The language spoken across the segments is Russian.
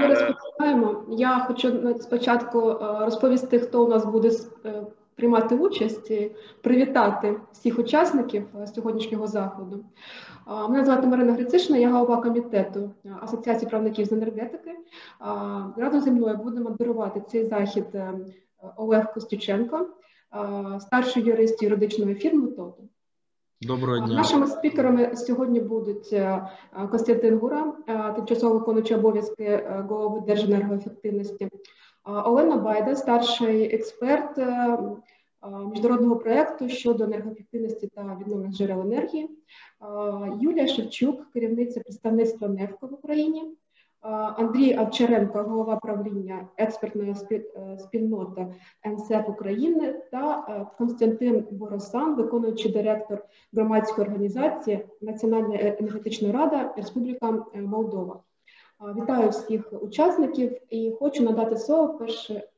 ми розпочинаємо. Я хочу спочатку розповісти, хто у нас буде приймати участь, і привітати всіх учасників сьогоднішнього заходу. Мене звати Марина Грицишина, я голова комітету Асоціації правників з енергетики. Разом зі мною буде модерувати цей захід Олег Костюченко, старший юрист юридичної фірми ТОТО. Доброго дня. Нашими спікерами сьогодні будуть Костянтин Гура, тимчасово виконуючий обов'язки голови Держенергоефективності, Олена Байда, старший експерт міжнародного проєкту щодо енергоефективності та відновлених джерел енергії, Юлія Шевчук, керівниця представництва НЕФКО в Україні, Андрій Авчаренко, голова правління експертної спільноти НСЕП України та Константин Боросан, виконуючий директор громадської організації Національна енергетична рада Республіка Молдова. Вітаю всіх учасників і хочу надати слово перше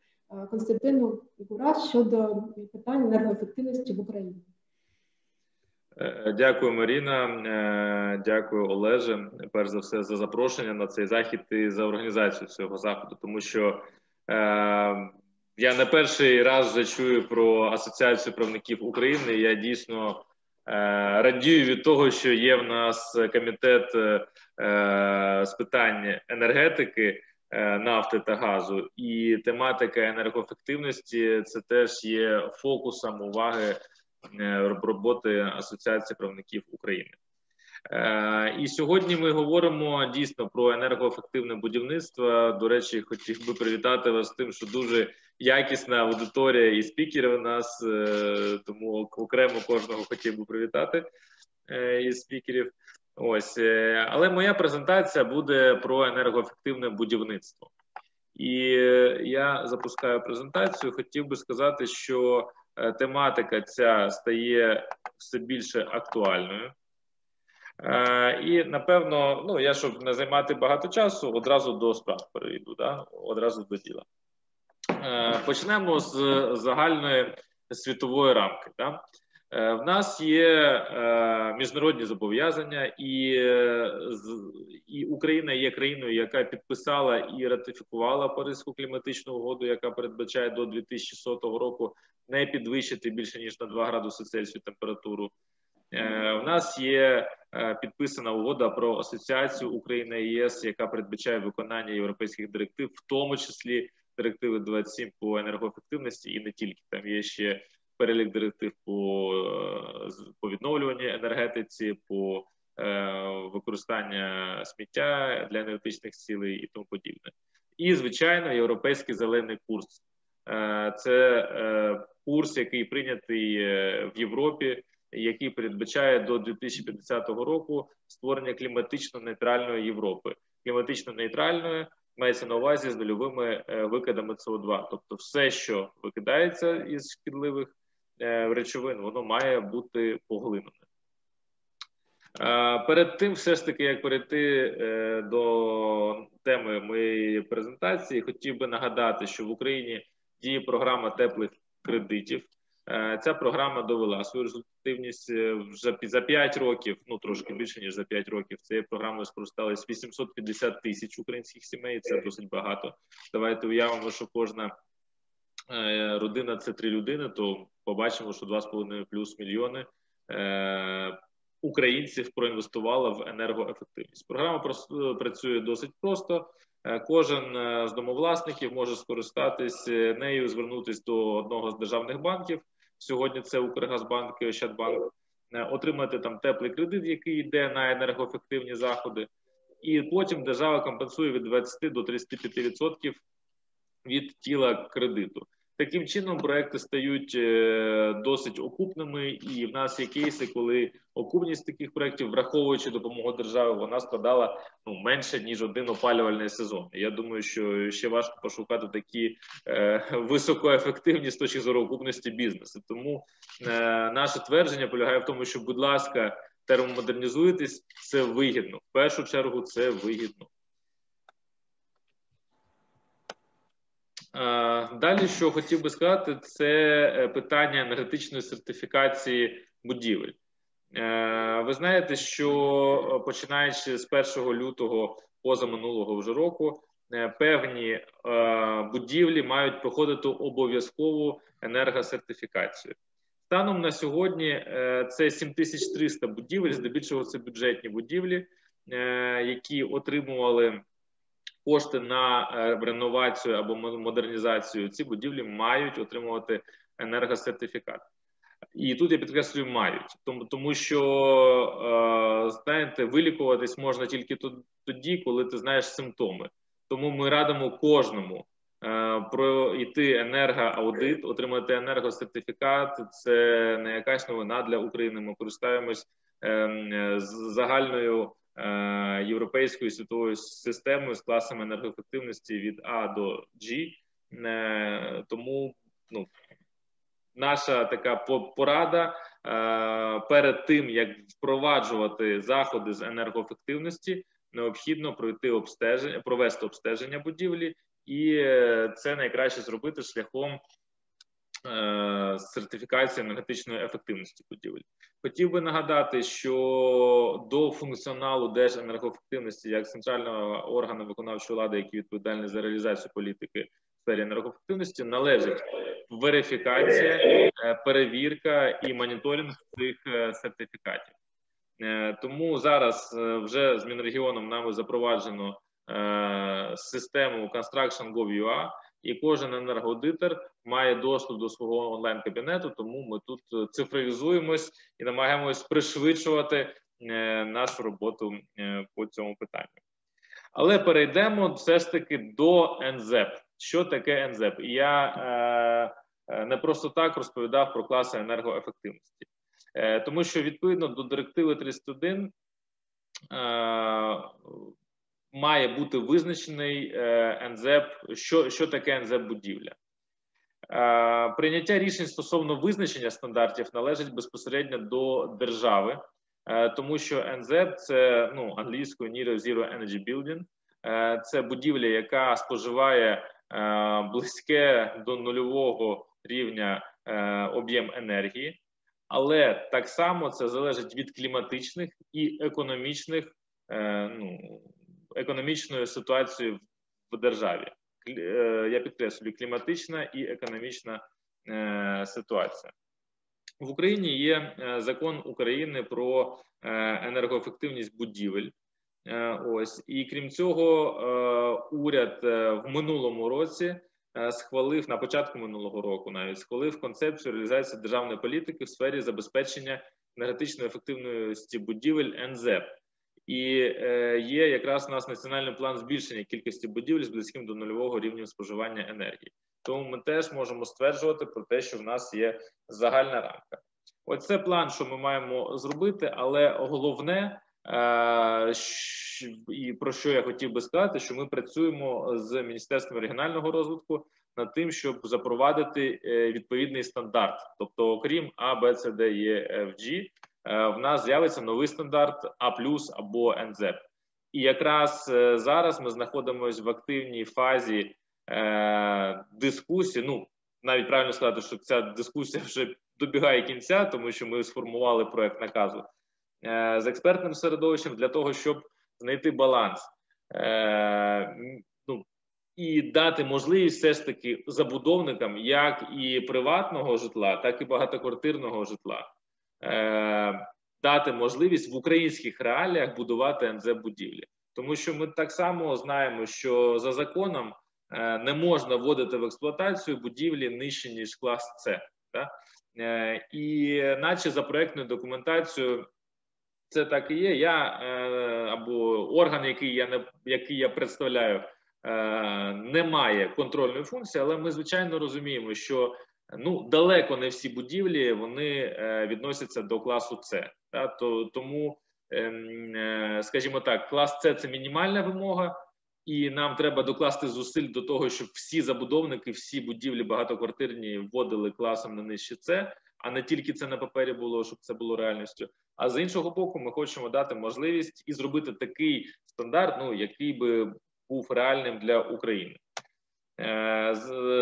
Константину Гурас щодо питань енергоефективності в Україні. Е, дякую, Маріна. Е, дякую, Олеже. Перш за все, за запрошення на цей захід і за організацію цього заходу, тому що е, я не перший раз вже чую про асоціацію правників України. Я дійсно радію від того, що є в нас комітет з питань енергетики. Нафти та газу і тематика енергоефективності це теж є фокусом уваги Е, роботи Асоціації правників України. Е, і сьогодні ми говоримо дійсно про енергоефективне будівництво. До речі, хотів би привітати вас з тим, що дуже якісна аудиторія і спікери у нас, е, тому окремо кожного хотів би привітати із спікерів. Ось, але моя презентація буде про енергоефективне будівництво. І я запускаю презентацію. Хотів би сказати, що Е, тематика ця стає все більше актуальною. Е, і напевно, ну я щоб не займати багато часу, одразу до справ перейду, да? одразу до діла. Е, почнемо з загальної світової рамки. Да? В нас є міжнародні зобов'язання, і і Україна є країною, яка підписала і ратифікувала Паризьку кліматичну угоду, яка передбачає до 2100 року не підвищити більше ніж на 2 градуси Цельсію температуру. Е, У нас є е, підписана угода про асоціацію України і ЄС, яка передбачає виконання європейських директив, в тому числі директиви 27 по енергоефективності, і не тільки там є ще перелік директив по е, по відновлюванню енергетиці, по е, використання сміття для енергетичних цілей і тому подібне. І звичайно, європейський зелений курс. Е, це курс, який прийнятий в Європі, який передбачає до 2050 року створення кліматично нейтральної Європи. Кліматично нейтральної мається на увазі з нульовими викидами СО2. Тобто, все, що викидається із шкідливих речовин, воно має бути поглинене. Перед тим, все ж таки, як перейти до теми моєї презентації, хотів би нагадати, що в Україні діє програма теплих кредитів. Е, ця програма довела свою результативність е, вже за 5 років, ну трошки більше ніж за 5 років. Цією програмою скористались 850 тисяч українських сімей. Це досить багато. Давайте уявимо, що кожна е, родина це три людини. То побачимо, що 2,5 плюс мільйони українців проінвестувало в енергоефективність. Програма працює досить просто. Е, кожен е, з домовласників може скористатись е, нею, звернутися до одного з державних банків. Сьогодні це Укргазбанк Ощадбанк, отримати там теплий кредит, який йде на енергоефективні заходи, і потім держава компенсує від 20 до 35% від тіла кредиту. Таким чином проекти стають е, досить окупними, і в нас є кейси, коли окупність таких проектів, враховуючи допомогу держави, вона складала ну менше ніж один опалювальний сезон. Я думаю, що ще важко пошукати такі е, високоефективні з точки зору окупності бізнесу. Тому е, наше твердження полягає в тому, що, будь ласка, термомодернізуйтесь, це вигідно. В першу чергу це вигідно. Далі, що хотів би сказати, це е, питання енергетичної сертифікації будівель. Е, ви знаєте, що починаючи з 1 лютого позаминулого вже року певні будівлі мають проходити обов'язкову енергосертифікацію. Станом на сьогодні це 7300 будівель, здебільшого це бюджетні будівлі, які отримували кошти на реновацію або модернізацію. Ці будівлі мають отримувати енергосертифікат. І тут я підкреслюю, мають тому, тому що е, знаєте, вилікуватись можна тільки тоді, коли ти знаєш симптоми. Тому ми радимо кожному е, пройти енергоаудит, отримати енергосертифікат. Це не якась новина для України. Ми користуємось е, загальною е, європейською світовою системою з класами енергоефективності від А до G. Е, тому ну наша така порада е, перед тим як впроваджувати заходи з енергоефективності, необхідно пройти обстеження, провести обстеження будівлі, і е, це найкраще зробити шляхом. Е, сертифікації енергетичної ефективності будівель хотів би нагадати, що до функціоналу Держенергоефективності як центрального органу виконавчої влади, який відповідальний за реалізацію політики в сфері енергоефективності, належить верифікація, е, перевірка і моніторинг цих е, сертифікатів. Тому зараз вже з Мінрегіоном нами запроваджено систему Construction.gov.ua, і кожен енергоаудитор має доступ до свого онлайн-кабінету. Тому ми тут цифровізуємось і намагаємось пришвидшувати нашу роботу по цьому питанню. Але перейдемо все ж таки до НЗЕП. Що таке НЗЕП? Я Е, не просто так розповідав про класи енергоефективності, е, тому що відповідно до директиви 31 е, має бути визначений НЗЕП, що, що таке НЗЕП будівля. Прийняття рішень стосовно визначення стандартів належить безпосередньо до держави, тому що НЗЕП це ну англійською Near Zero Energy Building, це будівля, яка споживає близьке до нульового рівня е, об'єм енергії, але так само це залежить від кліматичних і економічних е, ну, економічної ситуації в державі. Е, я підкреслюю кліматична і економічна е, ситуація. В Україні є е, закон України про енергоефективність будівель. Ось і крім цього, уряд в минулому році схвалив на початку минулого року, навіть схвалив концепцію реалізації державної політики в сфері забезпечення енергетичної ефективності будівель НЗЕП. І е, є якраз у нас національний план збільшення кількості будівель з близьким до нульового рівня споживання енергії. Тому ми теж можемо стверджувати про те, що в нас є загальна рамка. Оце план, що ми маємо зробити, але головне Е, і про що я хотів би сказати, що ми працюємо з міністерством регіонального розвитку над тим, щоб запровадити е, відповідний стандарт. Тобто, окрім А, Б, С, Д, Е, Ф, в нас з'явиться новий стандарт А або НЗЕП. І якраз зараз ми знаходимося в активній фазі е, дискусії. Ну навіть правильно сказати, що ця дискусія вже добігає кінця, тому що ми сформували проект наказу. Е, з експертним середовищем для того, щоб знайти баланс е, ну, і дати можливість все ж таки забудовникам як і приватного житла, так і багатоквартирного житла. Е, дати можливість в українських реаліях будувати НЗ будівлі, тому що ми так само знаємо, що за законом не можна вводити в експлуатацію будівлі нижче ніж клас С. Так? І, наче за проектною документацією, це так і є. Я е, або орган, який я не який я представляю, е, не має контрольної функції, але ми звичайно розуміємо, що ну далеко не всі будівлі вони е, відносяться до класу С. Та, то тому, ем, е, скажімо так, клас С це мінімальна вимога. І нам треба докласти зусиль до того, щоб всі забудовники, всі будівлі багатоквартирні вводили класом на нижче С, а не тільки це на папері було, щоб це було реальністю. А з іншого боку, ми хочемо дати можливість і зробити такий стандарт, ну який би був реальним для України. Е,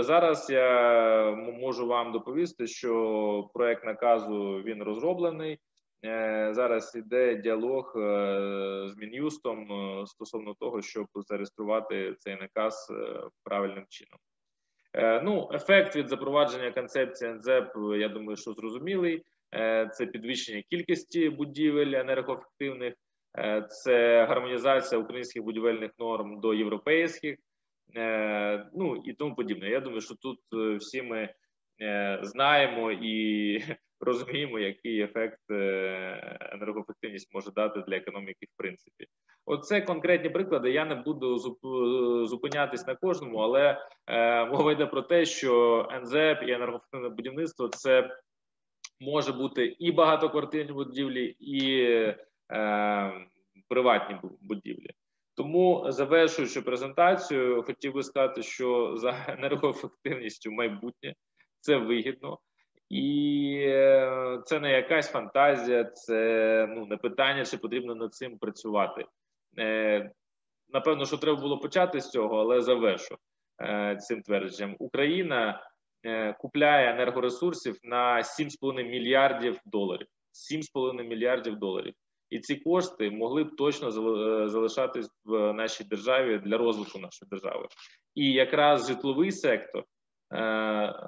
зараз я можу вам доповісти, що проект наказу він розроблений. зараз іде діалог з мін'юстом стосовно того, щоб зареєструвати цей наказ правильним чином. Ну, ефект від запровадження концепції НЗЕП, я думаю, що зрозумілий. Це підвищення кількості будівель енергоефективних, це гармонізація українських будівельних норм до європейських, ну і тому подібне. Я думаю, що тут всі ми знаємо і розуміємо, який ефект енергоефективність може дати для економіки, в принципі. Оце конкретні приклади. Я не буду зупинятись на кожному, але е, мова йде про те, що НЗЕП і енергоефективне будівництво це може бути і багатоквартирні будівлі, і е, приватні будівлі. Тому завершуючи презентацію, хотів би сказати, що за енергоефективністю майбутнє це вигідно. І е, це не якась фантазія, це ну не питання, чи потрібно над цим працювати. Е, напевно, що треба було почати з цього, але завершу е, цим твердженням. Україна купляє енергоресурсів на 7,5 мільярдів доларів. 7,5 мільярдів доларів. І ці кошти могли б точно залишатись в нашій державі для розвитку нашої держави. І якраз житловий сектор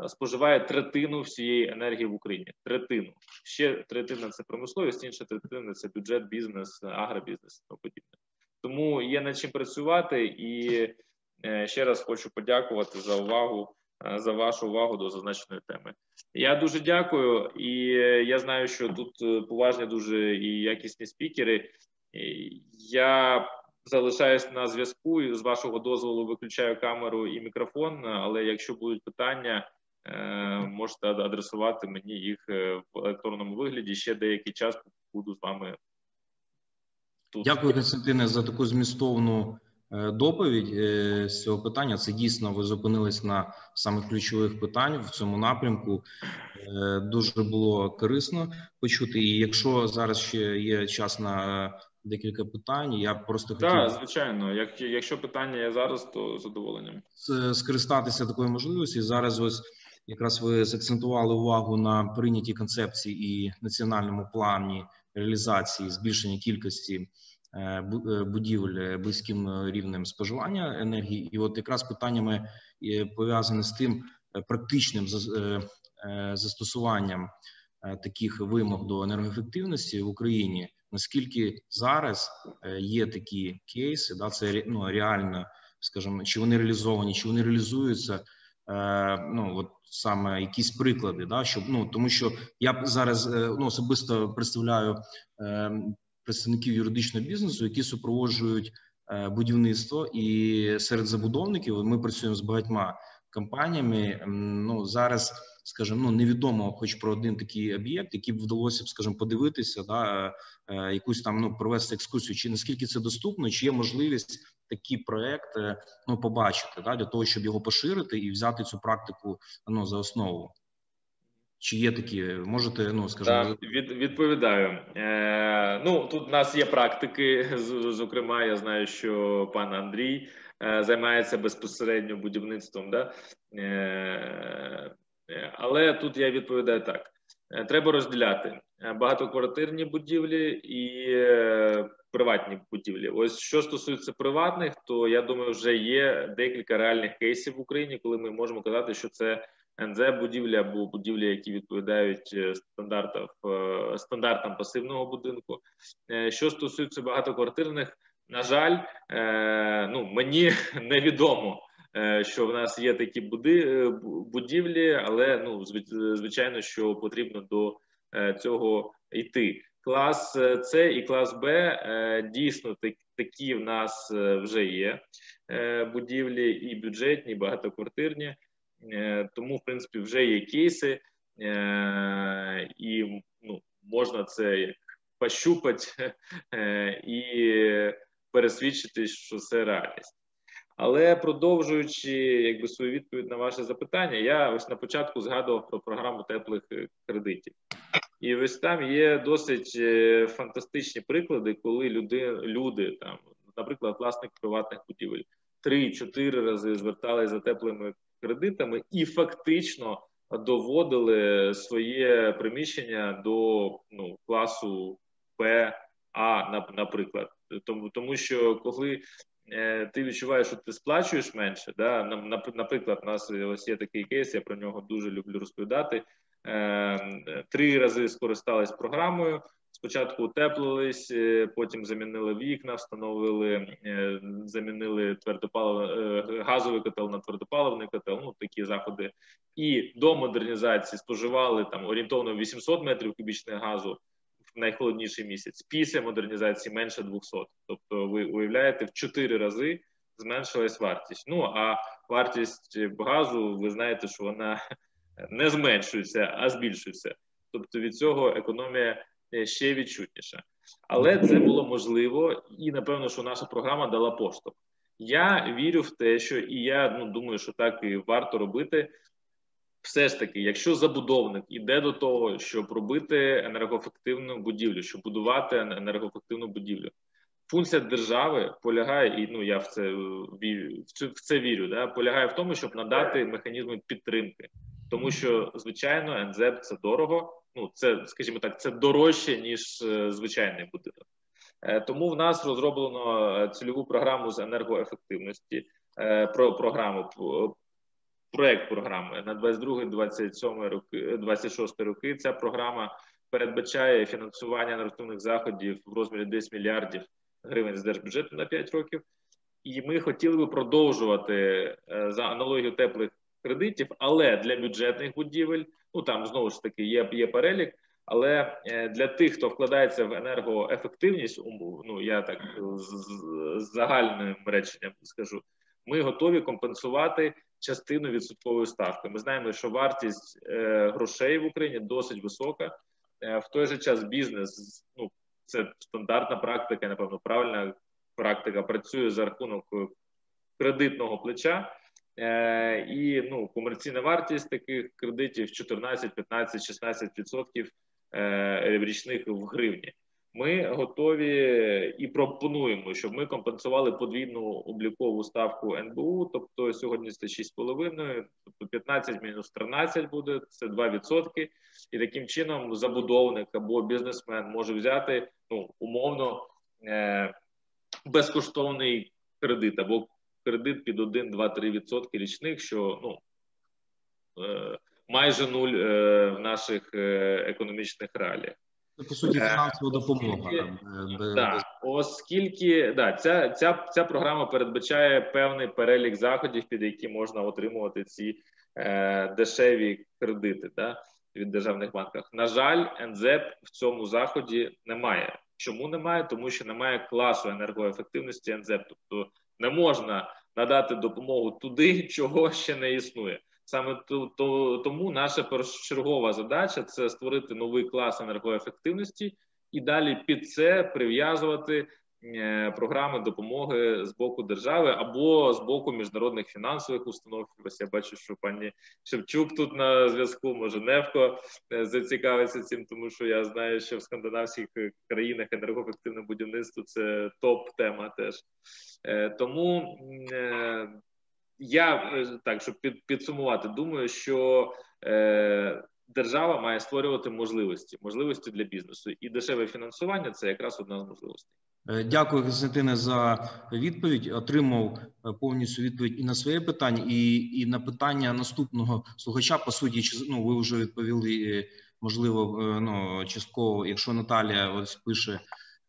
споживає третину всієї енергії в Україні. Третину ще третина це промисловість, інша третина це бюджет, бізнес, агробізнес і подібне. Тому є над чим працювати, і е, ще раз хочу подякувати за увагу, е, за вашу увагу до зазначеної теми. Я дуже дякую, і е, я знаю, що тут поважні дуже і якісні спікери. Я залишаюсь на зв'язку і з вашого дозволу виключаю камеру і мікрофон. Але якщо будуть питання, можете адресувати мені їх в електронному вигляді. Ще деякий час буду з вами Тут. Дякую, Константине, за таку змістовну е, доповідь е, з цього питання. Це дійсно ви зупинились на самих ключових питань в цьому напрямку. Е, дуже було корисно почути. І якщо зараз ще є час на декілька питань, я просто хотів Так, звичайно. Як якщо питання є зараз, то задоволенням скористатися такою можливістю. Зараз ось якраз ви закцентували увагу на прийнятій концепції і національному плані реалізації збільшення кількості е, е, будівель близьким рівнем споживання енергії, і от якраз питаннями е, пов'язані з тим практичним застосуванням таких вимог до енергоефективності в Україні. Наскільки зараз є такі кейси, да це ну реально, скажімо, чи вони реалізовані, чи вони реалізуються? Ну от саме якісь приклади, да щоб ну тому, що я зараз е, ну особисто представляю е, представників юридичного бізнесу, які супроводжують е, будівництво, і серед забудовників ми працюємо з багатьма компаніями. Ну зараз скажімо, ну невідомо, хоч про один такий об'єкт, який б вдалося б, скажімо, подивитися, да якусь там ну провести екскурсію, чи наскільки це доступно, чи є можливість такі проекти ну побачити да, для того, щоб його поширити і взяти цю практику ну за основу. Чи є такі, можете, ну скажімо... Так, від, відповідаю. Е, Ну тут у нас є практики. Зокрема, я знаю, що пан Андрій е, займається безпосередньо будівництвом. Да? Е, е Але тут я відповідаю так: е, треба розділяти е, багатоквартирні будівлі і приватні будівлі. Ось що стосується приватних, то я думаю, вже є декілька реальних кейсів в Україні, коли ми можемо казати, що це НЗ будівлі або будівлі, які відповідають е, стандартам е, стандартам пасивного будинку. Е, що стосується багатоквартирних, на жаль, ну мені невідомо. Що в нас є такі будівлі, але ну звичайно, що потрібно до цього йти. Клас С і клас Б дійсно такі в нас вже є будівлі, і бюджетні, і багатоквартирні, тому, в принципі, вже є кейси, і ну, можна це пощупати і пересвідчити, що це реальність. Але продовжуючи якби свою відповідь на ваше запитання, я ось на початку згадував про програму теплих кредитів. І ось там є досить е, фантастичні приклади, коли люди, люди там, наприклад, власник приватних будівель, три-чотири рази зверталися за теплими кредитами і фактично доводили своє приміщення до ну, класу П, А, наприклад. Тому, тому що коли е, ти відчуваєш, що ти сплачуєш менше, да, наприклад, у нас ось є такий кейс, я про нього дуже люблю розповідати. Е, три рази скористались програмою. Спочатку утеплились, е, потім замінили вікна, встановили, е, замінили твердопалив, газовий котел на твердопаливний котел. Ну такі заходи, і до модернізації споживали там орієнтовно 800 метрів кубічних газу в найхолодніший місяць. Після модернізації менше 200. Тобто, ви уявляєте, в 4 рази зменшилась вартість. Ну а вартість газу, ви знаєте, що вона не зменшується, а збільшується. Тобто від цього економія е, ще відчутніша. Але це було можливо, і напевно, що наша програма дала поштовх. Я вірю в те, що і я ну, думаю, що так і варто робити. Все ж таки, якщо забудовник іде до того, щоб робити енергоефективну будівлю, щоб будувати енергоефективну будівлю, функція держави полягає, і ну я в це вірю, в це вірю. Да, полягає в тому, щоб надати механізми підтримки тому що звичайно НЗЕП це дорого. Ну це, скажімо так, це дорожче ніж е, звичайний будинок. Е, тому в нас розроблено е, цільову програму з енергоефективності. Про програму проект програми на 22-27 роки, 26 роки. Ця програма передбачає фінансування енергетичних заходів в розмірі 10 мільярдів гривень з держбюджету на 5 років. І ми хотіли би продовжувати за аналогію теплих кредитів, але для бюджетних будівель, ну там знову ж таки є є перелік. Але е, для тих, хто вкладається в енергоефективність, ну я так з, загальним реченням скажу, ми готові компенсувати частину відсоткової ставки. Ми знаємо, що вартість е, грошей в Україні досить висока. Е, в той же час бізнес, ну це стандартна практика, напевно, правильна практика. Працює за рахунок кредитного плеча. Е, і ну, комерційна вартість таких кредитів 14, 15, 16 відсотків е, річних в гривні. Ми готові і пропонуємо, щоб ми компенсували подвійну облікову ставку НБУ, тобто сьогодні це 6,5, тобто 15 мінус 13 буде, це 2%. І таким чином забудовник або бізнесмен може взяти ну, умовно е, безкоштовний кредит або кредит під 1, 2, 3 відсотки річних, що ну е, майже нуль е, в наших е, економічних реаліях. Це по суті фінансова допомога. Да, оскільки да, ця ця, ця програма передбачає певний перелік заходів, під які можна отримувати ці е, дешеві кредити да, від державних банків. На жаль, НЗЕП в цьому заході немає. Чому немає? Тому що немає класу енергоефективності НЗЕП. Тобто не можна надати допомогу туди, чого ще не існує. Саме то, то, тому наша першочергова задача це створити новий клас енергоефективності і далі під це прив'язувати програми допомоги з боку держави або з боку міжнародних фінансових установ. Ось я бачу, що пані Шевчук тут на зв'язку. Може Невко е, зацікавиться цим, тому що я знаю, що в скандинавських країнах енергоефективне будівництво це топ тема теж. Е, тому е, я е, так, щоб підсумувати, думаю, що держава має створювати можливості, можливості для бізнесу, і дешеве фінансування це якраз одна з можливостей. Дякую, Константине, за відповідь. Отримав повністю відповідь і на своє питання, і і на питання наступного слухача. По суті, ну, ви вже відповіли, можливо, ну частково, якщо Наталія ось пише.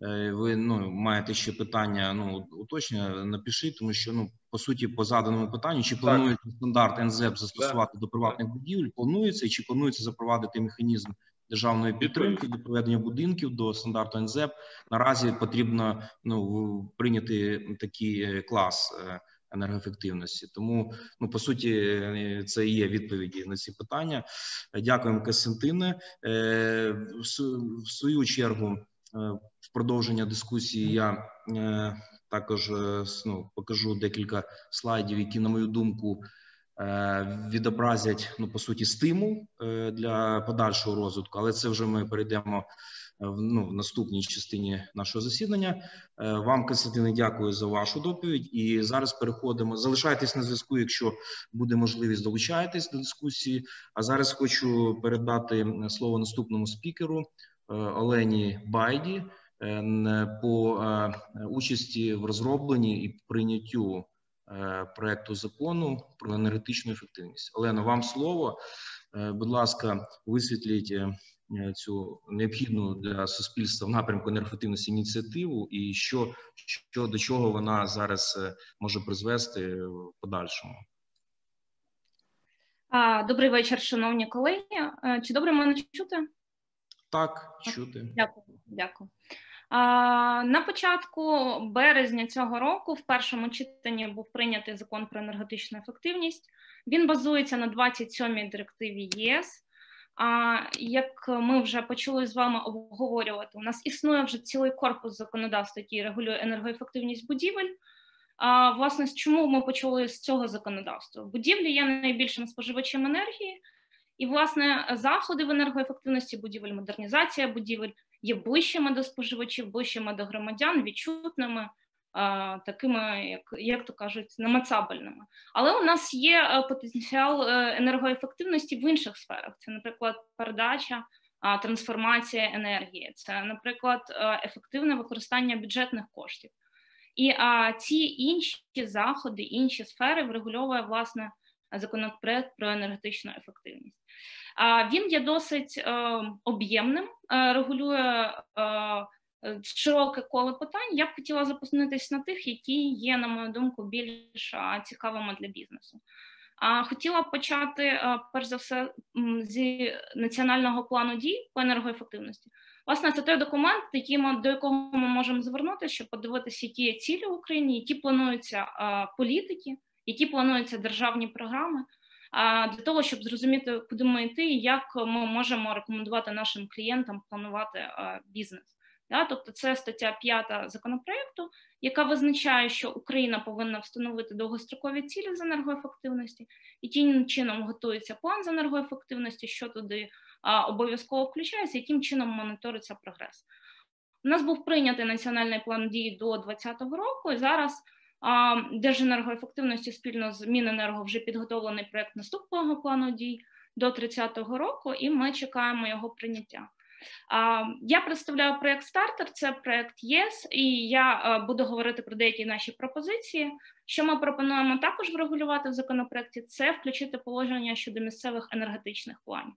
Е, ви ну маєте ще питання, ну уточнення, напишіть, тому що ну по суті, по заданому питанню, чи планується стандарт НЗЕП застосувати так. до приватних будівель, планується і чи планується запровадити механізм державної підтримки для проведення будинків до стандарту НЗЕП. Наразі потрібно ну прийняти такий е, клас е, енергоефективності. Тому ну по суті, це і є відповіді на ці питання. Дякуємо, Костянтине. В свою чергу в продовження дискусії я е, також е, ну, покажу декілька слайдів, які, на мою думку, е, відобразять ну по суті стимул для подальшого розвитку, але це вже ми перейдемо в ну, в наступній частині нашого засідання. Вам Константине, дякую за вашу доповідь. І зараз переходимо. Залишайтесь на зв'язку, якщо буде можливість долучайтесь до дискусії. А зараз хочу передати слово наступному спікеру Олені Байді по участі в розробленні і прийняттю проекту закону про енергетичну ефективність. Олена, вам слово. Будь ласка, висвітліть цю необхідну для суспільства в напрямку енергоефективності ініціативу, і що, що до чого вона зараз може призвести в подальшому. Добрий вечір, шановні колеги. Чи добре мене чути? Так, чути. Дякую, дякую. На початку березня цього року в першому читанні був прийнятий закон про енергетичну ефективність. Він базується на 27-й директиві ЄС. А як ми вже почали з вами обговорювати, у нас існує вже цілий корпус законодавства, який регулює енергоефективність будівель. А власне, чому ми почали з цього законодавства? Будівлі є найбільшим споживачем енергії, і власне заходи в енергоефективності будівель, модернізація будівель є ближчими до споживачів, ближчими до громадян, відчутними, такими, як як то кажуть, намацабельними. Але у нас є е, потенціал е, енергоефективності в інших сферах. Це, наприклад, передача. Трансформація енергії, це, наприклад, е, ефективне використання бюджетних коштів, і а, ці інші заходи, інші сфери врегульовує власне законопроект про енергетичну ефективність. Він є досить е, об'ємним, е, регулює е, широке коло питань. Я б хотіла запуститись на тих, які є, на мою думку, більш цікавими для бізнесу. Хотіла б почати перш за все зі національного плану дій по енергоефективності. Власне, це той документ, який ми, до якого ми можемо звернутися, щоб подивитися, які є цілі в Україні, які плануються політики, які плануються державні програми для того, щоб зрозуміти, куди ми йти, і як ми можемо рекомендувати нашим клієнтам планувати бізнес. Тобто, це стаття 5 законопроекту, яка визначає, що Україна повинна встановити довгострокові цілі з енергоефективності, і тим чином готується план з енергоефективності, що туди обов'язково включається, яким чином моніториться прогрес. У нас був прийнятий національний план дій до 2020 року, і зараз Держенергоефективності спільно з Міненерго вже підготовлений проект наступного плану дій до 30-го року, і ми чекаємо його прийняття. Я представляю проект Стартер, це проект ЄС, і я буду говорити про деякі наші пропозиції. Що ми пропонуємо також врегулювати в законопроекті, це включити положення щодо місцевих енергетичних планів.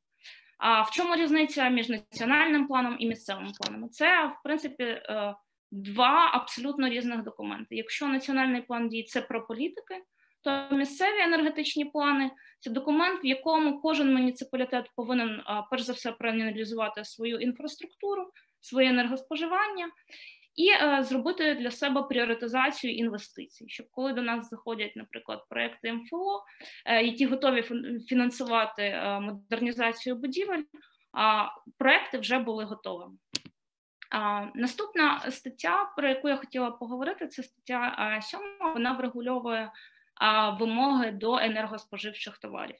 А в чому різниця між національним планом і місцевим планом? Це в принципі е, два абсолютно різних документи. Якщо національний план дій це про політики, то місцеві енергетичні плани це документ, в якому кожен муніципалітет повинен перш за все проаналізувати свою інфраструктуру, своє енергоспоживання. І е, зробити для себе пріоритизацію інвестицій, щоб коли до нас заходять, наприклад, проекти МФО, е, які готові фінансувати е, модернізацію будівель, а проекти вже були готовими. Наступна стаття, про яку я хотіла поговорити, це стаття 7, Вона врегульовує вимоги до енергоспоживчих товарів.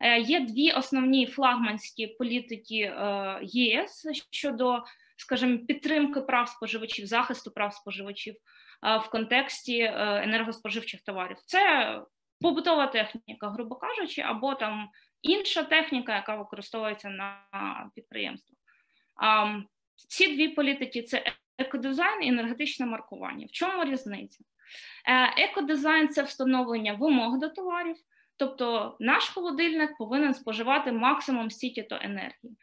Е, є дві основні флагманські політики е, ЄС щодо, скажімо, підтримки прав споживачів, захисту прав споживачів е, в контексті енергоспоживчих товарів. Це побутова техніка, грубо кажучи, або там інша техніка, яка використовується на підприємствах. Ці дві політики це екодизайн і енергетичне маркування. В чому різниця? Е, екодизайн це встановлення вимог до товарів, тобто наш холодильник повинен споживати максимум стільки-то енергії.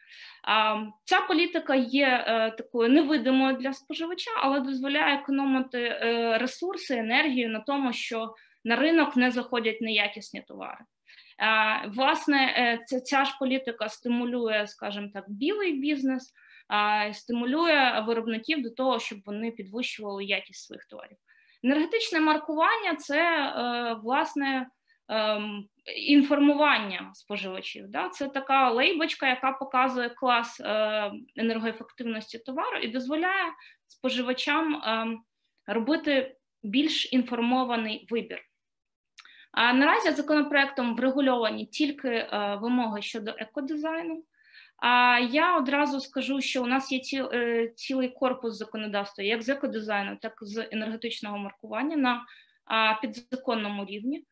Ця політика є е, такою невидимою для споживача, але дозволяє економити е, ресурси, енергію на тому, що на ринок не заходять неякісні товари. Власне, ця ж політика стимулює, скажімо так, білий бізнес стимулює виробників до того, щоб вони підвищували якість своїх товарів. Енергетичне маркування це е, власне ем, інформування споживачів. Це така лейбочка, яка показує клас е, енергоефективності товару і дозволяє споживачам ем, робити більш інформований вибір. А наразі законопроектом врегульовані тільки е, вимоги щодо екодизайну. А я одразу скажу, що у нас є ціл, е, цілий корпус законодавства, як з екодизайну, так і з енергетичного маркування на підзаконному рівні.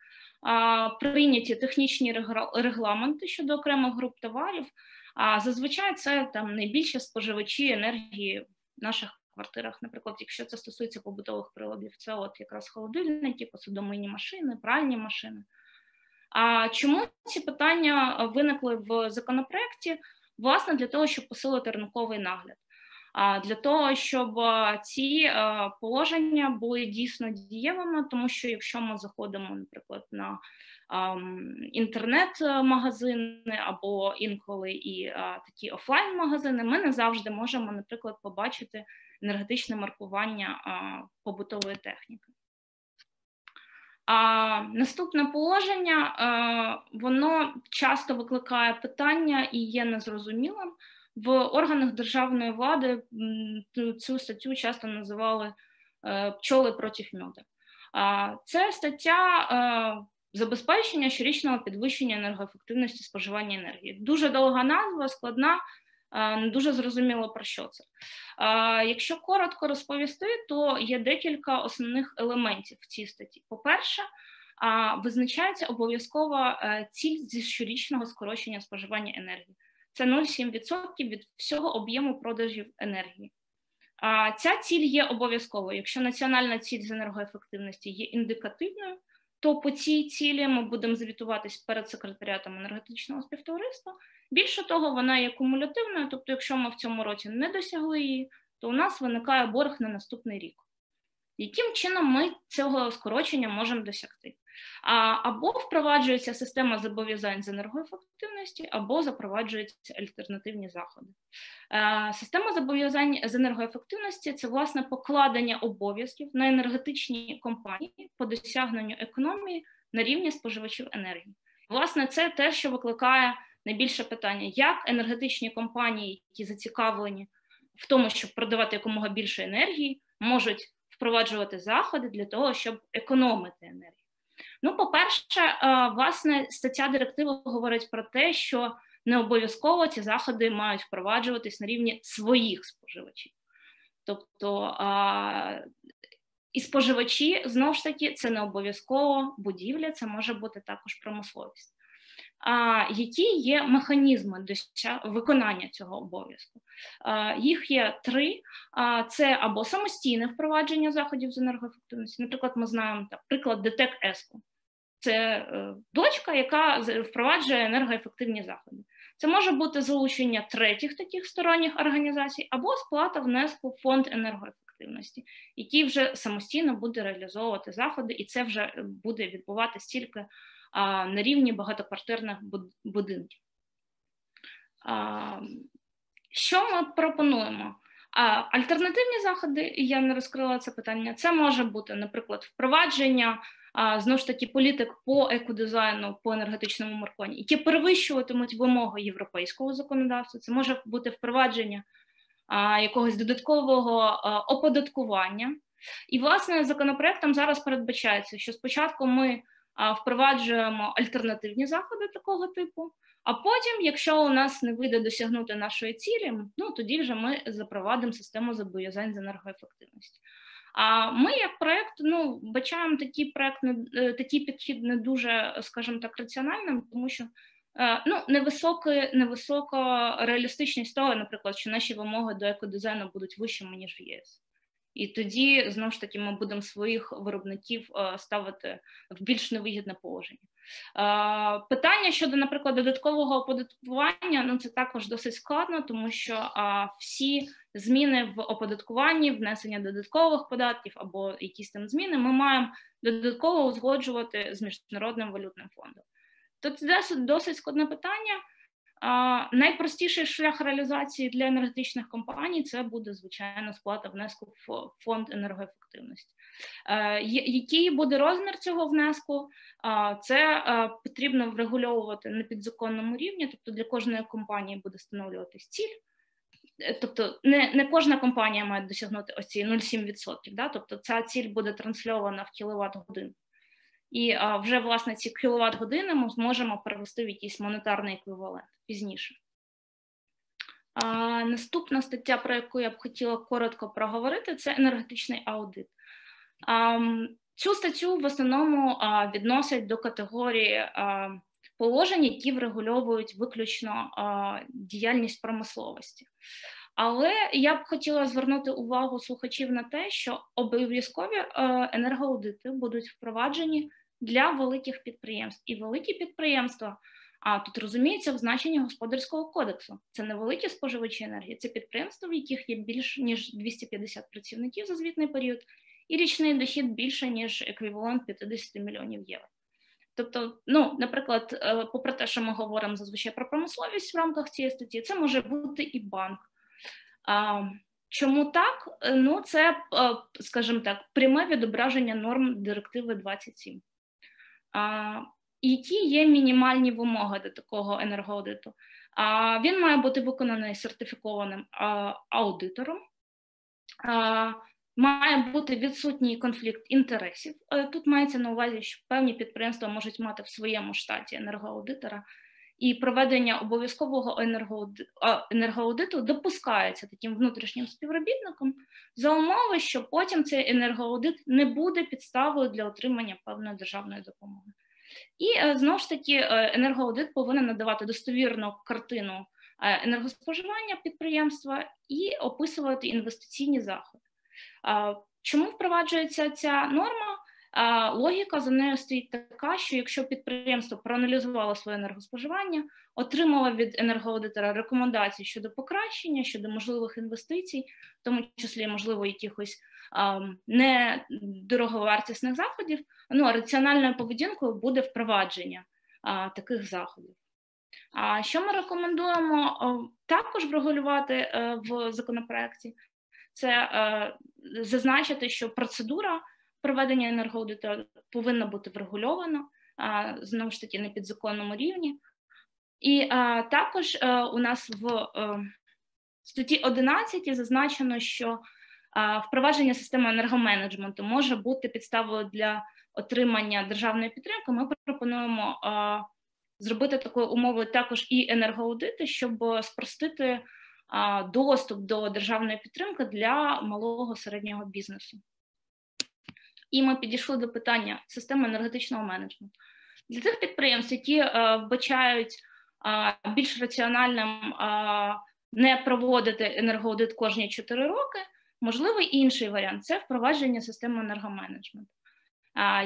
Прийняті технічні регламенти щодо окремих груп товарів. А зазвичай це там найбільші споживачі енергії в наших квартирах. Наприклад, якщо це стосується побутових приладів, це от якраз холодильники, посудомийні машини, пральні машини. А чому ці питання виникли в законопроекті? Власне, для того, щоб посилити ринковий нагляд. А для того, щоб ці положення були дійсно дієвими, тому що якщо ми заходимо, наприклад, на інтернет-магазини або інколи і такі офлайн-магазини, ми не завжди можемо, наприклад, побачити енергетичне маркування побутової техніки. А Наступне положення воно часто викликає питання і є незрозумілим. В органах державної влади цю статтю часто називали е, пчоли проти мьода. Це стаття е, забезпечення щорічного підвищення енергоефективності споживання енергії. Дуже довга назва, складна, е, не дуже зрозуміло про що це. Якщо коротко розповісти, то є декілька основних елементів в цій статті. По-перше, визначається обов'язкова ціль зі щорічного скорочення споживання енергії це 0,7% від всього об'єму продажів енергії. А ця ціль є обов'язковою. Якщо національна ціль з енергоефективності є індикативною, то по цій цілі ми будемо звітуватись перед секретаріатом енергетичного співтовариства. Більше того, вона є кумулятивною, тобто, якщо ми в цьому році не досягли її, то у нас виникає борг на наступний рік. Яким чином ми цього скорочення можемо досягти? Або впроваджується система зобов'язань з енергоефективності, або запроваджуються альтернативні заходи. Е, система зобов'язань з енергоефективності це власне покладення обов'язків на енергетичні компанії по досягненню економії на рівні споживачів енергії. Власне, це те, що викликає найбільше питання, як енергетичні компанії, які зацікавлені в тому, щоб продавати якомога більше енергії, можуть впроваджувати заходи для того, щоб економити енергію. Ну, по-перше, е, власне, стаття директиви говорить про те, що не обов'язково ці заходи мають впроваджуватись на рівні своїх споживачів. Тобто і споживачі знову ж таки це не обов'язково будівля, це може бути також промисловість. А які є механізми виконання цього обов'язку? Їх є три: це або самостійне впровадження заходів з енергоефективності. Наприклад, ми знаємо так, приклад ДТЕК ЕСКО. Це е, дочка, яка впроваджує енергоефективні заходи. Це може бути залучення третіх таких сторонніх організацій або сплата внеску в фонд енергоефективності, який вже самостійно буде реалізовувати заходи, і це вже буде відбуватися тільки на рівні багатоквартирних будинків. Що ми пропонуємо? Альтернативні заходи, я не розкрила це питання. Це може бути, наприклад, впровадження знову ж таки політик по екодизайну, по енергетичному маркуванні, які перевищуватимуть вимоги європейського законодавства. Це може бути впровадження якогось додаткового оподаткування. І, власне, законопроектом зараз передбачається, що спочатку ми впроваджуємо альтернативні заходи такого типу. А потім, якщо у нас не вийде досягнути нашої цілі, ну тоді вже ми запровадимо систему зобов'язань з енергоефективності. А ми, як проект, ну бачаємо такий проект, е, такий підхід не дуже, скажімо так, раціональним, тому що е, ну невисока, невисока реалістичність того, наприклад, що наші вимоги до екодизайну будуть вищими ніж в ЄС. І тоді знову ж таки ми будемо своїх виробників е, ставити в більш невигідне положення. Е, питання щодо, наприклад, додаткового оподаткування ну це також досить складно, тому що всі зміни в оподаткуванні, внесення додаткових податків або якісь там зміни, ми маємо додатково узгоджувати з міжнародним валютним фондом. Тут це досить складне питання. Найпростіший шлях реалізації для енергетичних компаній це буде звичайно сплата внеску в фонд енергоефективності. Е, який буде розмір цього внеску? Це е, потрібно врегульовувати на підзаконному рівні, тобто для кожної компанії буде встановлюватись ціль. Е, тобто не не кожна компанія має досягнути оці 0,7%, да? тобто ця ціль буде трансльована в кіловат годину. І а, вже власне ці кіловат години ми зможемо перевести в якийсь монетарний еквівалент пізніше. Наступна стаття, про яку я б хотіла коротко проговорити, це енергетичний аудит. Цю статтю в основному відносять до категорії положень, які врегульовують виключно діяльність промисловості. Але я б хотіла звернути увагу слухачів на те, що обов'язкові е, енергоаудити будуть впроваджені для великих підприємств, і великі підприємства. А тут розуміється в значенні господарського кодексу. Це не великі споживачі енергії, це підприємства, в яких є більш ніж 250 працівників за звітний період, і річний дохід більше ніж еквівалент 50 мільйонів євро. Тобто, ну, наприклад, е, попри те, що ми говоримо зазвичай про промисловість в рамках цієї статті, це може бути і банк. Чому так? Е, ну, це, е, скажімо так, пряме відображення норм директиви 27. Які є мінімальні вимоги до такого енергоаудиту? Він має бути виконаний сертифікованим аудитором, має бути відсутній конфлікт інтересів. Е, тут мається на увазі, що певні підприємства можуть мати в своєму штаті енергоаудитора, і проведення обов'язкового енергоаудиту допускається таким внутрішнім співробітником за умови, що потім цей енергоаудит не буде підставою для отримання певної державної допомоги. І е, знову ж таки, е, енергоаудит повинен надавати достовірну картину е, енергоспоживання підприємства і описувати інвестиційні заходи. Чому впроваджується ця норма? Логіка за нею стоїть така, що якщо підприємство проаналізувало своє енергоспоживання, отримало від енергоаудитора рекомендації щодо покращення, щодо можливих інвестицій, в тому числі можливо якихось а, недороговартісних заходів, ну раціональною поведінкою буде впровадження а, таких заходів. А що ми рекомендуємо також врегулювати е, в законопроекті? Це а, е, зазначити, що процедура проведення енергоаудиту повинно бути врегульовано знову ж таки на підзаконному рівні. І а, також а, у нас в а, е, статті 11 зазначено, що а, впровадження системи енергоменеджменту може бути підставою для отримання державної підтримки. Ми пропонуємо а, зробити такою умовою також і енергоаудити, щоб спростити а, доступ до державної підтримки для малого середнього бізнесу і ми підійшли до питання системи енергетичного менеджменту. Для тих підприємств, які е, вбачають е, більш раціональним е, не проводити енергоаудит кожні 4 роки, можливий інший варіант це впровадження системи енергоменеджменту.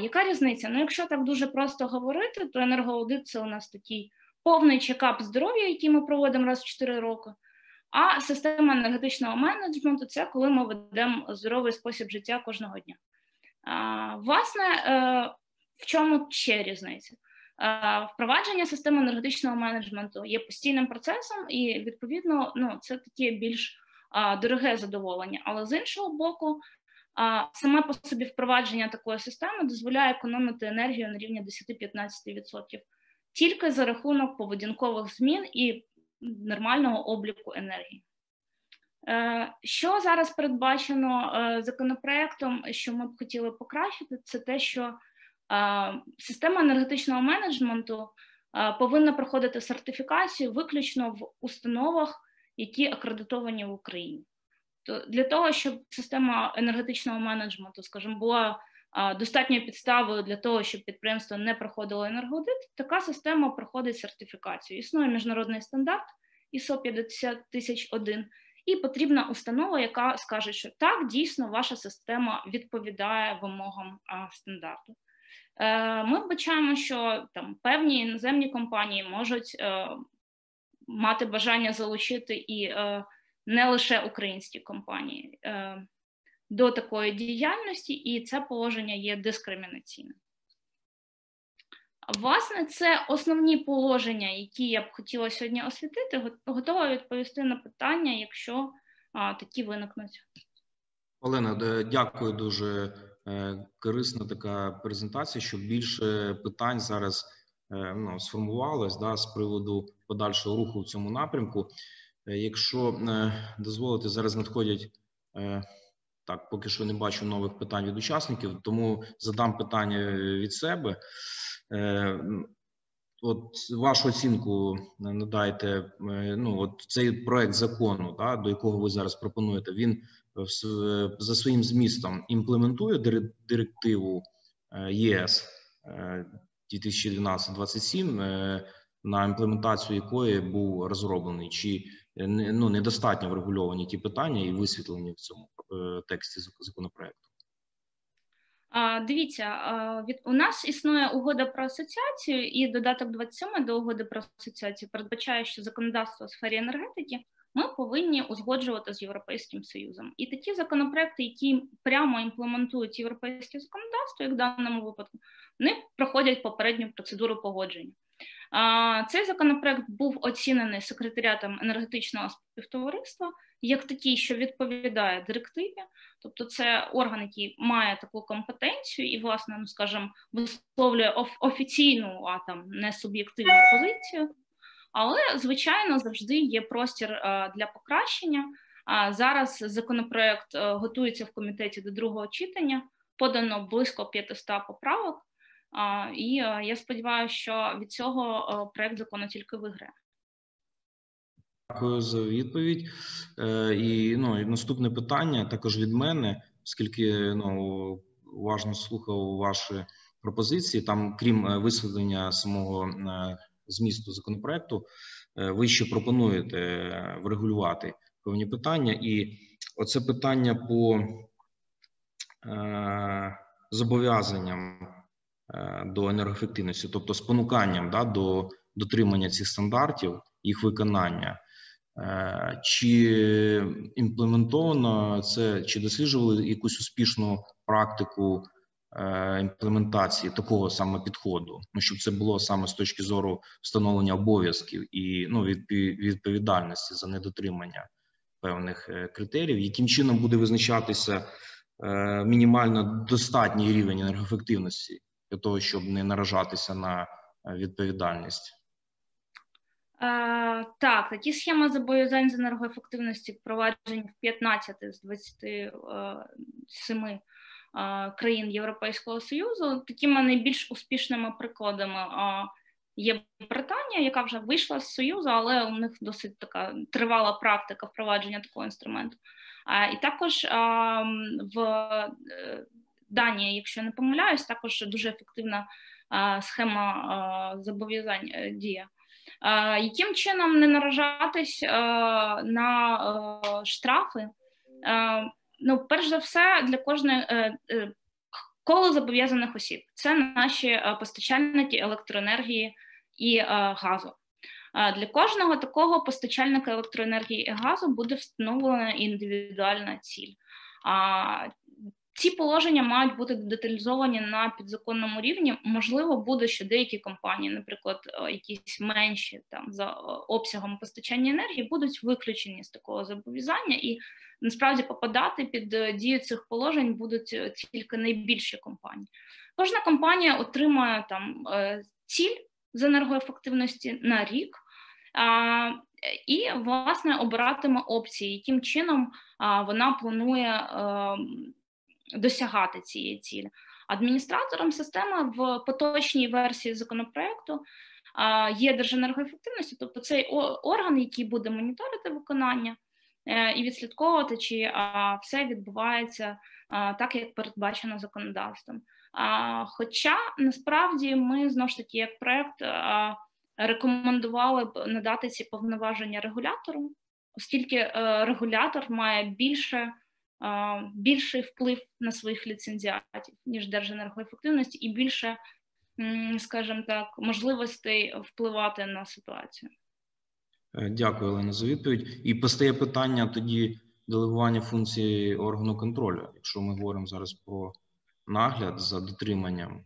Яка різниця? Ну, якщо так дуже просто говорити, то енергоаудит це у нас такий повний чекап здоров'я, який ми проводимо раз в 4 роки. А система енергетичного менеджменту це коли ми ведемо здоровий спосіб життя кожного дня. Власне, е, в чому ще різниця? Впровадження системи енергетичного менеджменту є постійним процесом, і відповідно ну, це таке більш дороге задоволення. Але з іншого боку, саме по собі впровадження такої системи дозволяє економити енергію на рівні 10-15% тільки за рахунок поведінкових змін і нормального обліку енергії. Е, що зараз передбачено е, законопроектом, що ми б хотіли покращити, це те, що е, система енергетичного менеджменту повинна проходити сертифікацію виключно в установах, які акредитовані в Україні. То для того, щоб система енергетичного менеджменту, скажімо, була достатньою підставою для того, щоб підприємство не проходило енергоаудит, така система проходить сертифікацію. Існує міжнародний стандарт ISO 50001, і потрібна установа, яка скаже, що так дійсно ваша система відповідає вимогам стандарту. Е, Ми бачаємо, що там певні іноземні компанії можуть е, мати бажання залучити і е, не лише українські компанії до такої діяльності, і це положення є дискримінаційним. Власне, це основні положення, які я б хотіла сьогодні освітити. Готова відповісти на питання, якщо а, такі виникнуть. Олена, дякую дуже е, корисна така презентація. Щоб більше питань зараз е, ну, сформувалось да, з приводу подальшого руху в цьому напрямку. Е, якщо дозволити, зараз надходять так, поки що не бачу нових питань від учасників, тому задам питання від себе. Е, от вашу оцінку надайте. Ну от цей проект закону, да, до якого ви зараз пропонуєте, він за своїм змістом імплементує директиву ЄС 2012-27, на імплементацію якої був розроблений, чи ну недостатньо врегульовані ті питання і висвітлені в цьому тексті законопроекту. Дивіться, від у нас існує угода про асоціацію, і додаток 27 до угоди про асоціацію передбачає, що законодавство у сфері енергетики ми повинні узгоджувати з європейським союзом. І такі законопроекти, які прямо імплементують європейське законодавство, як в даному випадку, вони проходять попередню процедуру погодження. Цей законопроект був оцінений секретаріатом енергетичного співтовариства як такий, що відповідає директиві, тобто це орган, який має таку компетенцію і, власне, ну скажімо, висловлює офіційну, а там не суб'єктивну позицію. Але, звичайно, завжди є простір для покращення. Зараз законопроект готується в комітеті до другого читання, подано близько 500 поправок. І я сподіваюся, що від цього проект закону тільки виграє. Дякую за відповідь. Е, і ну наступне питання також від мене, оскільки ну уважно слухав ваші пропозиції. Там, крім е, висвітлення самого е, змісту законопроекту, ви ще пропонуєте врегулювати певні питання, і оце питання по зобов'язанням до енергоефективності, тобто спонуканням да, до дотримання цих стандартів, їх виконання. Е, чи імплементовано це, чи досліджували якусь успішну практику е, імплементації такого саме підходу? Ну щоб це було саме з точки зору встановлення обов'язків і ну відповідальності за недотримання певних е, критеріїв, яким чином буде визначатися мінімально достатній рівень енергоефективності для того, щоб не наражатися на відповідальність? Е, так, такі схеми зобов'язань з енергоефективності впроваджені в 15 з 27 е, країн Європейського Союзу. Такими найбільш успішними прикладами є Британія, яка вже вийшла з Союзу, але у них досить така тривала практика впровадження такого інструменту. І також в е, Данії, якщо не помиляюсь, також дуже ефективна схема зобов'язань діє. Яким чином не наражатись на штрафи? Ну, перш за все, для кожної е, е, коло зобов'язаних осіб це наші постачальники електроенергії і газу. Для кожного такого постачальника електроенергії і газу буде встановлена індивідуальна ціль. Ці положення мають бути деталізовані на підзаконному рівні. Можливо, буде, що деякі компанії, наприклад, е, якісь менші там за е, обсягом постачання енергії, будуть виключені з такого зобов'язання, і насправді попадати під е, дію цих положень будуть тільки найбільші компанії. Кожна компанія отримає там ціль з енергоефективності на рік. І, власне, обиратиме опції, яким чином вона планує ем, досягати цієї цілі. Адміністратором системи в поточній версії законопроекту є Держенергоефективності, тобто цей орган, який буде моніторити виконання е, і відслідковувати, чи все відбувається так, як передбачено законодавством. Хоча насправді ми знову ж таки, як проект, рекомендували б надати ці повноваження регулятору, оскільки е, регулятор має більше більший вплив на своїх ліцензіатів, ніж Держенергоефективності, і більше, скажімо так, можливостей впливати на ситуацію. Е, дякую, Олена, за відповідь. І постає питання тоді делегування функції органу контролю. Якщо ми говоримо зараз про нагляд за дотриманням е,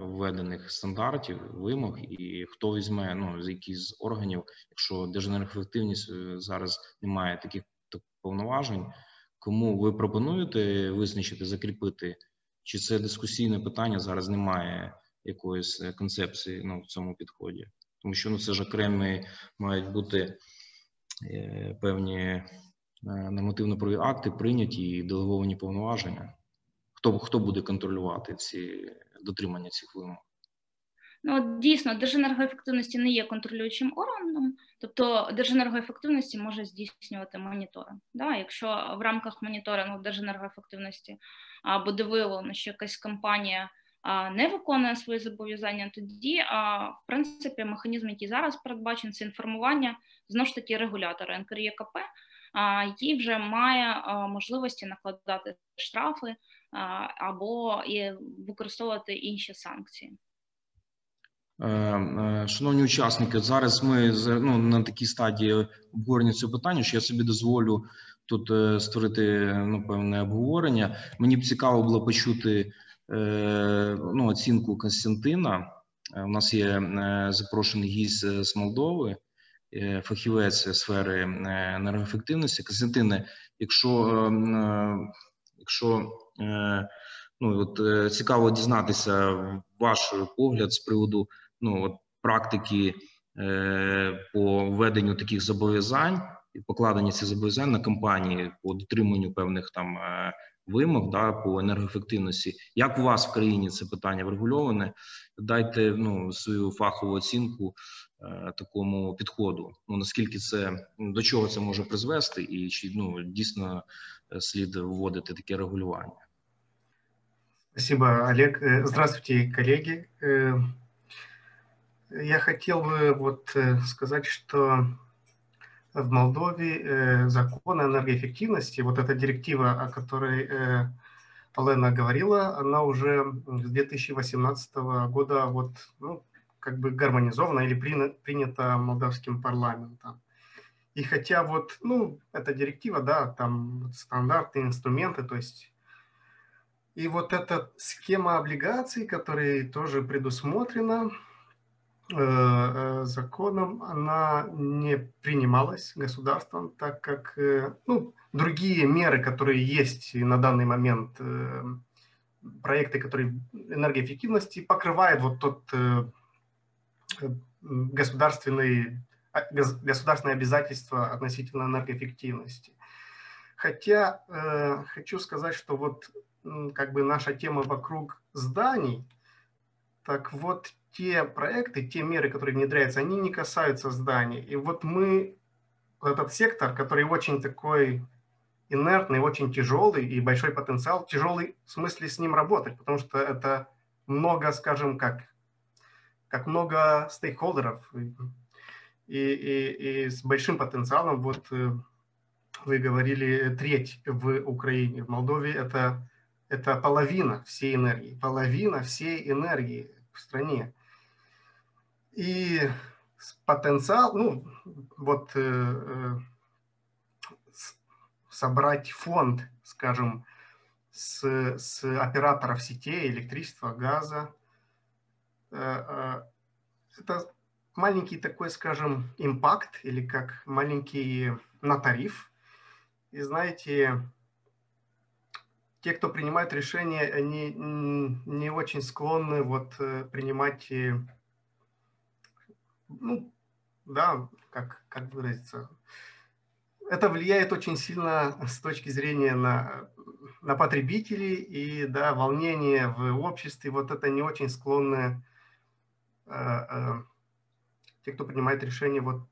введених стандартів, вимог, і хто візьме ну з яких з органів, якщо Держенергоефективність е, зараз не має таких повноважень, Кому ви пропонуєте визначити, закріпити, чи це дискусійне питання зараз немає якоїсь е, концепції ну, в цьому підході? Тому що ну, це ж окремі мають бути е, певні е, нормативно-праві акти прийняті і делеговані повноваження. Хто хто буде контролювати ці дотримання цих вимог? Ну, дійсно, Держенергоефективності не є контролюючим органом, тобто Держенергоефективності може здійснювати моніторинг. Да? Якщо в рамках моніторингу Держенергоефективності буде виявлено, що якась компанія не виконує свої зобов'язання, тоді, в принципі, механізм, який зараз передбачений, це інформування знову ж таки регулятора НКРЄКП, який вже має можливості накладати штрафи або і використовувати інші санкції. Е, е, шановні учасники, зараз ми ну, на такій стадії обговорення цього питання, що я собі дозволю тут е, створити ну, певне обговорення. Мені б цікаво було почути ну, оцінку Константина. У нас є запрошений гість з Молдови, фахівець сфери енергоефективності. Константине, якщо якщо ну от цікаво дізнатися ваш погляд з приводу ну от практики е, по введенню таких зобов'язань і покладення цих зобов'язань на компанії по дотриманню певних там е, вимог да по енергоефективності. Як у вас в країні це питання врегульоване? Дайте ну свою фахову оцінку е, такому підходу. Ну наскільки це до чого це може призвести, і чи ну дійсно е, слід вводити таке регулювання? Спасибо, Олег. Э, здравствуйте, коллеги. Э, я хотел бы вот э, сказать, что в Молдове э, закон о энергоэффективности, вот эта директива, о которой э, Алена говорила, она уже с 2018 года вот, ну, как бы гармонизована или принята молдавским парламентом. И хотя вот, ну, эта директива, да, там стандартные инструменты, то есть и вот эта схема облигаций, которая тоже предусмотрена, Э, э, законом она не принималась государством, так как э, ну, другие меры, которые есть на данный момент, проекты, которые энергоэффективности покрывают вот тот государственный, а, государственные обязательства относительно энергоэффективности. Хотя э, хочу сказать, что вот как бы наша тема вокруг зданий, так вот те проекты, те меры, которые внедряются, они не касаются зданий. И вот мы, этот сектор, который очень такой инертный, очень тяжелый и большой потенциал, тяжелый в смысле с ним работать, потому что это много, скажем, как, как много стейкхолдеров и, и, и с большим потенциалом. Вот э, вы говорили треть в Украине, в Молдове это, это половина всей энергии, половина всей энергии в стране. И потенциал, ну, вот э, э собрать фонд, скажем, с, с операторов сетей, электричества, газа, э, э, это маленький такой, скажем, импакт или как маленький на тариф. И знаете, те, кто принимает решения, они не очень склонны вот э, принимать ну, да, как, как выразиться, это влияет очень сильно с точки зрения на, на потребителей и да, волнение в обществе. Вот это не очень склонны э, э, те, кто принимает решение вот,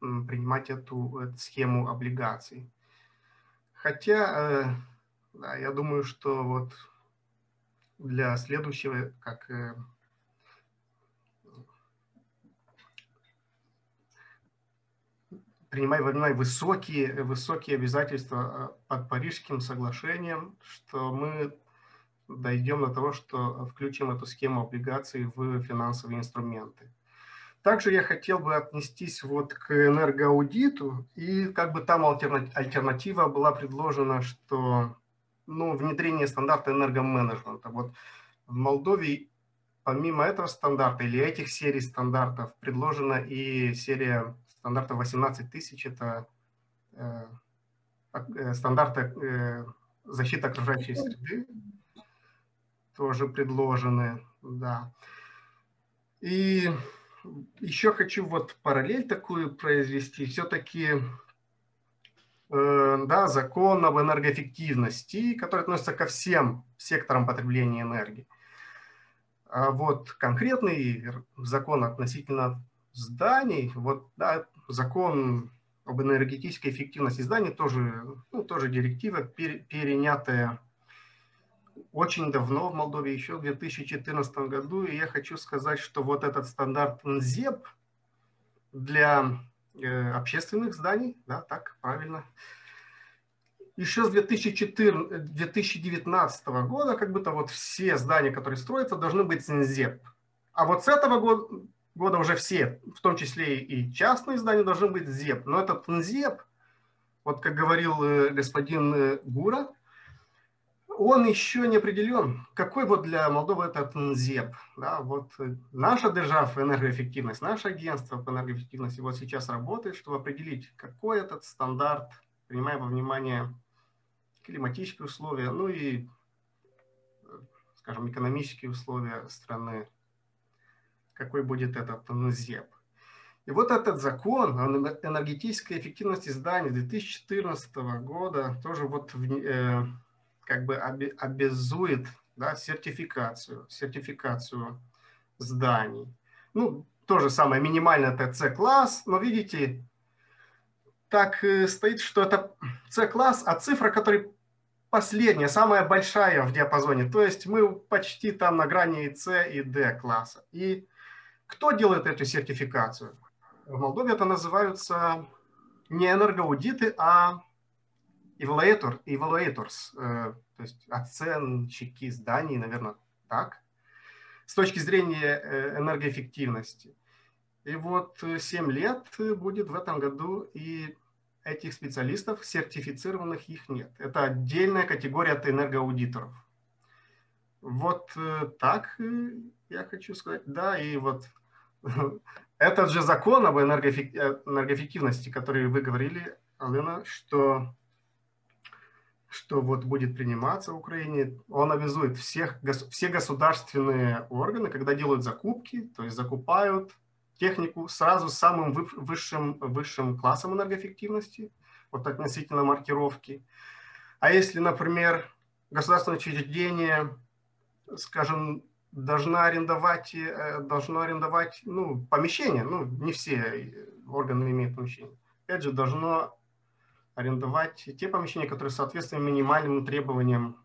принимать эту, эту схему облигаций. Хотя, э, да, я думаю, что вот для следующего, как э, принимая во внимание высокие, высокие обязательства э, под Парижским соглашением, что мы дойдем до того, что включим эту схему облигаций в финансовые инструменты. Также я хотел бы отнестись вот к энергоаудиту, и как бы там альтернатива была предложена, что ну, внедрение стандарта энергоменеджмента. Вот в Молдове помимо этого стандарта или этих серий стандартов предложена и серия стандарта 18 тысяч, это э, э, стандарты э, защиты окружающей среды, тоже предложены, да. И еще хочу вот параллель такую произвести. Все-таки да, закон об энергоэффективности, который относится ко всем секторам потребления энергии. А вот конкретный закон относительно зданий, вот да, закон об энергетической эффективности зданий тоже, ну, тоже директива, перенятая очень давно в Молдове, еще в 2014 году. И я хочу сказать, что вот этот стандарт НЗЕП для э, общественных зданий, да, так, правильно, еще с 2014, 2019 года как будто вот все здания, которые строятся, должны быть НЗЕП. А вот с этого года, года уже все, в том числе и частные здания, должны быть ЗЕП. Но этот НЗЕП, вот как говорил э, господин э, Гура, он еще не определен. Какой вот для Молдовы этот НЗЕП? Да, вот э, наша держава энергоэффективность, наше агентство по энергоэффективности вот сейчас работает, чтобы определить, какой этот стандарт, принимая во внимание климатические условия, ну и, скажем, экономические условия страны, какой будет этот НЗЕП. И вот этот закон о энергетической эффективности зданий 2014 года тоже вот э, как бы обязует да, сертификацию, сертификацию зданий. Ну, то же самое, минимально это С-класс, но видите, так э, стоит, что это С-класс, а цифра, которая последняя, самая большая в диапазоне, то есть мы почти там на грани С и Д класса. И кто делает эту сертификацию? В Молдове это называются не энергоаудиты, а evaluator, evaluators, э, то есть оценщики зданий, наверное, так, с точки зрения э, энергоэффективности. И вот 7 лет будет в этом году, и этих специалистов, сертифицированных их нет. Это отдельная категория от энергоаудиторов. Вот э, так я хочу сказать. Да, и вот этот же закон об энергоэффективности, который вы говорили, Алена, что, что вот будет приниматься в Украине, он обязует всех, все государственные органы, когда делают закупки, то есть закупают технику сразу с самым высшим, высшим классом энергоэффективности, вот относительно маркировки. А если, например, государственное учреждение, скажем, должна арендовать, э, должно арендовать ну, помещение, ну, не все органы имеют помещение. Опять же, должно арендовать те помещения, которые соответствуют минимальным требованиям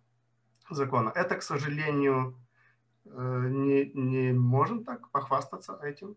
закона. Это, к сожалению, э, не, не можем так похвастаться этим.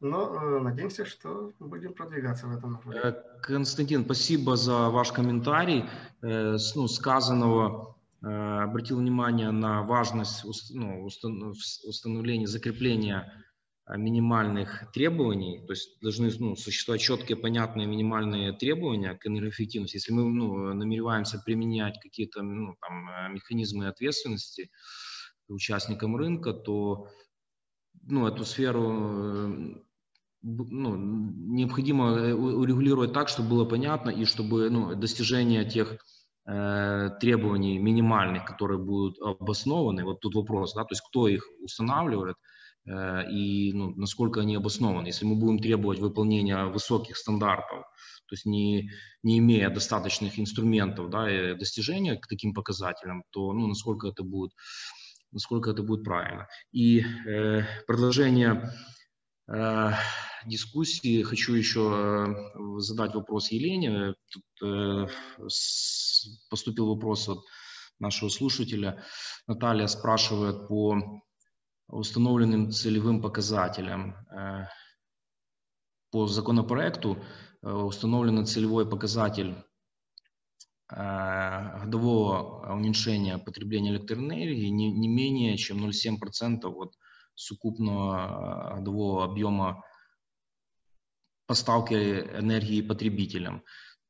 Но э, надеемся, что будем продвигаться в этом направлении. Константин, спасибо за ваш комментарий. Ну, сказанного Э, обратил внимание на важность ну, установления, закрепления э, минимальных требований, то есть должны ну, существовать четкие, понятные минимальные требования к энергоэффективности. Если мы ну, намереваемся применять какие-то ну, там, э, механизмы ответственности участникам рынка, то ну, эту сферу ну, необходимо урегулировать так, чтобы было понятно и чтобы ну, достижение тех Э, требований минимальных, которые будут обоснованы, вот тут вопрос, да, то есть кто их устанавливает э, и ну, насколько они обоснованы. Если мы будем требовать выполнения высоких стандартов, то есть не, не имея достаточных инструментов да, и достижения к таким показателям, то ну, насколько это будет, насколько это будет правильно. И э, продолжение э, дискуссии хочу еще э, задать вопрос Елене. Тут э, поступил вопрос от нашего слушателя. Наталья спрашивает по установленным целевым показателям. Э, по законопроекту установлен целевой показатель годового уменьшения потребления электроэнергии не, не менее чем 0,7% от сукупного годового объема поставки энергии потребителям.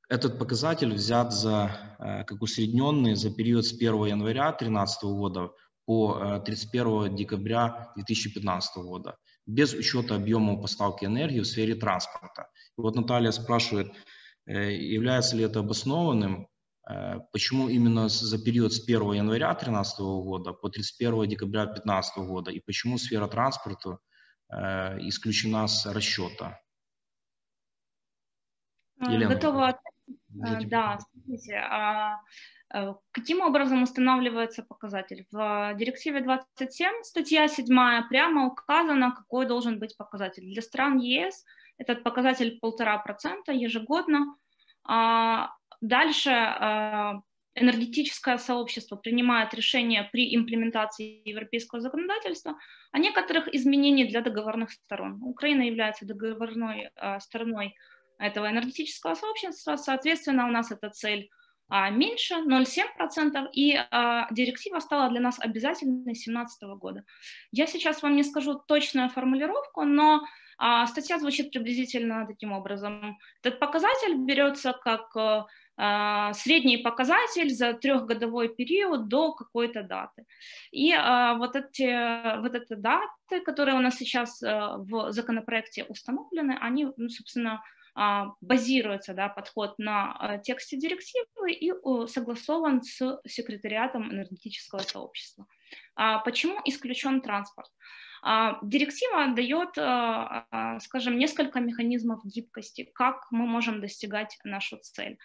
Этот показатель взят за, э, как усредненный за период с 1 января 2013 года по 31 э, декабря 2015 года, без учета объема поставки энергии в сфере транспорта. И вот Наталья спрашивает, э, является ли это обоснованным, почему именно за период с 1 января 2013 года по 31 декабря 2015 года и почему сфера транспорта исключена с расчета. Елена. Готова. Да, смотрите, а, Каким образом устанавливается показатель? В директиве 27, статья 7, прямо указано, какой должен быть показатель. Для стран ЕС этот показатель 1,5% ежегодно. А дальше энергетическое сообщество принимает решения при имплементации европейского законодательства о некоторых изменениях для договорных сторон. Украина является договорной э, стороной этого энергетического сообщества, соответственно, у нас эта цель меньше, 0,7%, и а, директива стала для нас обязательной с 2017 года. Я сейчас вам не скажу точную формулировку, но а, статья звучит приблизительно таким образом. Этот показатель берется как э, а, средний показатель за трехгодовой период до какой-то даты. И а, вот, эти, вот эти даты, которые у нас сейчас а, в законопроекте установлены, они, ну, собственно, а, базируется да, подход на а, тексте директивы и согласован с секретариатом энергетического сообщества. А, почему исключен транспорт? Директива дает, скажем, несколько механизмов гибкости, как мы можем достигать нашу цель.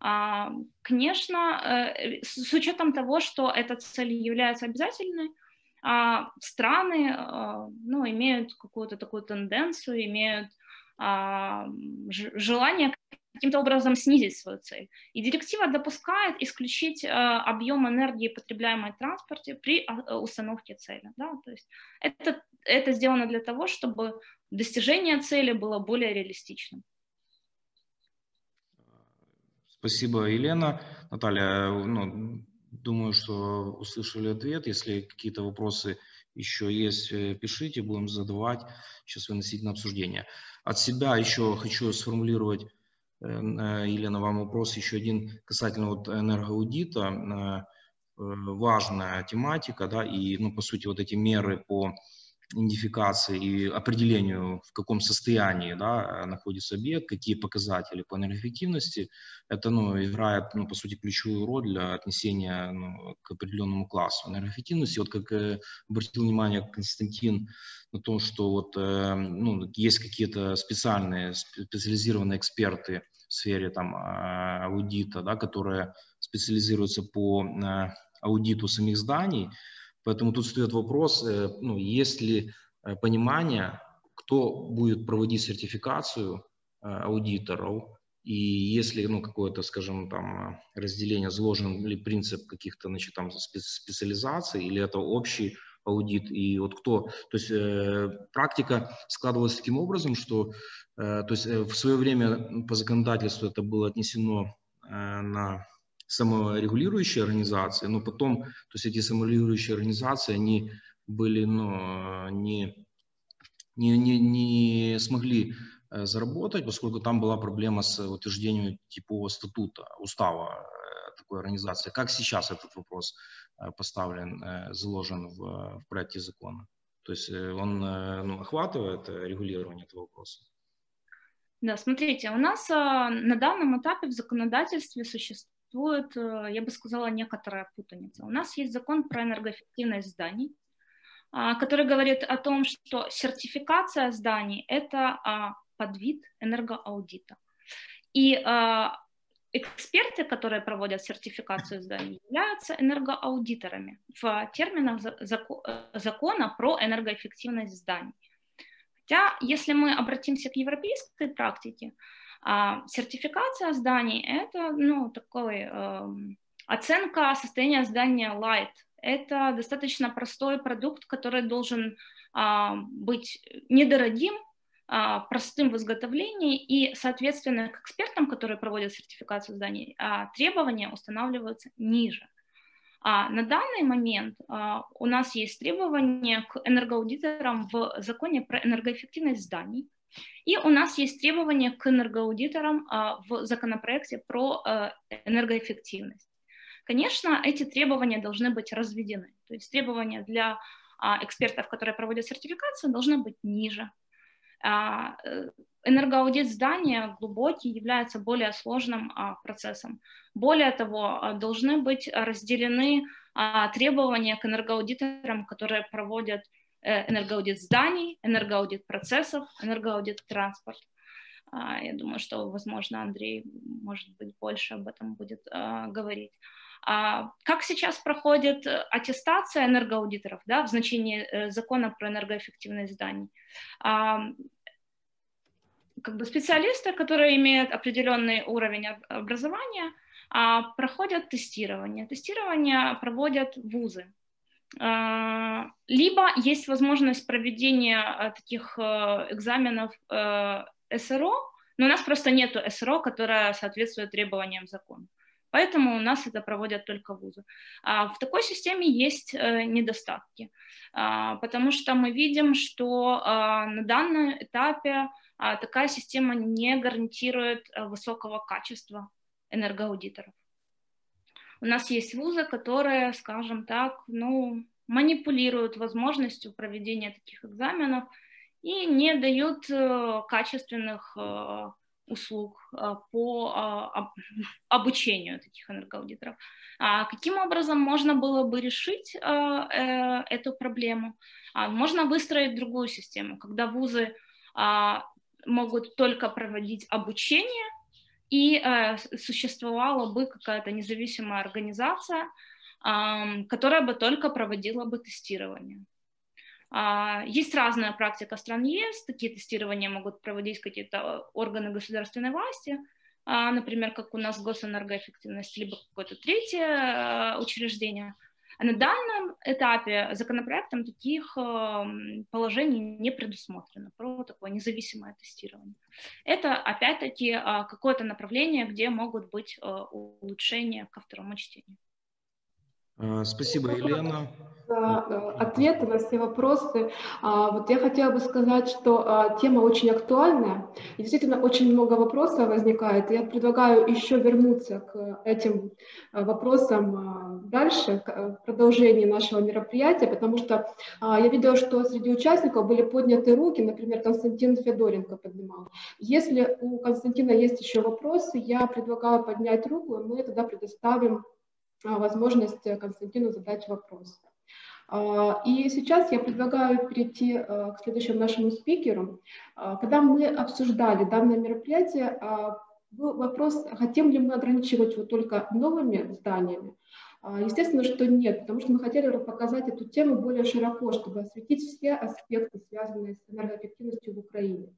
А, конечно, э, с учетом того, что эта цель является обязательной, а, страны а, ну, имеют какую-то такую тенденцию, имеют желание каким-то образом снизить свою цель. И директива допускает исключить объем энергии, потребляемой в транспорте при установке цели. Да? То есть это, это сделано для того, чтобы достижение цели было более реалистичным. Спасибо, Елена. Наталья, ну, думаю, что услышали ответ. Если какие-то вопросы еще есть, э, пишите, будем задавать, сейчас выносить на обсуждение. От себя еще хочу сформулировать, э, э, Елена, вам вопрос еще один касательно вот энергоаудита. Важная тематика, да, и, ну, по сути, вот эти меры по идентификации и определению, в каком состоянии да, находится объект, какие показатели по энергоэффективности, это ну, играет, ну, по сути, ключевую роль для отнесения ну, к определенному классу энергоэффективности. Вот как э, обратил внимание Константин на то, что вот, э, ну, есть какие-то специальные, специализированные эксперты в сфере там, а, аудита, да, которые специализируются по э, аудиту самих зданий, Поэтому тут стоит вопрос, э, ну, есть ли э, понимание, кто будет проводить сертификацию э, аудиторов, и если, ну, какое-то, скажем, там, разделение, заложен ли принцип каких-то, значит, там, специализаций, или это общий аудит, и вот кто, то есть э, практика складывалась таким образом, что, э, то есть э, в свое время по законодательству это было отнесено э, на саморегулирующие организации, но потом, то есть эти саморегулирующие организации, они были, ну, не, не, не, не смогли э, заработать, поскольку там была проблема с утверждением типового статута, устава э, такой организации. Как сейчас этот вопрос э, поставлен, заложен в, в проекте закона? То есть он ну, охватывает регулирование этого вопроса? Да, смотрите, у нас на данном этапе в законодательстве существует существует, э, я бы сказала, некоторая путаница. У нас есть закон про энергоэффективность зданий, а, который говорит о том, что сертификация зданий – это а, подвид энергоаудита. И а, эксперты, которые проводят сертификацию зданий, являются энергоаудиторами в терминах закона про энергоэффективность зданий. Хотя, если мы обратимся к европейской практике, а сертификация зданий – это ну, такой, э, оценка состояния здания light. Это достаточно простой продукт, который должен э, быть недорогим, э, простым в изготовлении, и, соответственно, к экспертам, которые проводят сертификацию зданий, э, требования устанавливаются ниже. А на данный момент а, у нас есть требования к энергоаудиторам в законе про энергоэффективность зданий, и у нас есть требования к энергоаудиторам а, в законопроекте про а, энергоэффективность. Конечно, эти требования должны быть разведены. То есть требования для а, экспертов, которые проводят сертификацию, должны быть ниже. Э, энергоаудит здания глубокий является более сложным процессом. Более того, должны быть разделены требования к энергоаудиторам, которые проводят энергоаудит зданий, энергоаудит процессов, энергоаудит транспорт. А, я думаю, что, возможно, Андрей, может быть, больше об этом будет а, говорить. А, как сейчас проходит аттестация энергоаудиторов да, в значении э, закона про энергоэффективность зданий? А, как бы специалисты, которые имеют определенный уровень образования, а, проходят тестирование. Тестирование проводят вузы. Либо есть возможность проведения таких э, экзаменов СРО, но у нас просто нет СРО, которая соответствует требованиям закона. Поэтому у нас это проводят только вузы. А в такой системе есть э, недостатки, а, потому что мы видим, что а, на данном этапе а, такая система не гарантирует э, высокого качества энергоаудиторов. У нас есть вузы, которые, скажем так, ну, манипулируют возможностью проведения таких экзаменов и не дают э, качественных услуг а, по а, обучению таких энергоаудиторов. А каким образом можно было бы решить э, эту проблему? Можно выстроить другую систему, когда вузы могут только проводить обучение, и э, существовала бы какая-то независимая организация, которая бы только проводила бы тестирование. А, есть разная практика стран ЕС, такие тестирования могут проводить какие-то органы государственной власти, а, например, как у нас госэнергоэффективность, либо какое-то третье а, учреждение. А на данном этапе законопроектом таких положений не предусмотрено про такое независимое тестирование. Это опять-таки какое-то направление, где могут быть улучшения ко второму чтению. Спасибо, Елена за э, ответы на все вопросы. А, вот я хотела бы сказать, что а, тема очень актуальная, и действительно очень много вопросов возникает. Я предлагаю еще вернуться к этим вопросам а, дальше, в продолжении нашего мероприятия, потому что я видела, что среди участников были подняты руки, например, Константин Федоренко поднимал. Если у Константина есть еще вопросы, я предлагаю поднять руку, и мы тогда предоставим возможность Константину задать вопрос. А, и сейчас я предлагаю перейти а, к следующему нашему спикеру. А, когда мы обсуждали данное мероприятие, был вопрос, хотим ли мы ограничивать его только новыми зданиями. Естественно, что нет, потому что мы хотели показать эту тему более широко, чтобы осветить все аспекты, связанные с энергоэффективностью в Украине.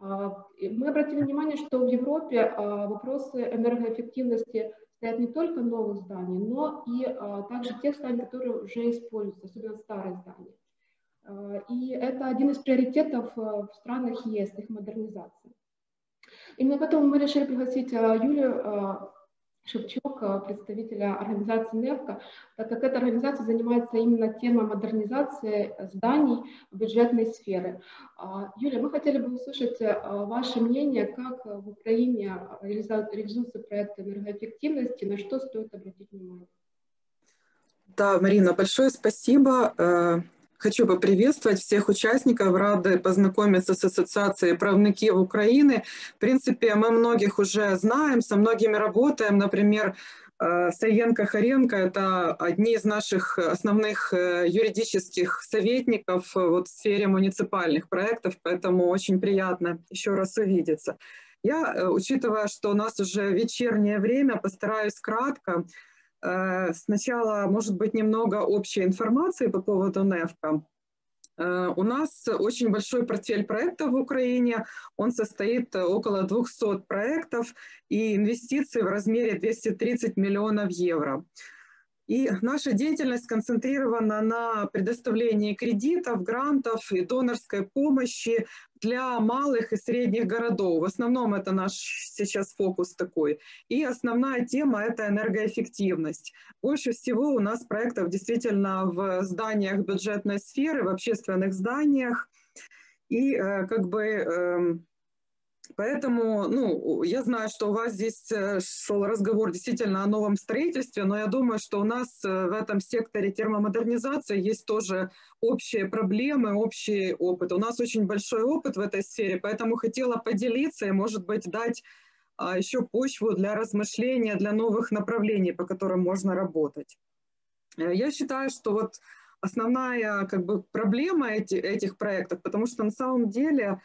Мы обратили внимание, что в Европе вопросы энергоэффективности стоят не только новые здания, но и а, также те здания, которые уже используются, особенно старые здания. А, и это один из приоритетов а, в странах ЕС, их модернизация. Именно поэтому мы решили пригласить а, Юлию а, Шевчук, э, представителя организации НЕФКО, так как эта организация занимается именно темой модернизации зданий бюджетной сферы. А, Юлия, мы хотели бы услышать э, ваше мнение, как в Украине реализуется проект энергоэффективности, на что стоит обратить внимание. Да, Марина, большое спасибо. Хочу поприветствовать всех участников, рады познакомиться с Ассоциацией правники Украины. В принципе, мы многих уже знаем, со многими работаем. Например, э, Саенко Харенко – это одни из наших основных э, юридических советников э, вот в сфере муниципальных проектов, поэтому очень приятно еще раз увидеться. Я, учитывая, что у нас уже вечернее время, постараюсь кратко сначала, может быть, немного общей информации по поводу НЕФКа. Э, у нас очень большой портфель проектов в Украине. Он состоит около 200 проектов и инвестиций в размере 230 миллионов евро. И наша деятельность сконцентрирована на предоставлении кредитов, грантов и донорской помощи для малых и средних городов. В основном это наш сейчас фокус такой. И основная тема – это энергоэффективность. Больше всего у нас проектов действительно в зданиях бюджетной сферы, в общественных зданиях. И э, как бы эм, Поэтому, ну, я знаю, что у вас здесь э, шел разговор действительно о новом строительстве, но я думаю, что у нас э, в этом секторе термомодернизации есть тоже общие проблемы, общий опыт. У нас очень большой опыт в этой сфере, поэтому хотела поделиться и, может быть, дать а, еще почву для размышления, для новых направлений, по которым можно работать. Э, я считаю, что вот основная как бы, проблема эти, этих проектов, потому что на самом деле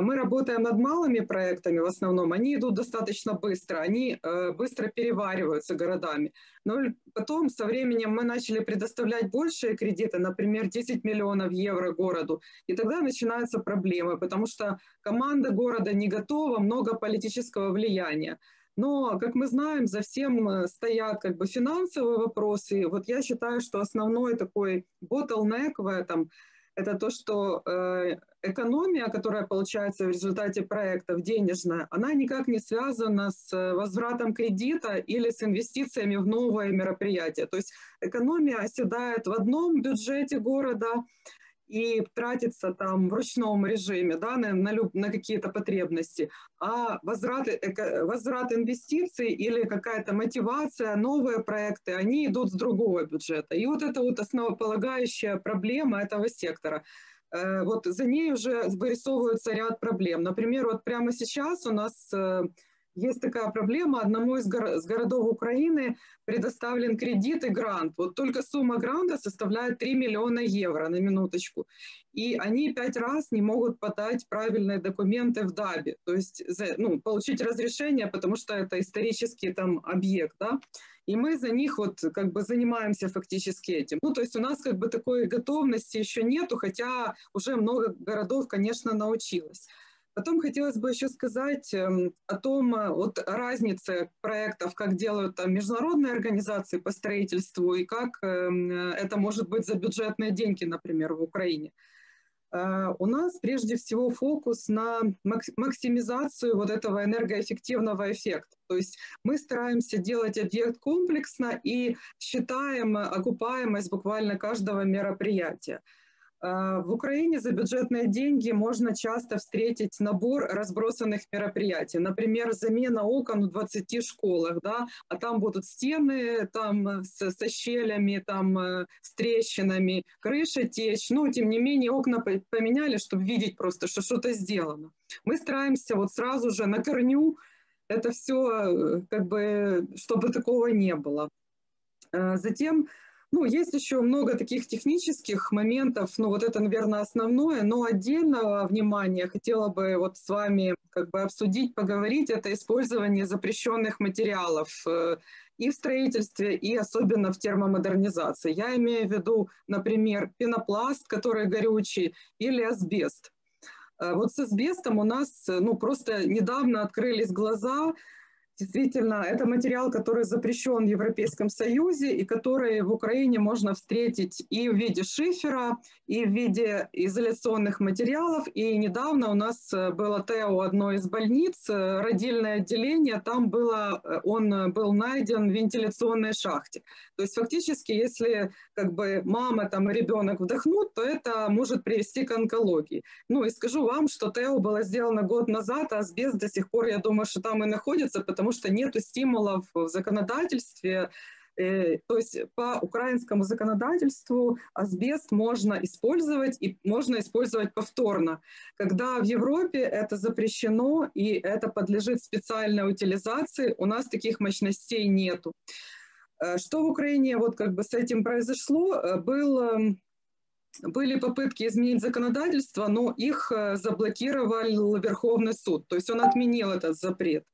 мы работаем над малыми проектами в основном, они идут достаточно быстро, они э, быстро перевариваются городами. Но потом со временем мы начали предоставлять большие кредиты, например, 10 миллионов евро городу, и тогда начинаются проблемы, потому что команда города не готова, много политического влияния. Но, как мы знаем, за всем э, стоят как бы финансовые вопросы. Вот я считаю, что основной такой bottleneck в этом – это то, что э, экономия, которая получается в результате проектов денежная, она никак не связана с э, возвратом кредита или с инвестициями в новое мероприятие. То есть экономия оседает в одном бюджете города, и тратится там в ручном режиме да, на, на, на какие-то потребности, а возврат, возврат инвестиций или какая-то мотивация, новые проекты, они идут с другого бюджета. И вот это вот основополагающая проблема этого сектора. Э, вот за ней уже вырисовывается ряд проблем. Например, вот прямо сейчас у нас э, есть такая проблема. Одному из городов Украины предоставлен кредит и грант. Вот только сумма гранта составляет 3 миллиона евро на минуточку. И они пять раз не могут подать правильные документы в ДАБе. То есть ну, получить разрешение, потому что это исторический там объект. Да? И мы за них вот как бы занимаемся фактически этим. Ну, то есть у нас как бы такой готовности еще нету, хотя уже много городов, конечно, научилось. Потом хотелось бы еще сказать эм, о том, э, вот разнице проектов, как делают там международные организации по строительству и как эм, это может быть за бюджетные деньги, например, в Украине. Э, у нас прежде всего фокус на максимизацию вот этого энергоэффективного эффекта. То есть мы стараемся делать объект комплексно и считаем окупаемость буквально каждого мероприятия. А, в Украине за бюджетные деньги можно часто встретить набор разбросанных мероприятий. Например, замена окон в 20 школах, да, а там будут стены там, с, со щелями, там, э, с трещинами, крыша течь. Но, тем не менее, окна поменяли, чтобы видеть просто, что что-то сделано. Мы стараемся вот сразу же на корню это все, э, как бы, чтобы такого не было. Э, затем ну, есть еще много таких технических моментов, ну, вот это, наверное, основное, но отдельного внимания хотела бы вот с вами как бы обсудить, поговорить, это использование запрещенных материалов э, и в строительстве, и особенно в термомодернизации. Я имею в виду, например, пенопласт, который горючий, или асбест. Э, вот с асбестом у нас, ну, просто недавно открылись глаза, Действительно, это материал, который запрещен в Европейском Союзе и который в Украине можно встретить и в виде шифера, и в виде изоляционных материалов. И недавно у нас э, было ТЭО одной из больниц, э, родильное отделение, там было, э, он был найден в вентиляционной шахте. То есть фактически, если как бы мама там и ребенок вдохнут, то это может привести к онкологии. Ну и скажу вам, что ТЭО было сделано год назад, а асбест до сих пор, я думаю, что там и находится, потому потому что нет стимулов в законодательстве. Э, то есть по украинскому законодательству асбест можно использовать и можно использовать повторно. Когда в Европе это запрещено и это подлежит специальной утилизации, у нас таких мощностей нету. Э, что в Украине вот как бы с этим произошло? Э, был были попытки изменить законодательство, но их заблокировал Верховный суд. То есть он отменил этот запрет.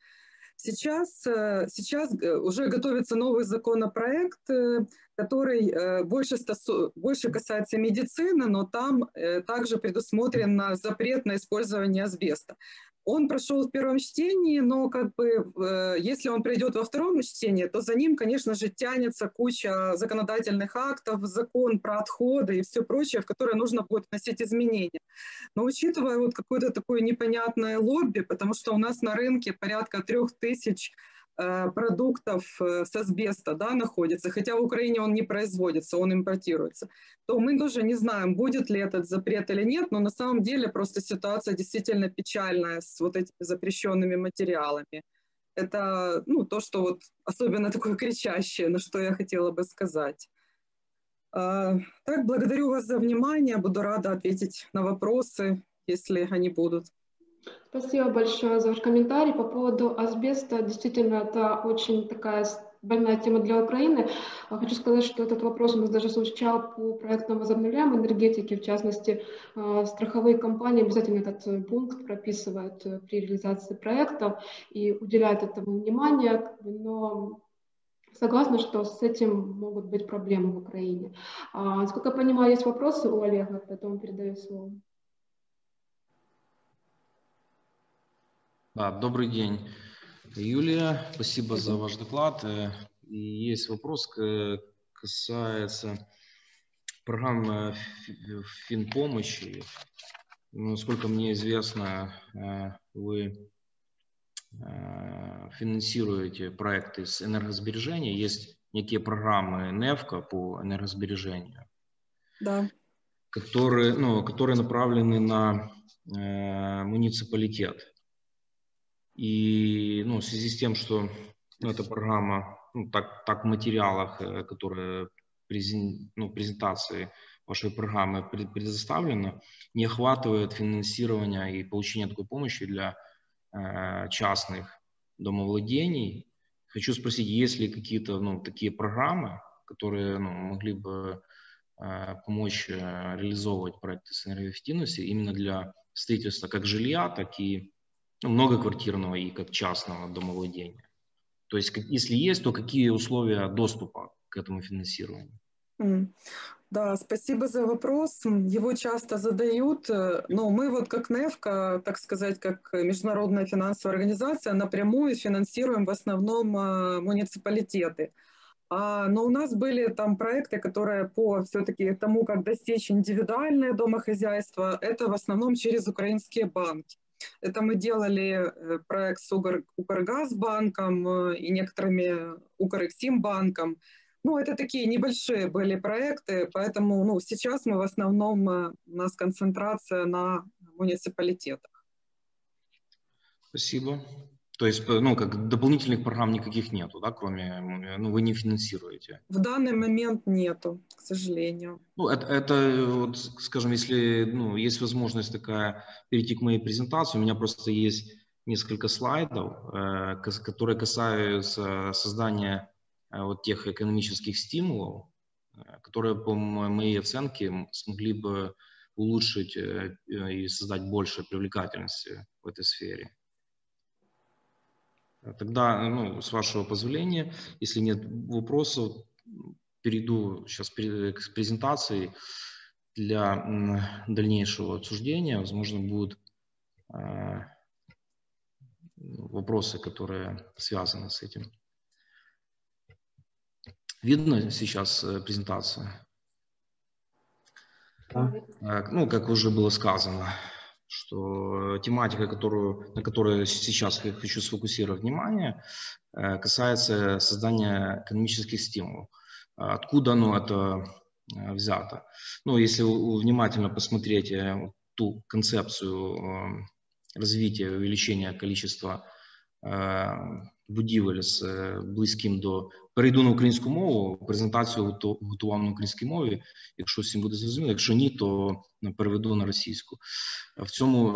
Сейчас, э, сейчас э, уже готовится новый законопроект, э, который больше, стосу, больше касается медицины, но там также предусмотрен запрет на использование асбеста. Он прошел в первом чтении, но как бы э, если он придет во втором чтении, то за ним, конечно же, тянется куча законодательных актов, закон про отходы и все прочее, в которые нужно будет вносить изменения. Но учитывая вот какое-то такое непонятное лобби, потому что у нас на рынке порядка трех тысяч Э, продуктов э, с асбеста да, находится, хотя в Украине он не производится, он импортируется, то мы тоже не знаем, будет ли этот запрет или нет, но на самом деле просто ситуация действительно печальная с вот этими запрещенными материалами. Это ну, то, что вот особенно такое кричащее, на что я хотела бы сказать. А, так, благодарю вас за внимание, буду рада ответить на вопросы, если они будут. Спасибо большое за ваш комментарий. По поводу асбеста, действительно, это очень такая больная тема для Украины. Хочу сказать, что этот вопрос у нас даже звучал по проектам возобновляемой энергетики, в частности, страховые компании обязательно этот пункт прописывают при реализации проектов и уделяют этому внимание, но согласна, что с этим могут быть проблемы в Украине. А, насколько я понимаю, есть вопросы у Олега, поэтому передаю слово. Да, добрый день, Юлия. Спасибо за ваш доклад. Э, и есть вопрос, касается программы финпомощи. Насколько мне известно, э, вы Э, финансируете проекты с энергосбережения, есть некие программы НЕФКО по энергосбережению, да. которые, ну, которые направлены на э, муниципалитет. И ну, в связи с тем, что ну, эта программа, ну, так, так в материалах, э, которые презен, ну, презентации вашей программы предоставлено, не охватывает финансирование и получение такой помощи для Э, частных домовладений. Хочу спросить, есть ли какие-то ну, такие программы, которые ну, могли бы э, помочь э, реализовывать проекты с энергоэффективностью именно для строительства как жилья, так и многоквартирного и как частного домовладения. То есть, если есть, то какие условия доступа к этому финансированию? Да, спасибо за вопрос. Его часто задают, но мы вот как НЕФКа, так сказать, как международная финансовая организация, напрямую финансируем в основном э, муниципалитеты. А, но у нас были там проекты, которые по все-таки тому, как достичь индивидуальное домохозяйство, это в основном через украинские банки. Это мы делали э, проект с Укргазбанком и некоторыми Укрексимбанком. банком ну, это такие небольшие были проекты, поэтому ну, сейчас мы в основном, э, у нас концентрация на муниципалитетах. Спасибо. То есть, э, ну, как дополнительных программ никаких нету, да, кроме, ну, вы не финансируете? В данный момент нету, к сожалению. Ну, это, это вот, скажем, если, ну, есть возможность такая перейти к моей презентации, у меня просто есть несколько слайдов, э, которые касаются создания Э, вот тех экономических стимулов, э, которые, по моей оценке, смогли бы улучшить э, и создать больше привлекательности в этой сфере. Тогда, ну, с вашего позволения, если нет вопросов, перейду сейчас к презентации для дальнейшего обсуждения. Возможно, будут вопросы, которые связаны с этим. Видно сейчас э, презентацию? Ну, как уже было сказано, что тематика, которую, на которую сейчас я хочу сфокусировать внимание, э, касается создания экономических стимулов. Откуда оно это э, взято? Ну, если внимательно посмотреть ту концепцию развития, увеличения количества будівель з близьким до перейду на українську мову. Презентацію готував на українській мові. Якщо всім буде зрозуміло, якщо ні, то переведу на російську. В цьому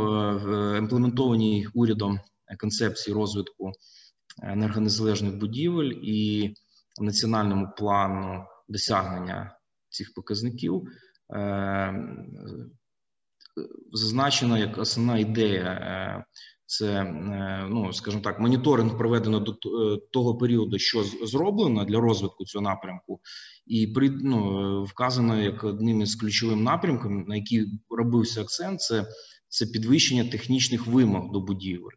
імплементованій урядом концепції розвитку енергонезалежних будівель і національному плану досягнення цих показників. Зазначена як основна ідея це ну скажімо так, моніторинг проведено до того періоду, що зроблено для розвитку цього напрямку, і при ну, вказано як одним із ключових напрямків, на який робився акцент, це це підвищення технічних вимог до будівель.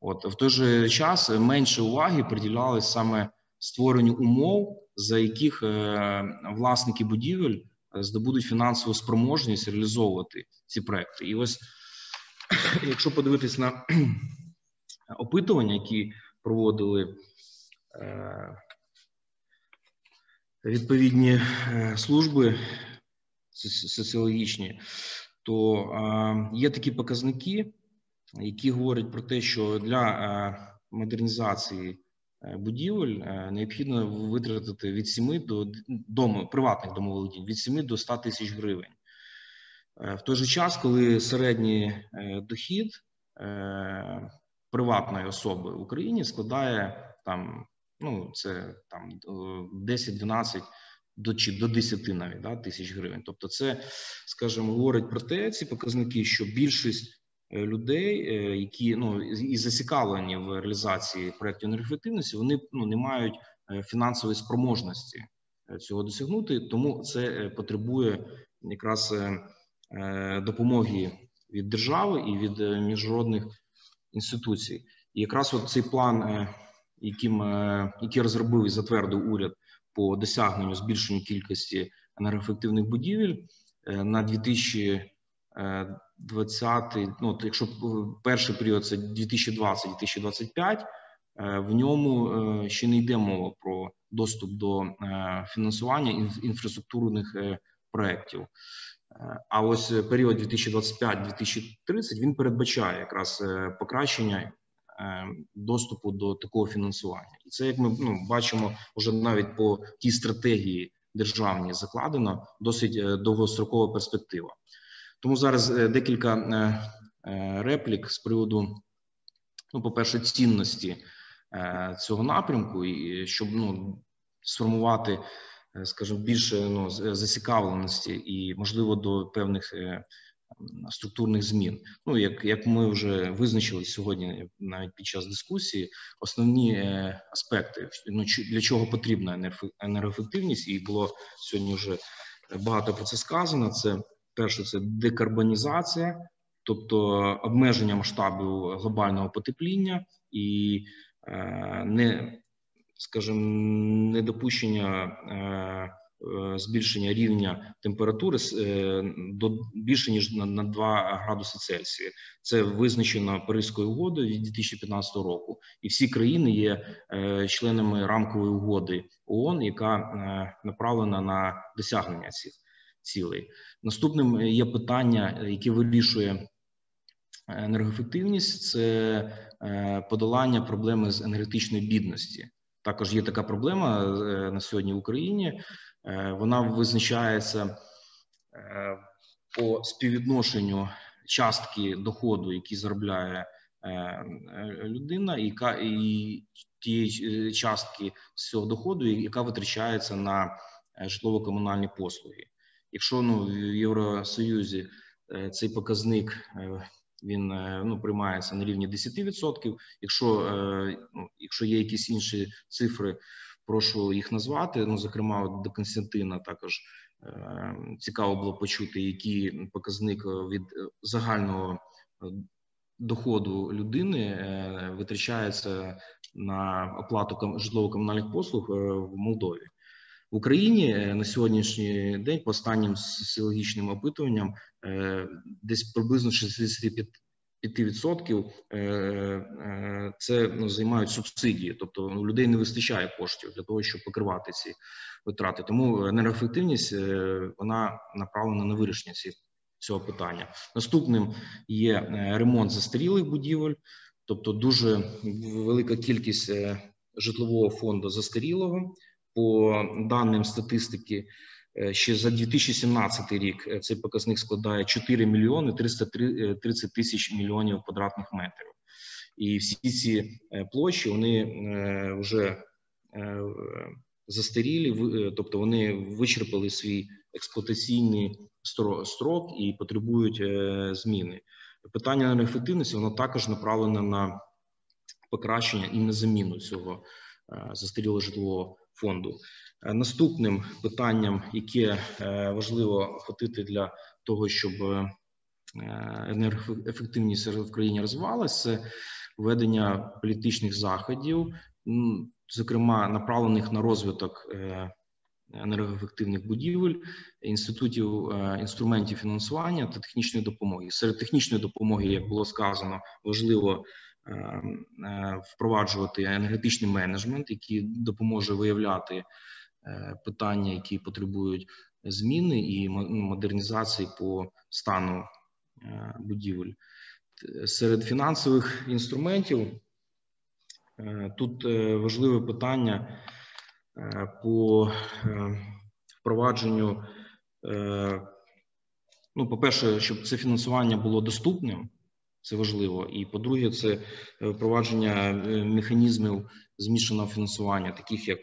От в той же час менше уваги приділялось саме створенню умов, за яких е, власники будівель здобудуть фінансову спроможність реалізовувати ці проекти. І ось Якщо подивитись на опитування, які проводили е, відповідні е, служби соціологічні, то е, є такі показники, які говорять про те, що для модернізації будівель необхідно витратити від 7 до дому приватних домоволодінь від 7 до 100 тисяч гривень. Е, в той же час, коли середній е, дохід е, приватної особи в Україні складає там Ну це там 10-12 до чи до 10 навіть да, тисяч гривень. Тобто, це, скажімо, говорить про те, ці показники, що більшість людей, які ну і зацікавлені в реалізації проєктів енергоефективності, вони ну не мають фінансової спроможності цього досягнути, тому це потребує якраз допомоги від держави і від міжнародних інституцій. І якраз от цей план, яким який розробив і затвердив уряд по досягненню збільшенню кількості енергоефективних будівель на 2020, ну якщо перший період це 2020-2025, в ньому ще не йде мова про доступ до фінансування інфраструктурних проєктів. А ось період 2025-2030 він передбачає якраз покращення доступу до такого фінансування, і це як ми ну, бачимо, вже навіть по тій стратегії державній закладено досить довгострокова перспектива. Тому зараз декілька реплік з приводу, ну, по перше, цінності цього напрямку, і щоб ну сформувати скажімо, більше ну, зацікавленості і можливо до певних структурних змін. Ну як як ми вже визначили сьогодні, навіть під час дискусії, основні аспекти ну для чого потрібна енергоефективність, і було сьогодні вже багато про це сказано. Це перше, це декарбонізація, тобто обмеження масштабу глобального потепління і не скажімо, недопущення збільшення рівня температури до більше ніж на 2 градуси Цельсія. Це визначено Паризькою угодою від 2015 року, і всі країни є членами рамкової угоди ООН, яка направлена на досягнення цих цілей. Наступним є питання, яке вирішує енергоефективність, це подолання проблеми з енергетичної бідності. Також є така проблема на сьогодні в Україні. Вона визначається по співвідношенню частки доходу, який заробляє людина, і тієї частки з цього доходу, яка витрачається на житлово-комунальні послуги. Якщо ну в Євросоюзі цей показник він ну приймається на рівні 10%. Якщо ну, якщо є якісь інші цифри, прошу їх назвати. Ну, зокрема, до Константина також цікаво було почути, який показник від загального доходу людини витрачається на оплату житлово-комунальних послуг в Молдові. В Україні на сьогоднішній день, по останнім соціологічним опитуванням, десь приблизно 65% це ну, займають субсидії, тобто у людей не вистачає коштів для того, щоб покривати ці витрати. Тому енергоефективність вона направлена на вирішення цього питання. Наступним є ремонт застарілих будівель, тобто дуже велика кількість житлового фонду застарілого по даним статистики, ще за 2017 рік цей показник складає 4 мільйони 330 тисяч мільйонів квадратних метрів. І всі ці площі вони вже застарілі, тобто вони вичерпали свій експлуатаційний строк і потребують зміни. Питання енергоефективності воно також направлене на покращення і на заміну цього застарілого житлового фонду. Наступним питанням, яке важливо охватити для того, щоб енергоефективність в країні розвивалася, це введення політичних заходів, зокрема направлених на розвиток енергоефективних будівель, інститутів інструментів фінансування та технічної допомоги. Серед технічної допомоги, як було сказано, важливо впроваджувати енергетичний менеджмент, який допоможе виявляти питання, які потребують зміни і модернізації по стану будівель. Серед фінансових інструментів тут важливе питання по впровадженню. Ну, по перше, щоб це фінансування було доступним Це важливо. І по-друге, це впровадження механізмів змішаного фінансування, таких як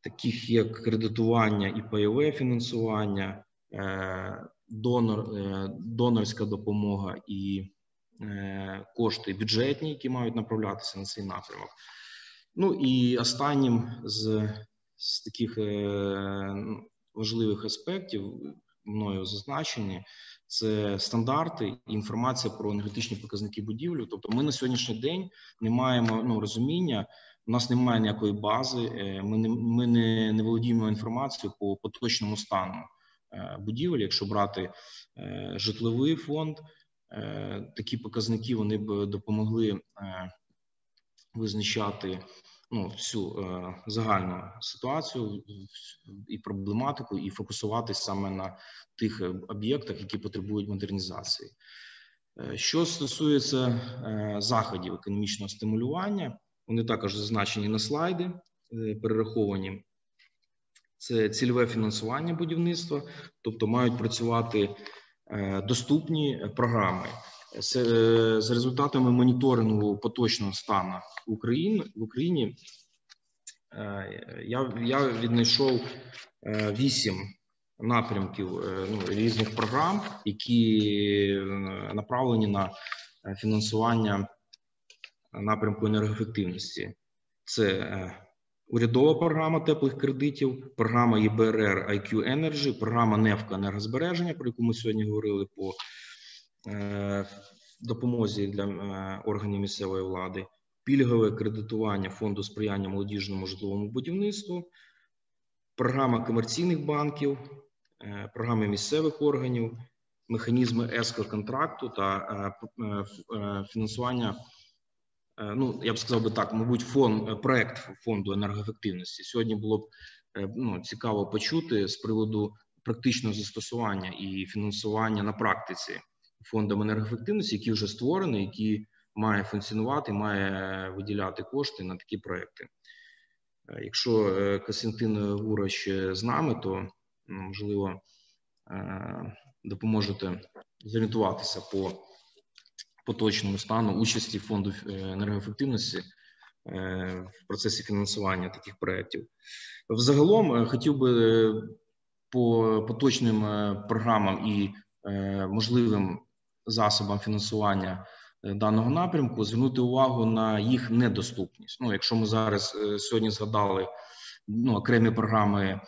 таких як кредитування і пайове фінансування, донор, донорська допомога і кошти бюджетні, які мають направлятися на цей напрямок. Ну і останнім з, з таких важливих аспектів мною зазначені це стандарти і інформація про енергетичні показники будівлі. Тобто, ми на сьогоднішній день не маємо ну розуміння. У нас немає ніякої бази. Е, ми не ми не, не володіємо інформацією по поточному стану е, будівель. Якщо брати е, житловий фонд, такі показники вони б допомогли визначати ну, всю е, загальну ситуацію і проблематику, і фокусуватись саме на тих об'єктах, які потребують модернізації. Е, що стосується е, заходів економічного стимулювання, вони також зазначені на слайди, е, перераховані. Це цільове фінансування будівництва, тобто мають працювати е, доступні програми. Е, за результатами моніторингу поточного стану України в Україні е, я я віднайшов е, вісім напрямків ну, різних програм, які направлені на фінансування напрямку енергоефективності. Це урядова програма теплих кредитів, програма ЄБРР IQ Energy, програма НЕФКА енергозбереження, про яку ми сьогодні говорили по допомозі для е, органів місцевої влади, пільгове кредитування фонду сприяння молодіжному житловому будівництву, програма комерційних банків, е, програми місцевих органів, механізми ескор-контракту та фінансування. Ну, я б сказав би так, мабуть, фонд проект фонду енергоефективності. Сьогодні було б ну, цікаво почути з приводу практичного застосування і фінансування на практиці фондом енергоефективності, який вже створений, який має функціонувати, має виділяти кошти на такі проекти. Е, якщо е, Костянтин Гурач з нами, то можливо е, допоможете зорієнтуватися по поточному стану участі фонду енергоефективності в процесі фінансування таких проєктів. Взагалом хотів би по поточним програмам і можливим засобам фінансування е, даного напрямку, звернути увагу на їх недоступність. Ну, якщо ми зараз е, сьогодні згадали ну, окремі програми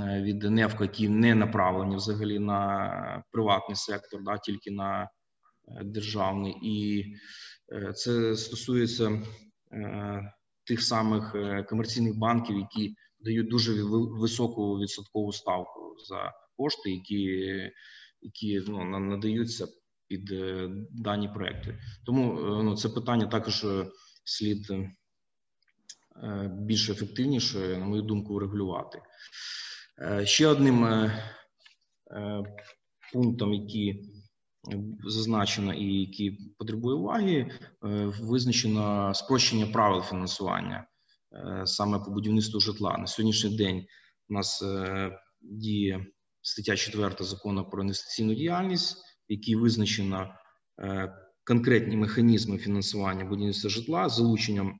е, від НЕФКО, які не направлені взагалі на приватний сектор, да, тільки на державний, і це стосується тих самих комерційних банків, які дають дуже високу відсоткову ставку за кошти, які які ну, надаються під е, дані проекти. Тому е, ну, це питання також е, слід більш ефективніше, на мою думку, врегулювати. Ще одним пунктом, який зазначено і який потребує уваги, визначено спрощення правил фінансування саме по будівництву житла. На сьогоднішній день у нас діє стаття 4 закону про інвестиційну діяльність якій визначено е, конкретні механізми фінансування будівництва житла з залученням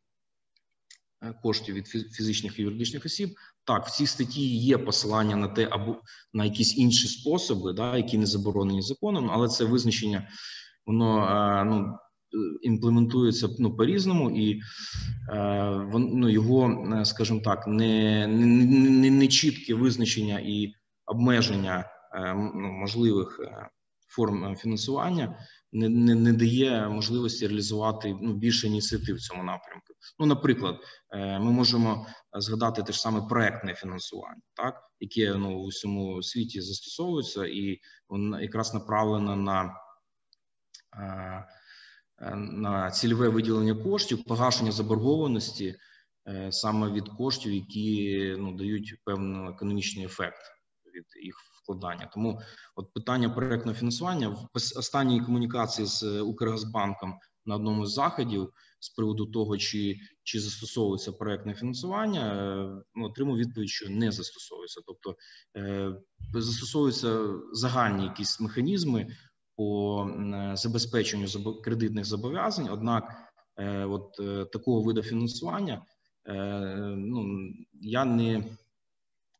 е, коштів від фізичних і юридичних осіб. Так, в цій статті є посилання на те, або на якісь інші способи, да, які не заборонені законом, але це визначення, воно е, ну. Імплементується ну по різному, і ну, його, скажімо так, не не, не, не чітке визначення і обмеження е, ну, можливих форм е, фінансування не не, не дає можливості реалізувати ну, більше ініціатив в цьому напрямку. Ну, наприклад, е, ми можемо згадати те ж саме проектне фінансування, так яке ну у всьому світі застосовується, і воно якраз направлено на е, на цільове виділення коштів, погашення заборгованості саме від коштів, які ну дають певний економічний ефект від їх вкладання. Тому от питання проектного фінансування в останній комунікації з Укргазбанком на одному з заходів з приводу того, чи чи застосовується проектне фінансування, е, ну, отримав відповідь, що не застосовується, тобто е, застосовуються загальні якісь механізми по забезпеченню кредитних зобов'язань. Однак, от такого виду фінансування ну, я не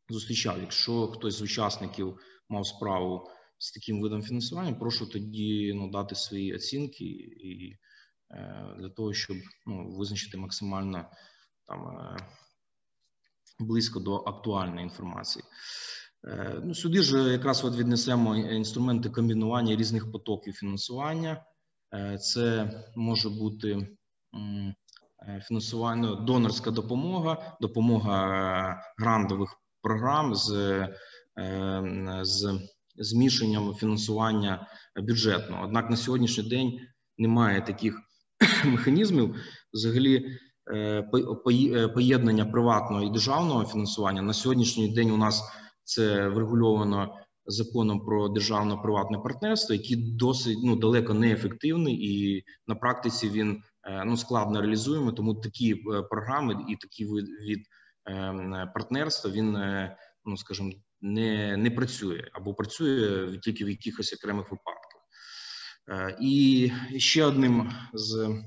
зустрічав. Якщо хтось з учасників мав справу з таким видом фінансування, прошу тоді ну, дати свої оцінки і для того, щоб ну, визначити максимально там близько до актуальної інформації. Е, ну, Сюди ж якраз от віднесемо інструменти комбінування різних потоків фінансування. Е, це може бути е, фінансування, донорська допомога, допомога грантових програм з з змішанням фінансування бюджетного. Однак на сьогоднішній день немає таких механізмів. Взагалі, поєднання приватного і державного фінансування на сьогоднішній день у нас це врегульовано законом про державно-приватне партнерство, який досить ну далеко неефективний, і на практиці він е, ну складно реалізуємо. Тому такі е, програми і такі від е, партнерства він ну скажімо, не не працює або працює тільки в якихось окремих випадках. І ще одним з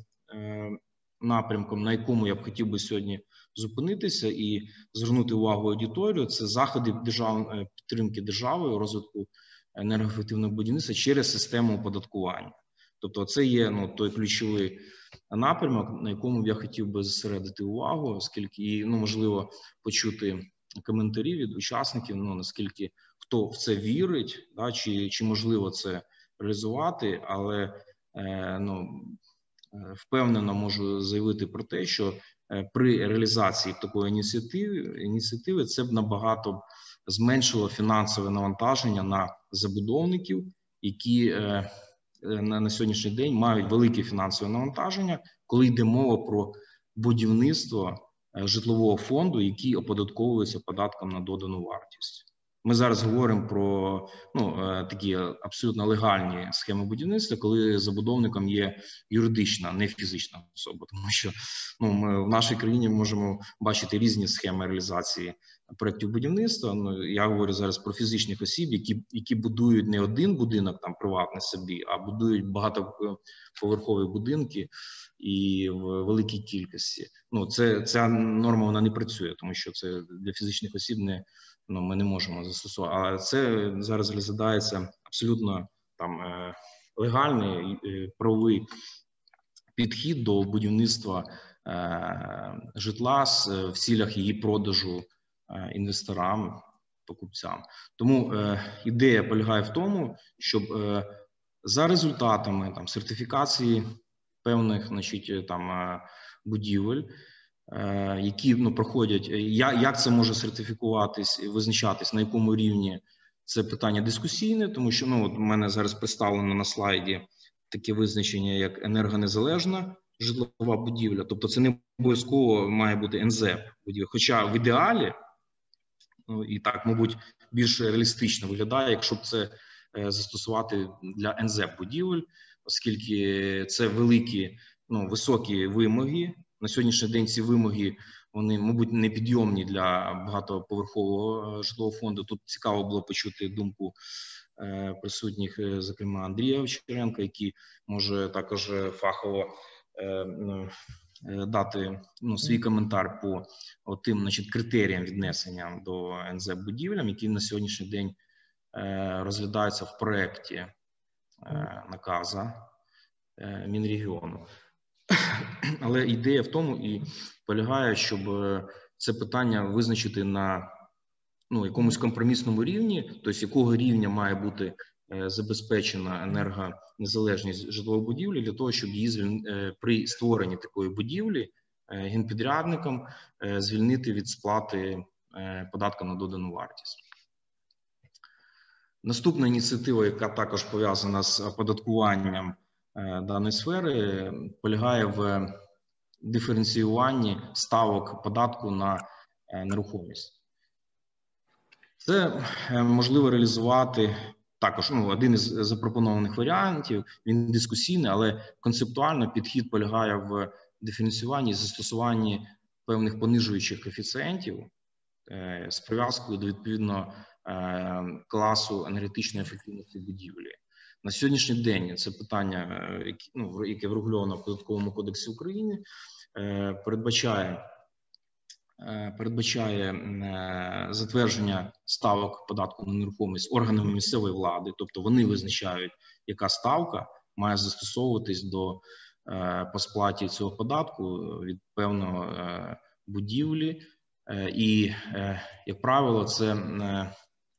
напрямком, на якому я б хотів би сьогодні зупинитися і звернути увагу аудиторію. Це заходи державної підтримки державою розвитку енергоефективного будівництва через систему оподаткування. Тобто, це є ну той ключовий напрямок, на якому я хотів би зосередити увагу, оскільки і ну можливо почути коментарі від учасників. Ну наскільки хто в це вірить, да чи чи можливо це реалізувати, але е, ну е, впевнено можу заявити про те, що Е, при реалізації такої ініціативи ініціативи це б набагато зменшило фінансове навантаження на забудовників, які е, на, на сьогоднішній день мають велике фінансове навантаження, коли йде мова про будівництво житлового фонду, який оподатковується податком на додану вартість. Ми зараз говоримо про ну такі абсолютно легальні схеми будівництва, коли забудовником є юридична, не фізична особа, тому що ну ми в нашій країні можемо бачити різні схеми реалізації проєктів будівництва. Ну я говорю зараз про фізичних осіб, які які будують не один будинок там приватний собі, а будують багатоповерхові будинки і в великій кількості. Ну це ця норма вона не працює, тому що це для фізичних осіб не ну ми не можемо застосувати. А це зараз розглядається абсолютно там е, легальний е, правовий підхід до будівництва е, житла в цілях її продажу інвесторам, покупцям. Тому ідея полягає в тому, щоб за результатами там сертифікації певних, значить, там будівель. Е, які ну проходять, е, як це може сертифікуватись і визначатись, на якому рівні це питання дискусійне, тому що ну от у мене зараз представлено на слайді таке визначення, як енергонезалежна житлова будівля, тобто це не обов'язково має бути НЗ будівля. Хоча в ідеалі, ну і так, мабуть, більш реалістично виглядає, якщо б це е, застосувати для НЗ будівель, оскільки це великі, ну високі вимоги на сьогоднішній день ці вимоги вони, мабуть, не підйомні для багатоповерхового е, житлового фонду. Тут цікаво було почути думку е, присутніх, е, зокрема Андрія Овчаренка, який може також фахово дати ну, свій коментар по тим, значить, критеріям віднесення до НЗ будівлям, які на сьогоднішній день розглядаються в проєкті наказа Мінрегіону. Але ідея в тому і полягає, щоб е, це питання визначити на ну, якомусь компромісному рівні, тобто якого рівня має бути е, забезпечена енергонезалежність житлової будівлі для того, щоб її е, при створенні такої будівлі генпідрядникам звільнити від сплати податка на додану вартість. Наступна ініціатива, яка також пов'язана з оподаткуванням даної сфери полягає в диференціюванні ставок податку на е, нерухомість. Це е, можливо реалізувати також. Ну, один із запропонованих варіантів. Він дискусійний, але концептуально підхід полягає в диференціюванні і застосуванні певних понижуючих коефіцієнтів з прив'язкою до відповідно класу енергетичної ефективності будівлі. На сьогоднішній день це питання, ну, яке врегульовано в податковому кодексі України, передбачає передбачає затвердження ставок податку на нерухомість органами місцевої влади, тобто вони визначають, яка ставка має застосовуватись до по сплаті цього податку від певного будівлі, і як правило, це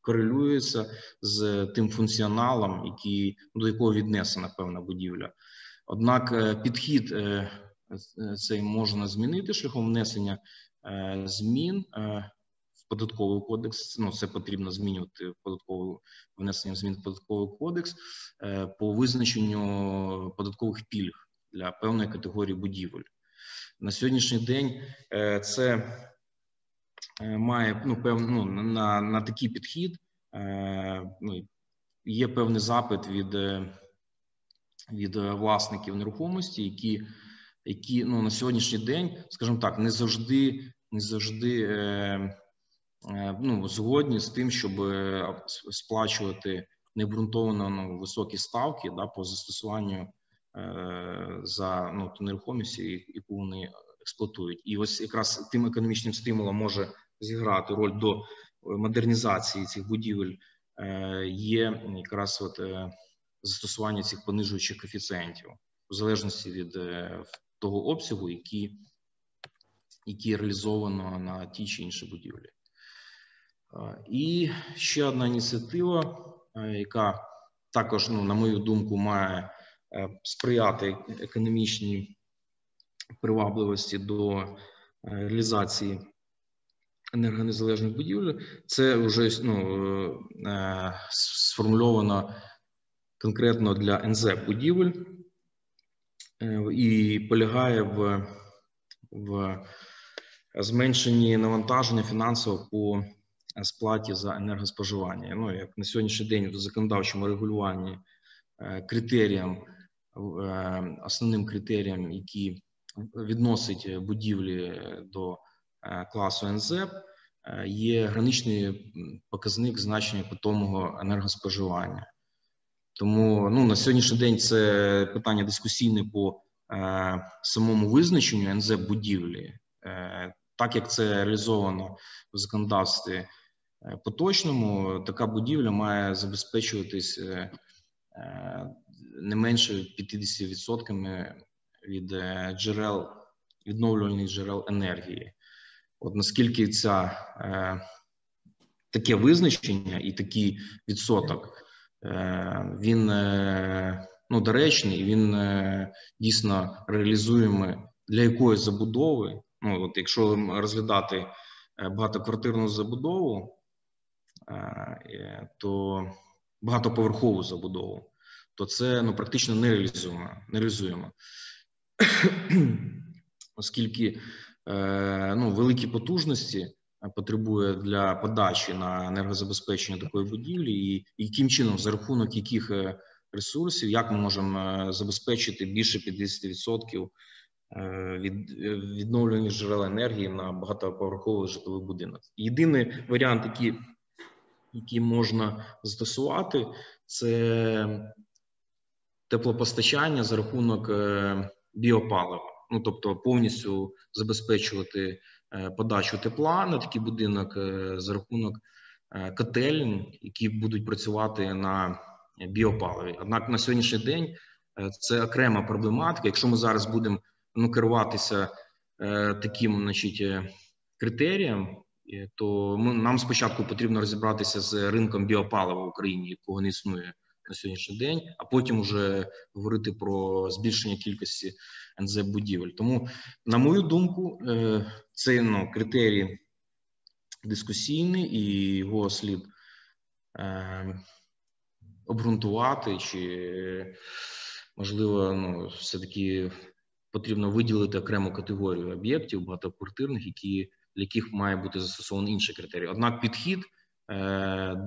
корелюється з тим функціоналом, який до якого віднесена певна будівля. Однак підхід цей можна змінити шляхом внесення змін в податковий кодекс. Ну це потрібно змінювати податкову внесення змін в податковий кодекс по визначенню податкових пільг для певної категорії будівель. На сьогоднішній день це має ну певно ну, на на такий підхід. Ну, Є певний запит від від власників нерухомості, які які ну на сьогоднішній день, скажімо так, не завжди не завжди е, е, ну, згодні з тим, щоб сплачувати необґрунтовано ну, високі ставки да, по застосуванню е, за ну, ту нерухомість, яку вони експлуатують, і ось якраз тим економічним стимулом може зіграти роль до модернізації цих будівель. Е, є якраз от е, застосування цих понижуючих коефіцієнтів в залежності від е, того обсягу, який які реалізовано на ті чи інші будівлі. І ще одна ініціатива, яка також, ну, на мою думку, має сприяти економічній привабливості до реалізації енергонезалежних будівель. Це вже ну, сформульовано конкретно для НЗ будівель і полягає в в зменшенні навантаження фінансово по сплаті за енергоспоживання. Ну як на сьогоднішній день в законодавчому регулюванні критеріям, основним критеріям, які відносить будівлі до класу НЗЕП, є граничний показник значення питомого енергоспоживання. Тому ну, на сьогоднішній день це питання дискусійне по е, самому визначенню НЗ будівлі, е, так як це реалізовано в законодавстві е, поточному, така будівля має забезпечуватись е, е не менше 50% від е, джерел відновлювальних джерел енергії. От наскільки ця е, таке визначення і такий відсоток. Е, він ну, доречний, він дійсно реалізуємий для якоїсь забудови. Ну, от Якщо розглядати багатоквартирну забудову, то багатоповерхову забудову, то це ну, практично нереалізуємо, нереалізуємо. оскільки ну, великі потужності потребує для подачі на енергозабезпечення такої будівлі, і яким чином за рахунок яких е, ресурсів, як ми можемо е, забезпечити більше 50% е, від відновлення джерел енергії на багатоповерхових житлових будинок. Єдиний варіант, який, який можна застосувати, це теплопостачання за рахунок біопалива. Ну тобто повністю забезпечувати Е, подачу тепла на такий будинок е, за рахунок е, котелень, які будуть працювати на біопаливі. Однак на сьогоднішній день це окрема проблематика. Якщо ми зараз будемо ну, керуватися таким, значить, критерієм, то ми, нам спочатку потрібно розібратися з ринком біопалива в Україні, якого не існує на сьогоднішній день, а потім вже говорити про збільшення кількості НЗ будівель. Тому, на мою думку, е, цей ну, критерій дискусійний і його слід е, обґрунтувати, чи можливо, ну, все таки потрібно виділити окрему категорію об'єктів багатоквартирних, які для яких має бути застосований інший критерій. Однак, підхід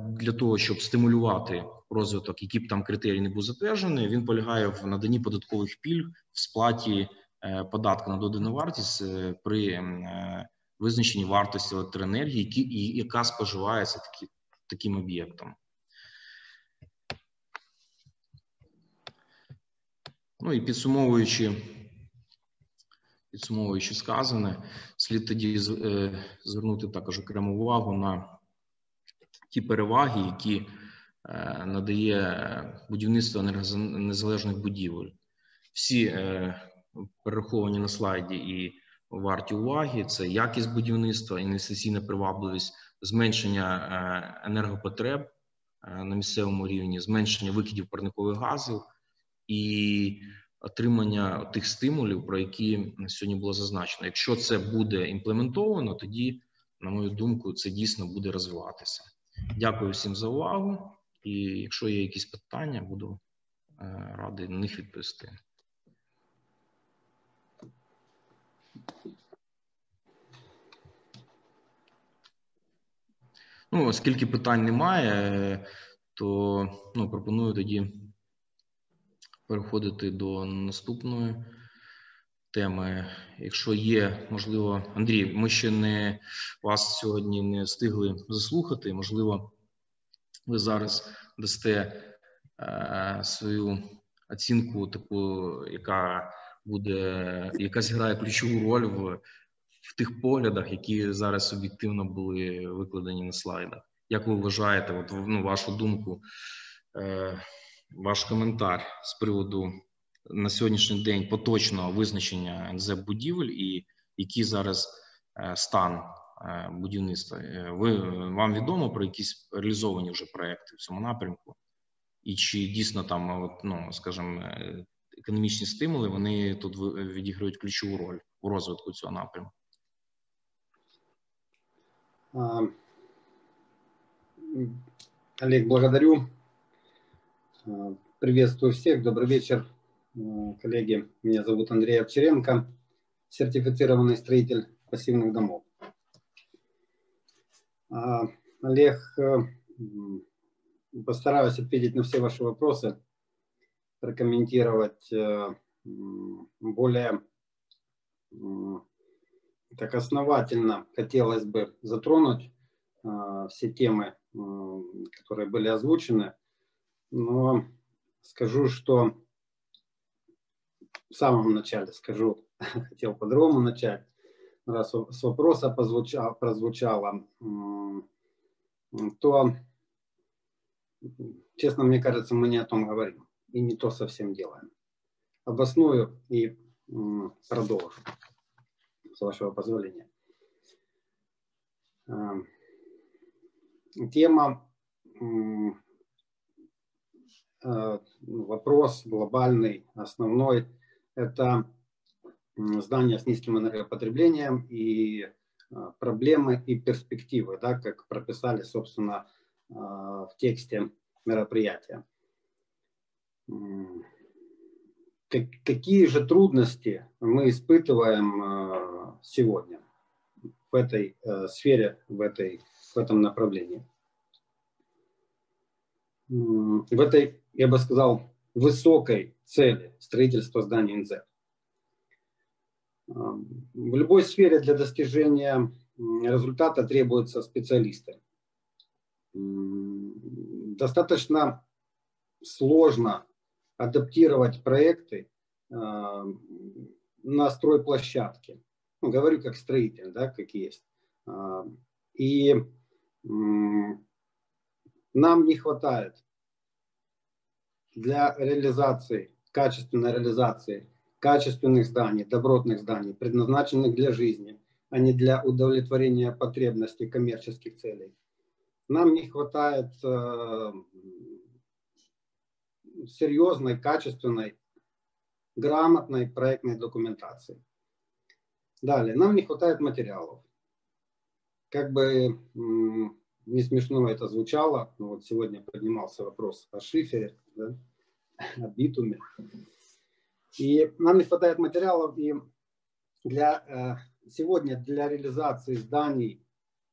для того, щоб стимулювати розвиток, який б там критерій не був затверджений, він полягає в наданні податкових пільг в сплаті е, податку на додану вартість е, при е, визначенні вартості електроенергії, які і яка споживається такі таким об'єктам. Ну і підсумовуючи, підсумовуючи сказане, слід тоді е, звернути також окрему увагу на ті переваги, які е, надає будівництво енергонезалежних будівель. Всі е, перераховані на слайді і варті уваги: це якість будівництва, інвестиційна привабливість, зменшення енергопотреб на місцевому рівні, зменшення викидів парникових газів і отримання тих стимулів, про які сьогодні було зазначено. Якщо це буде імплементовано, тоді, на мою думку, це дійсно буде розвиватися. Дякую всім за увагу. І якщо є якісь питання, буду е, радий на них відповісти. Ну, оскільки питань немає, то ну, пропоную тоді переходити до наступної теми. Якщо є, можливо, Андрій, ми ще не вас сьогодні не встигли заслухати. Можливо, ви зараз дасте е, свою оцінку, таку, яка буде, яка зіграє ключову роль в. В тих поглядах, які зараз об'єктивно були викладені на слайдах, як ви вважаєте, от ну, вашу думку, е, ваш коментар з приводу на сьогоднішній день поточного визначення НЗ будівель і який зараз е, стан е, будівництва. Е, ви вам відомо про якісь реалізовані вже проекти в цьому напрямку, і чи дійсно там, от, ну скажімо, економічні стимули вони тут відіграють ключову роль у розвитку цього напрямку? Олег, благодарю. Приветствую всех. Добрый вечер, коллеги. Меня зовут Андрей Овчаренко, сертифицированный строитель пассивных домов. А, Олег, э, постараюсь ответить на все ваши вопросы, прокомментировать э, более так основательно хотелось бы затронуть все темы, которые были озвучены – но скажу, что в самом начале скажу, хотел по-другому начать, раз с вопроса позвучало, прозвучало, то, честно, мне кажется, мы не о том говорим и не то совсем делаем. Обосную и продолжу, с вашего позволения. Эм, тема Э, вопрос глобальный, основной, это здания с низким энергопотреблением и э, проблемы и перспективы, да, как прописали, собственно, э, в тексте мероприятия. Какие же трудности мы испытываем сегодня в этой сфере, в, этой, в этом направлении? В этой я бы сказал, высокой цели строительства зданий НЗ. В любой сфере для достижения результата требуются специалисты. Достаточно сложно адаптировать проекты а, на стройплощадке. Ну, говорю как строитель, да, как есть. А, и нам не хватает для реализации, качественной реализации качественных зданий, добротных зданий, предназначенных для жизни, а не для удовлетворения потребностей коммерческих целей. Нам не хватает э, серьезной, качественной, грамотной проектной документации. Далее, нам не хватает материалов. Как бы не смешно это звучало, но вот сегодня поднимался вопрос о шифере, да, о битуме. И нам не хватает материалов, и для, э, сегодня для реализации зданий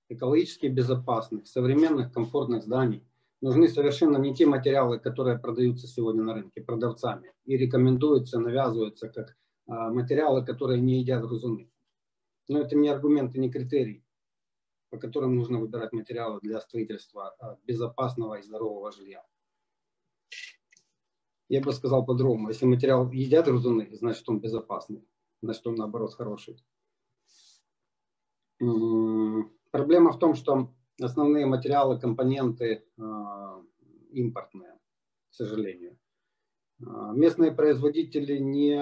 экологически безопасных, современных, комфортных зданий нужны совершенно не те материалы, которые продаются сегодня на рынке продавцами и рекомендуются, навязываются как э, материалы, которые не едят грызуны. Но это не аргумент и не критерий по которым нужно выбирать материалы для строительства а, безопасного и здорового жилья. Я бы сказал по-другому. Если материал едят грызуны, значит он безопасный, значит он наоборот хороший. Проблема в том, что основные материалы, компоненты а, импортные, к сожалению. Местные производители не,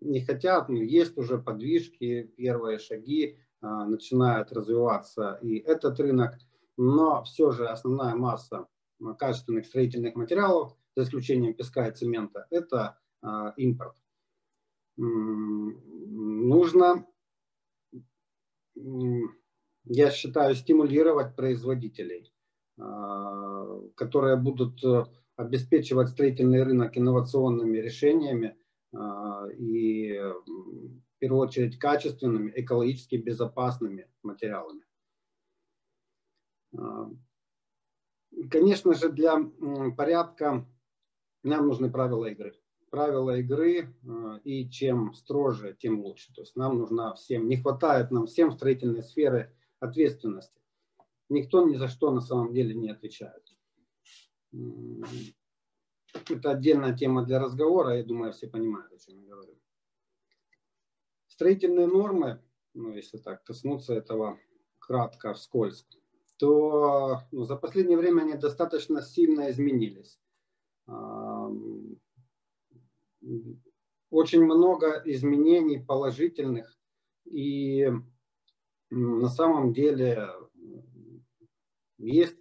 не хотят, но есть уже подвижки, первые шаги а, начинает развиваться и этот рынок, но все же основная масса а, качественных строительных материалов, за исключением песка и цемента, это а, импорт. Нужно, я считаю, стимулировать производителей, которые будут э, обеспечивать строительный рынок инновационными решениями и первую очередь качественными, экологически безопасными материалами. А, конечно же, для порядка нам нужны правила игры. Правила игры, а, и чем строже, тем лучше. То есть нам нужна всем, не хватает нам всем строительной сферы ответственности. Никто ни за что на самом деле не отвечает. Это отдельная тема для разговора, я думаю, все понимают, о чем я говорю. Строительные нормы, ну, если так коснуться этого кратко, вскользь, то ну, за последнее время они достаточно сильно изменились. Очень много изменений положительных и на самом деле есть,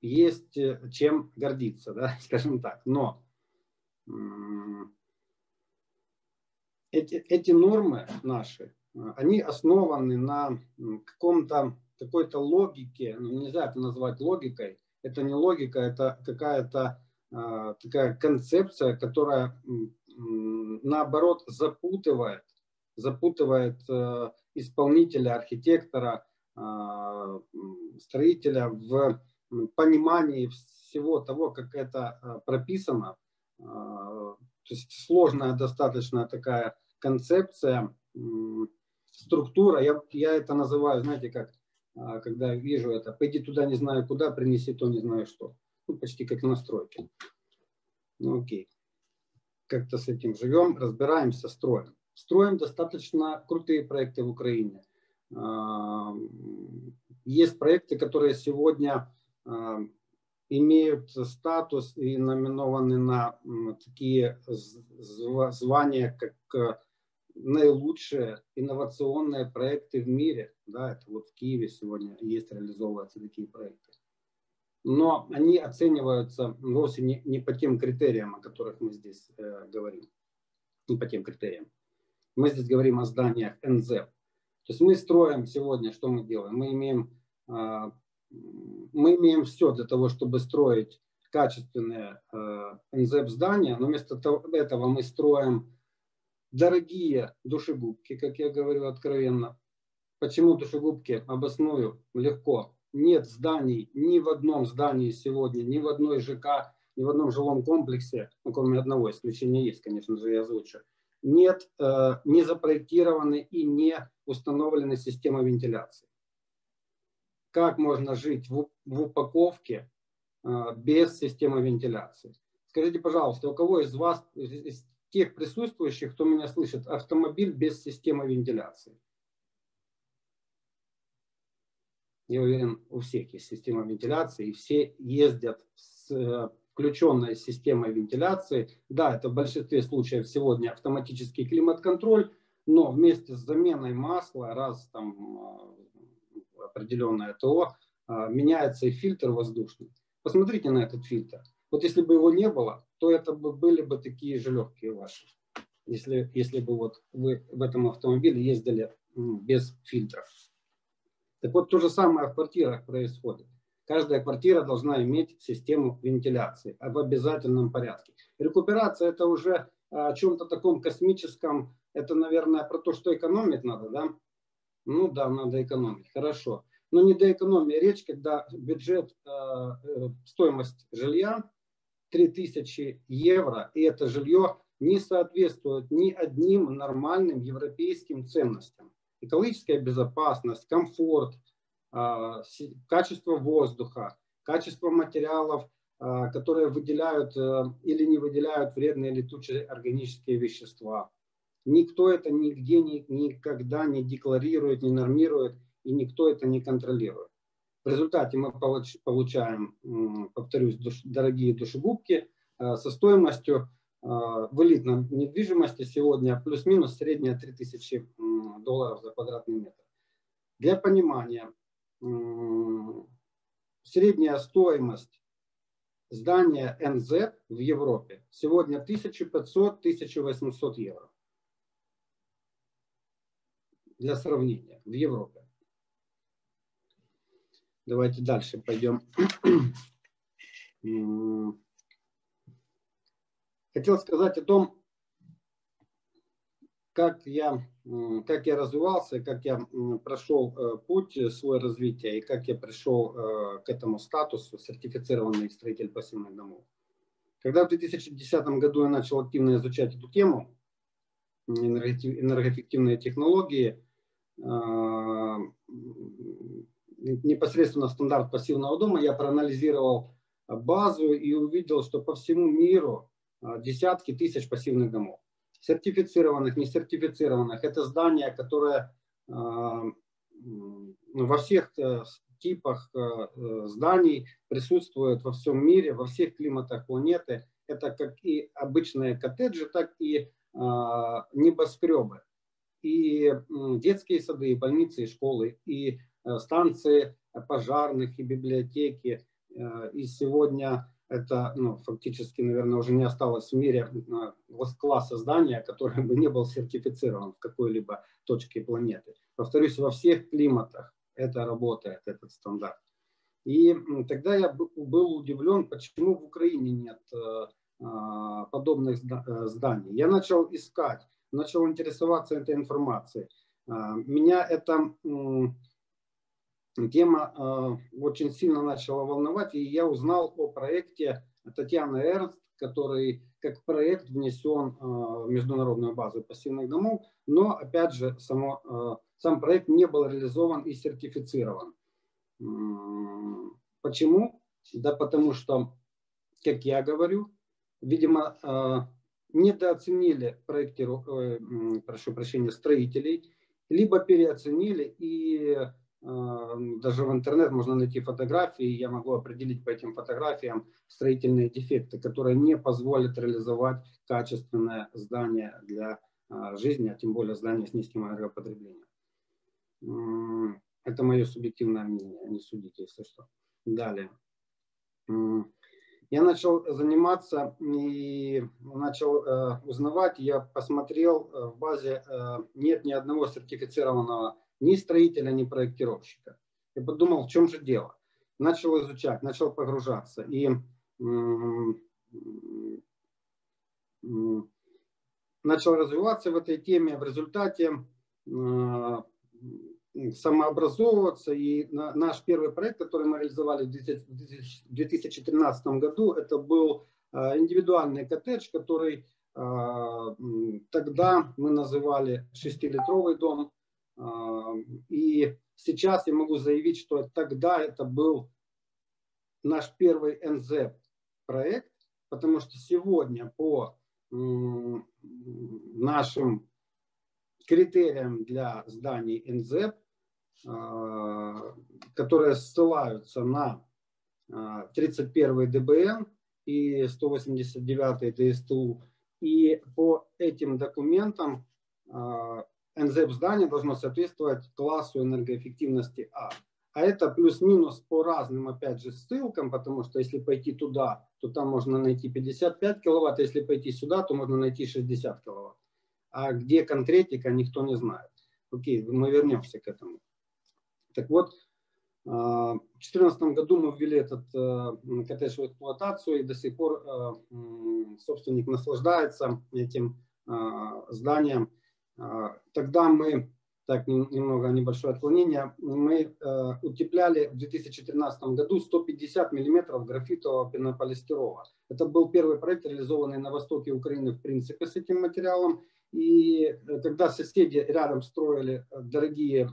есть чем гордиться, да, скажем так. Но эти, эти нормы наши, они основаны на каком-то какой-то логике, ну, нельзя это назвать логикой, это не логика, это какая-то э, такая концепция, которая наоборот запутывает, запутывает э, исполнителя, архитектора, э, строителя в понимании всего того, как это прописано, то есть сложная достаточно такая концепция, структура. Я, я это называю, знаете, как, а, когда вижу это, пойди туда не знаю куда, принеси то не знаю что. Ну, почти как настройки. Ну, окей. Как-то с этим живем, разбираемся, строим. Строим достаточно крутые проекты в Украине. А, есть проекты, которые сегодня а, имеют статус и номинованы на такие звания, как э, наилучшие инновационные проекты в мире. Да, это вот в Киеве сегодня есть реализовываются такие проекты. Но они оцениваются вовсе не, не по тем критериям, о которых мы здесь э, говорим. Не по тем критериям. Мы здесь говорим о зданиях НЗ. То есть мы строим сегодня, что мы делаем? Мы имеем э, мы имеем все для того, чтобы строить качественные э, НЗЭП здания, но вместо того, этого мы строим дорогие душегубки, как я говорю откровенно. Почему душегубки? Обосную легко. Нет зданий ни в одном здании сегодня, ни в одной ЖК, ни в одном жилом комплексе, ну, кроме одного исключения есть, конечно же, я озвучу, нет э, не запроектированы и не установлены системы вентиляции как можно жить в, в упаковке э, без системы вентиляции. Скажите, пожалуйста, у кого из вас, из тех присутствующих, кто меня слышит, автомобиль без системы вентиляции? Я уверен, у всех есть система вентиляции, и все ездят с э, включенной системой вентиляции. Да, это в большинстве случаев сегодня автоматический климат-контроль, но вместе с заменой масла раз там определенное, то а, меняется и фильтр воздушный. Посмотрите на этот фильтр. Вот если бы его не было, то это бы были бы такие же легкие ваши. Если, если бы вот вы в этом автомобиле ездили без фильтров. Так вот, то же самое в квартирах происходит. Каждая квартира должна иметь систему вентиляции в обязательном порядке. Рекуперация это уже о чем-то таком космическом. Это, наверное, про то, что экономить надо, да? Ну да, надо экономить, хорошо. Но не до экономии речь, когда бюджет, э, э, стоимость жилья 3000 евро, и это жилье не соответствует ни одним нормальным европейским ценностям. экологическая безопасность, комфорт, качество воздуха, качество материалов, которые выделяют или не выделяют вредные летучие органические вещества. Никто это нигде никогда не декларирует, не нормирует, и никто это не контролирует. В результате мы получаем, повторюсь, дорогие душегубки э, со стоимостью э, в элитном недвижимости сегодня плюс-минус средняя 3000 долларов за квадратный метр. Для понимания, средняя стоимость здания НЗ в Европе сегодня 1500-1800 евро. Для сравнения, в Европе. Давайте дальше пойдем. Хотел сказать о том, как я, как я развивался, как я прошел э, путь свой развития и как я пришел э, к этому статусу сертифицированный строитель пассивных домов. Когда в 2010 году я начал активно изучать эту тему, энергоэффективные технологии, э, непосредственно стандарт пассивного дома, я проанализировал базу и увидел, что по всему миру а, десятки тысяч пассивных домов. Сертифицированных, не сертифицированных. Это здания, которые ну, во всех э, типах э, зданий присутствуют во всем мире, во всех климатах планеты. Это как и обычные коттеджи, так и небоскребы. И детские сады, и больницы, и школы, и Э, станции пожарных и библиотеки. Э, и сегодня это ну, фактически, наверное, уже не осталось в мире э, класса здания, который бы не был сертифицирован в какой-либо точке планеты. Повторюсь, во всех климатах это работает, этот стандарт. И тогда я был удивлен, почему в Украине нет подобных зданий. Я начал искать, начал интересоваться этой информацией. Меня это тема э, очень сильно начала волновать, и я узнал о проекте Татьяны Эрнст, который как проект внесен э, в международную базу пассивных домов, но опять же само, сам проект не был реализован и сертифицирован. Почему? Да потому что, как я говорю, видимо, недооценили проектиру, э, прошу прощения, строителей, либо переоценили и даже в интернет можно найти фотографии, я могу определить по этим фотографиям строительные дефекты, которые не позволят реализовать качественное здание для а, жизни, а тем более здание с низким энергопотреблением. Это мое субъективное мнение, не судите, если что. Далее. Я начал заниматься и начал э, узнавать, я посмотрел э, в базе, э, нет ни одного сертифицированного ни строителя, ни проектировщика. Я подумал, в чем же дело. Начал изучать, начал погружаться. И начал развиваться в этой теме. В результате э, самообразовываться. И наш первый проект, который мы реализовали в 2013 году, это был э, индивидуальный коттедж, который э, тогда мы называли шестилитровый дом. И сейчас я могу заявить, что тогда это был наш первый НЗ проект, потому что сегодня по нашим критериям для зданий НЗ, а, которые ссылаются на 31 а, ДБН и 189 ДСТУ, и по этим документам а, НЗЭП здание должно соответствовать классу энергоэффективности А. А это плюс-минус по разным, опять же, ссылкам, потому что если пойти туда, то там можно найти 55 киловатт, а если пойти сюда, то можно найти 60 киловатт. А где конкретика, никто не знает. Окей, мы вернемся к этому. Так вот, а, в 2014 году мы ввели этот э, коттедж в эксплуатацию, и до сих пор э, собственник наслаждается этим а, зданием. А, тогда мы, так немного небольшое отклонение, мы э, утепляли в 2013 году 150 миллиметров графитового пенополистирола. Это был первый проект, реализованный на востоке Украины в принципе с этим материалом. И э, когда соседи рядом строили э, дорогие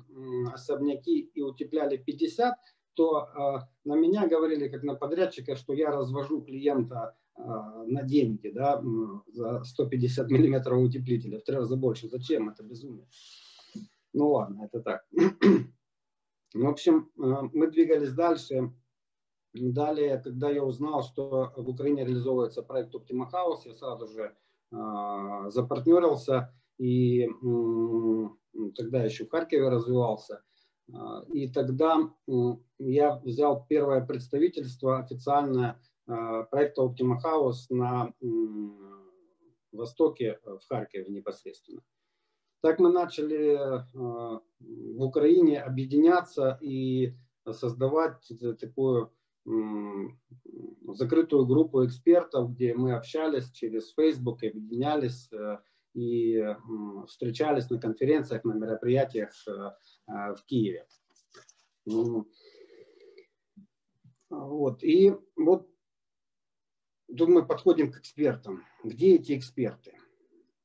особняки и утепляли 50, то э, на меня говорили как на подрядчика, что я развожу клиента на деньги да, за 150 миллиметров утеплителя, в три раза больше. Зачем это безумие? Ну ладно, это так. В общем, мы двигались дальше. Далее, когда я узнал, что в Украине реализовывается проект Optima House, я сразу же запартнерился и э, тогда еще в Харькове развивался. Э, и тогда э, я взял первое представительство официальное э, проекта Optima House на э, востоке, в Харькове непосредственно. Так мы начали э, в Украине объединяться и создавать такую закрытую группу экспертов, где мы общались через Facebook, объединялись э, и встречались на конференциях, на мероприятиях э, в Киеве. Вот. И вот тут мы подходим к экспертам. Где эти эксперты?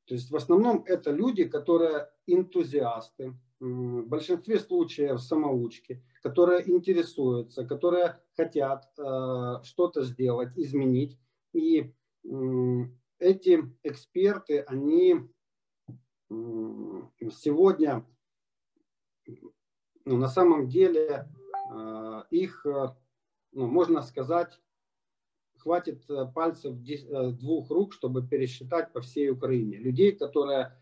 То есть в основном это люди, которые энтузиасты, в большинстве случаев самоучки, которые интересуются, которые хотят э, что-то сделать, изменить. И эти эксперты, они сегодня ну, на самом деле э, их, э, ну, можно сказать, хватит пальцев двух рук, чтобы пересчитать по всей Украине. Людей, которые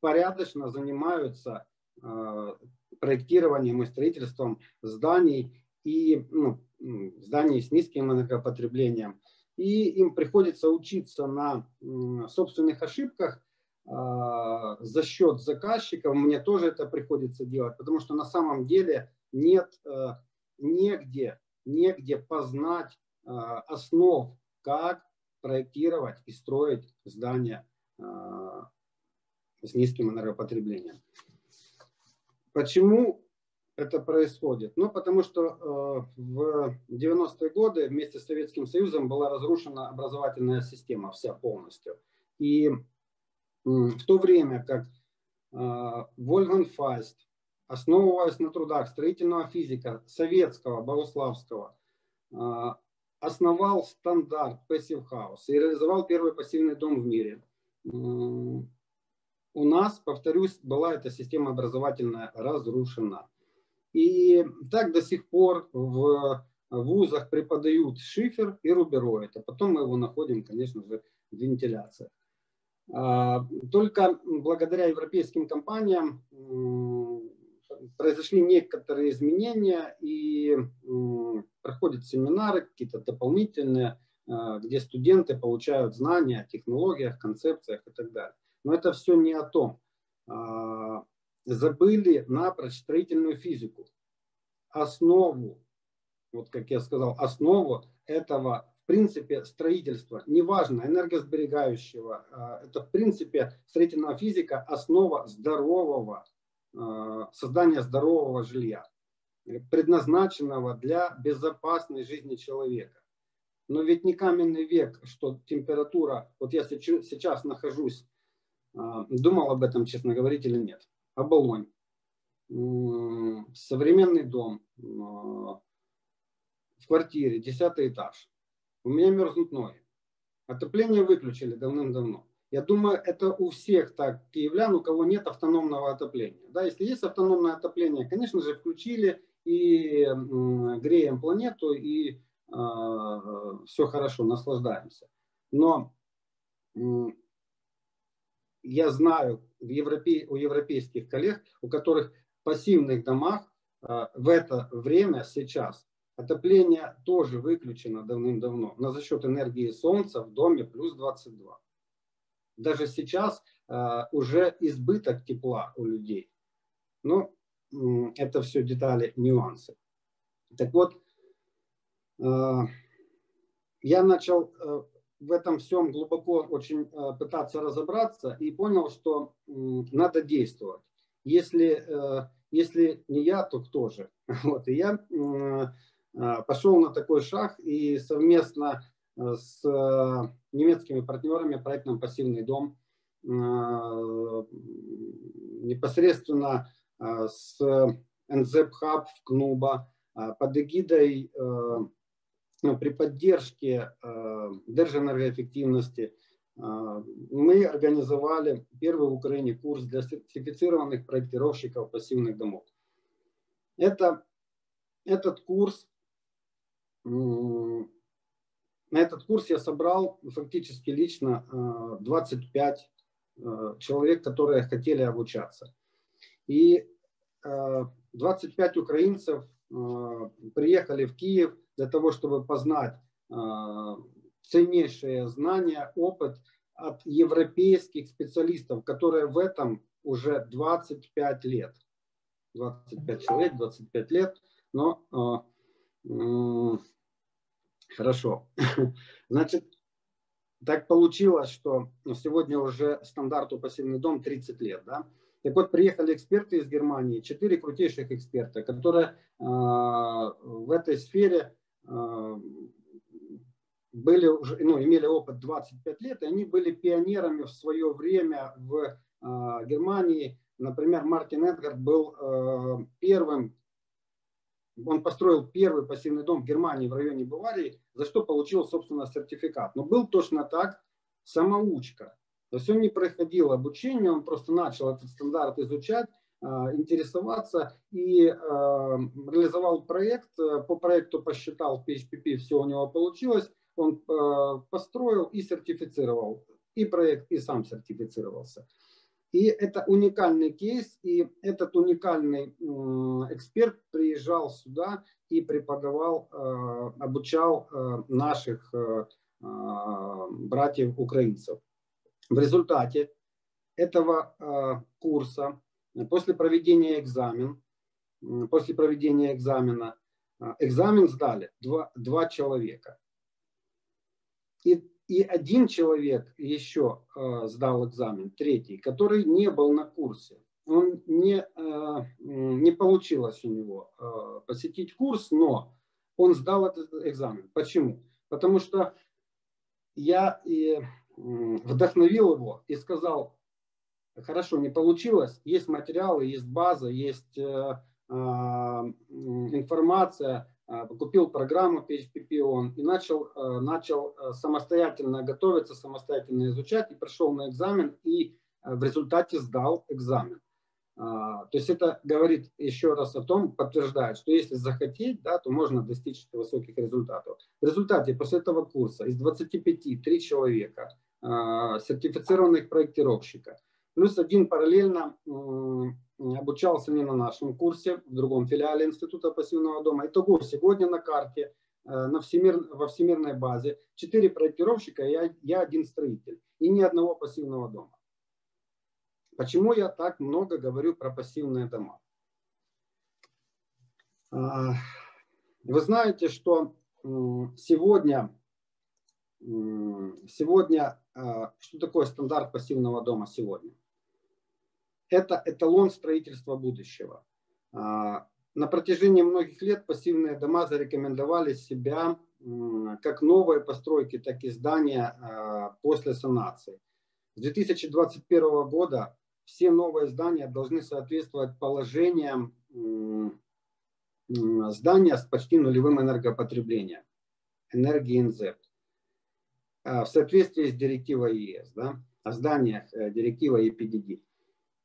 порядочно занимаются проектированием и строительством зданий и ну, зданий с низким энергопотреблением. И им приходится учиться на собственных ошибках за счет заказчиков. Мне тоже это приходится делать, потому что на самом деле нет негде негде познать а, основ, как проектировать и строить здания а, с низким энергопотреблением. Почему это происходит? Ну, потому что э, в 90-е годы вместе с Советским Союзом была разрушена образовательная система вся полностью. И э, в то время как э, Вольфган Файст основываясь на трудах строительного физика советского, Богославского, а, основал стандарт Passive House и реализовал первый пассивный дом в мире. У нас, повторюсь, была эта система образовательная разрушена. И так до сих пор в вузах преподают шифер и рубероид, а потом мы его находим, конечно же, в вентиляциях. А, только благодаря европейским компаниям произошли некоторые изменения и проходят семинары какие-то дополнительные, а, где студенты получают знания о технологиях, концепциях и так далее. Но это все не о том. А, забыли напрочь строительную физику. Основу, вот как я сказал, основу этого в принципе строительства, неважно, энергосберегающего, а, это в принципе строительная физика основа здорового Э, создания здорового жилья, предназначенного для безопасной жизни человека. Но ведь не каменный век, что температура, вот я сейчас нахожусь, думал об этом, честно говорить, или нет, Оболонь, современный дом, э, в квартире, десятый этаж. У меня мерзнут ноги. Отопление выключили давным-давно. Я думаю, это у всех так киевлян, у кого нет автономного отопления. Да, если есть автономное отопление, конечно же, включили и греем планету, и э, все хорошо, наслаждаемся. Но я знаю в Европе, у европейских коллег, у которых в пассивных домах э, в это время сейчас отопление тоже выключено давным-давно, но за счет энергии солнца в доме плюс 22 даже сейчас э, уже избыток тепла у людей. Но э, это все детали, нюансы. Так вот, э, я начал в этом всем глубоко очень пытаться разобраться и понял, что надо действовать. Если, если не я, то кто же? Вот, и я пошел на такой шаг и совместно с немецкими партнерами проектом «Пассивный дом» непосредственно с Hub в КНУБА под эгидой при поддержке Держэнергоэффективности мы организовали первый в Украине курс для сертифицированных проектировщиков пассивных домов. Это, этот курс, на этот курс я собрал фактически лично 25 человек, которые хотели обучаться. И 25 украинцев приехали в Киев для того, чтобы познать ценнейшие знания, опыт от европейских специалистов, которые в этом уже 25 лет. 25 человек, 25 лет, но э, хорошо. Значит, так получилось, что сегодня уже стандарту пассивный дом 30 лет, да? Так вот, приехали эксперты из Германии, четыре крутейших эксперта, которые э, в этой сфере э, были уже, ну, имели опыт 25 лет, и они были пионерами в свое время в э, Германии. Например, Мартин Эдгард был э, первым, он построил первый пассивный дом в Германии в районе Баварии, за что получил, собственно, сертификат. Но был точно так самоучка. То есть он не проходил обучение, он просто начал этот стандарт изучать, интересоваться и а, реализовал проект. По проекту посчитал в PHPP, все у него получилось. Он а, построил и сертифицировал. И проект, и сам сертифицировался. И это уникальный кейс, и этот уникальный эксперт приезжал сюда и преподавал, обучал наших братьев украинцев. В результате этого а, курса, после проведения экзамена, после проведения экзамена, а, экзамен сдали два, два человека. И, и один человек еще э, сдал экзамен, третий, который не был на курсе. Он не, э, не получилось у него э, посетить курс, но он сдал этот экзамен. Почему? Потому что я и вдохновил его и сказал, хорошо, не получилось, есть материалы, есть база, есть э, а, информация, а, купил программу PHP он и начал, э, начал э, самостоятельно готовиться, самостоятельно изучать и прошел на экзамен и в результате сдал экзамен. То есть это говорит еще раз о том, подтверждает, что если захотеть, да, то можно достичь высоких результатов. В результате после этого курса из 25 три человека сертифицированных проектировщика. Плюс один параллельно обучался не на нашем курсе, в другом филиале Института пассивного дома. Итого сегодня на карте э, на всемир, во всемирной базе четыре проектировщика, я, я один строитель и ни одного пассивного дома. Почему я так много говорю про пассивные дома? А, вы знаете, что сегодня, сегодня а, что такое стандарт пассивного дома сегодня? Это эталон строительства будущего. А, на протяжении многих лет пассивные дома зарекомендовали себя как новые постройки, так и здания после санации. С 2021 года все новые здания должны соответствовать положениям здания с почти нулевым энергопотреблением, энергии НЗ. А, в соответствии с директивой ЕС, да, о зданиях э, директива EPDD.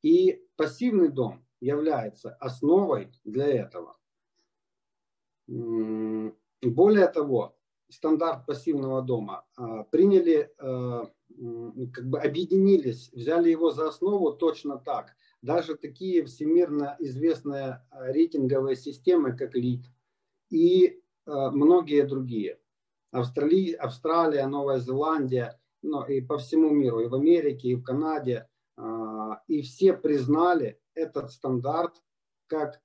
И пассивный дом является основой для этого. Более того, стандарт пассивного дома а, приняли э, как бы объединились, взяли его за основу точно так. Даже такие всемирно известные э, рейтинговые системы, как ЛИД и многие другие. Австралия, Австралия, Новая Зеландия, ну, и по всему миру, и в Америке, и в Канаде. Э, и все признали этот стандарт как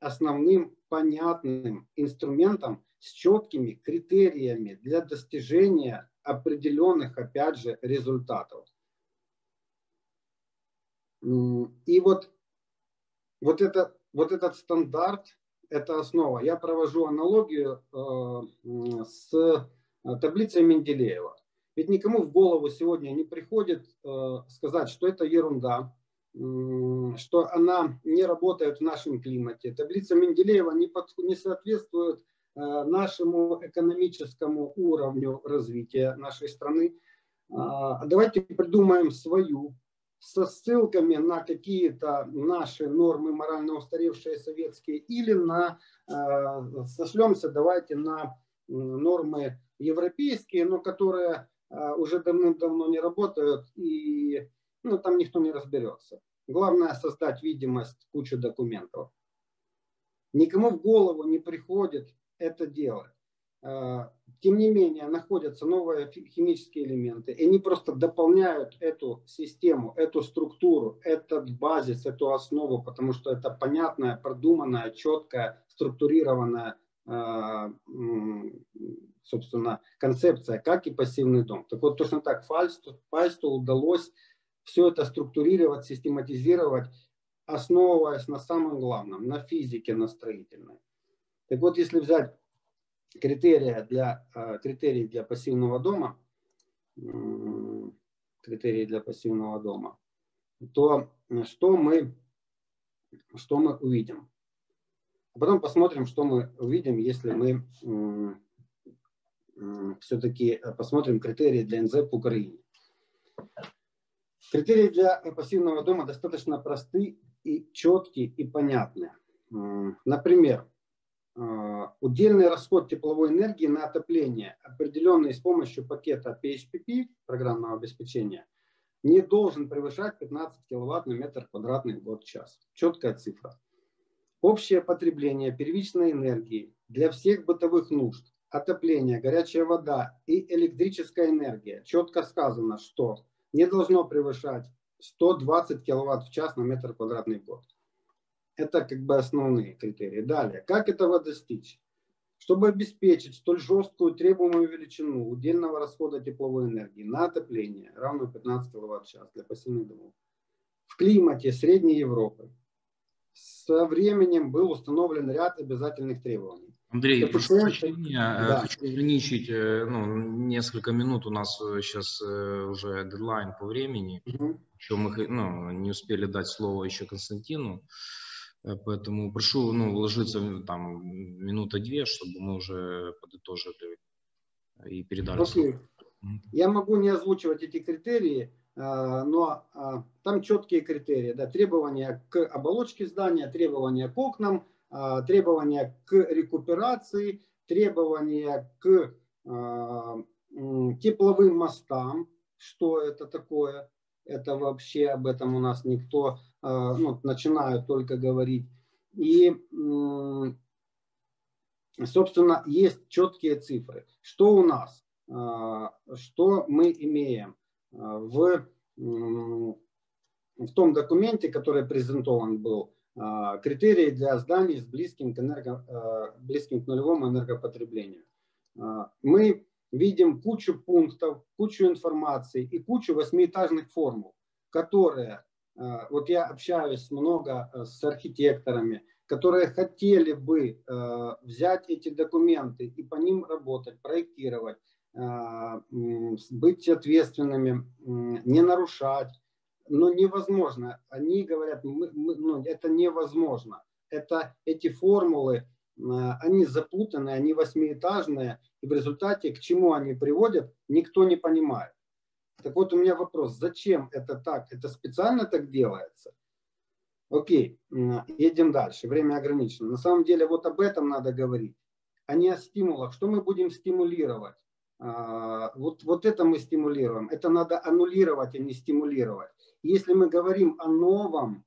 основным понятным инструментом с четкими критериями для достижения определенных, опять же, результатов. И вот, вот, это, вот этот стандарт, это основа. Я провожу аналогию э, с э, таблицей Менделеева. Ведь никому в голову сегодня не приходит э, сказать, что это ерунда, что она не работает в нашем климате. Таблица Менделеева не, под, не соответствует нашему экономическому уровню развития нашей страны. А, давайте придумаем свою со ссылками на какие-то наши нормы морально устаревшие советские или на э, сошлемся давайте на нормы европейские, но которые э, уже давным-давно не работают и ну, там никто не разберется. Главное создать видимость кучу документов. Никому в голову не приходит это делать. Э, тем не менее, находятся новые химические элементы, и они просто дополняют эту систему, эту структуру, этот базис, эту основу, потому что это понятная, продуманная, четкая, структурированная, собственно, концепция, как и пассивный дом. Так вот, точно так Фальсту, Фальсту удалось все это структурировать, систематизировать, основываясь на самом главном, на физике, на строительной. Так вот, если взять критерия для, э, критерии для пассивного дома, критерии для пассивного дома, то что мы, что мы увидим? Потом посмотрим, что мы увидим, если мы все-таки посмотрим критерии для НЗ Украине. Критерии для пассивного дома достаточно просты и четкие и понятны. Например, а, удельный расход тепловой энергии на отопление, определенный с помощью пакета PHPP, программного обеспечения, не должен превышать 15 кВт на метр квадратный в год-час. Четкая цифра. Общее потребление первичной энергии для всех бытовых нужд, отопление, горячая вода и электрическая энергия. Четко сказано, что не должно превышать 120 кВт в час на метр квадратный год. Это как бы основные критерии. Далее, как этого достичь? Чтобы обеспечить столь жесткую требуемую величину удельного расхода тепловой энергии на отопление, равную 15 кВт в час для пассивных домов, в климате Средней Европы со временем был установлен ряд обязательных требований. Андрей, прошу прощения, э, да. хочу ограничить э, ну, несколько минут, у нас сейчас э, уже дедлайн по времени, угу. еще мы ну, не успели дать слово еще Константину. Э, поэтому прошу ну, вложиться там минута-две, чтобы мы уже подытожили и передали. Okay. Я могу не озвучивать эти критерии, но а, там четкие критерии. Да, требования к оболочке здания, требования к окнам, а, требования к рекуперации, требования к тепловым мостам. Что это такое? Это вообще об этом у нас никто а, ну, начинают только говорить. И, собственно, есть четкие цифры. Что у нас? А, что мы имеем а, в, в том документе, который презентован был, критерии для зданий с близким к, энерго, близким к нулевому энергопотреблению. Мы видим кучу пунктов, кучу информации и кучу восьмиэтажных формул, которые вот я общаюсь много с архитекторами, которые хотели бы взять эти документы и по ним работать, проектировать, быть ответственными, не нарушать. Но невозможно. Они говорят, мы, мы, ну, это невозможно. Это, эти формулы, они запутанные, они восьмиэтажные, и в результате к чему они приводят, никто не понимает. Так вот у меня вопрос, зачем это так? Это специально так делается? Окей, едем дальше, время ограничено. На самом деле вот об этом надо говорить, а не о стимулах. Что мы будем стимулировать? А, вот, вот это мы стимулируем. Это надо аннулировать, а не стимулировать. Если мы говорим о новом,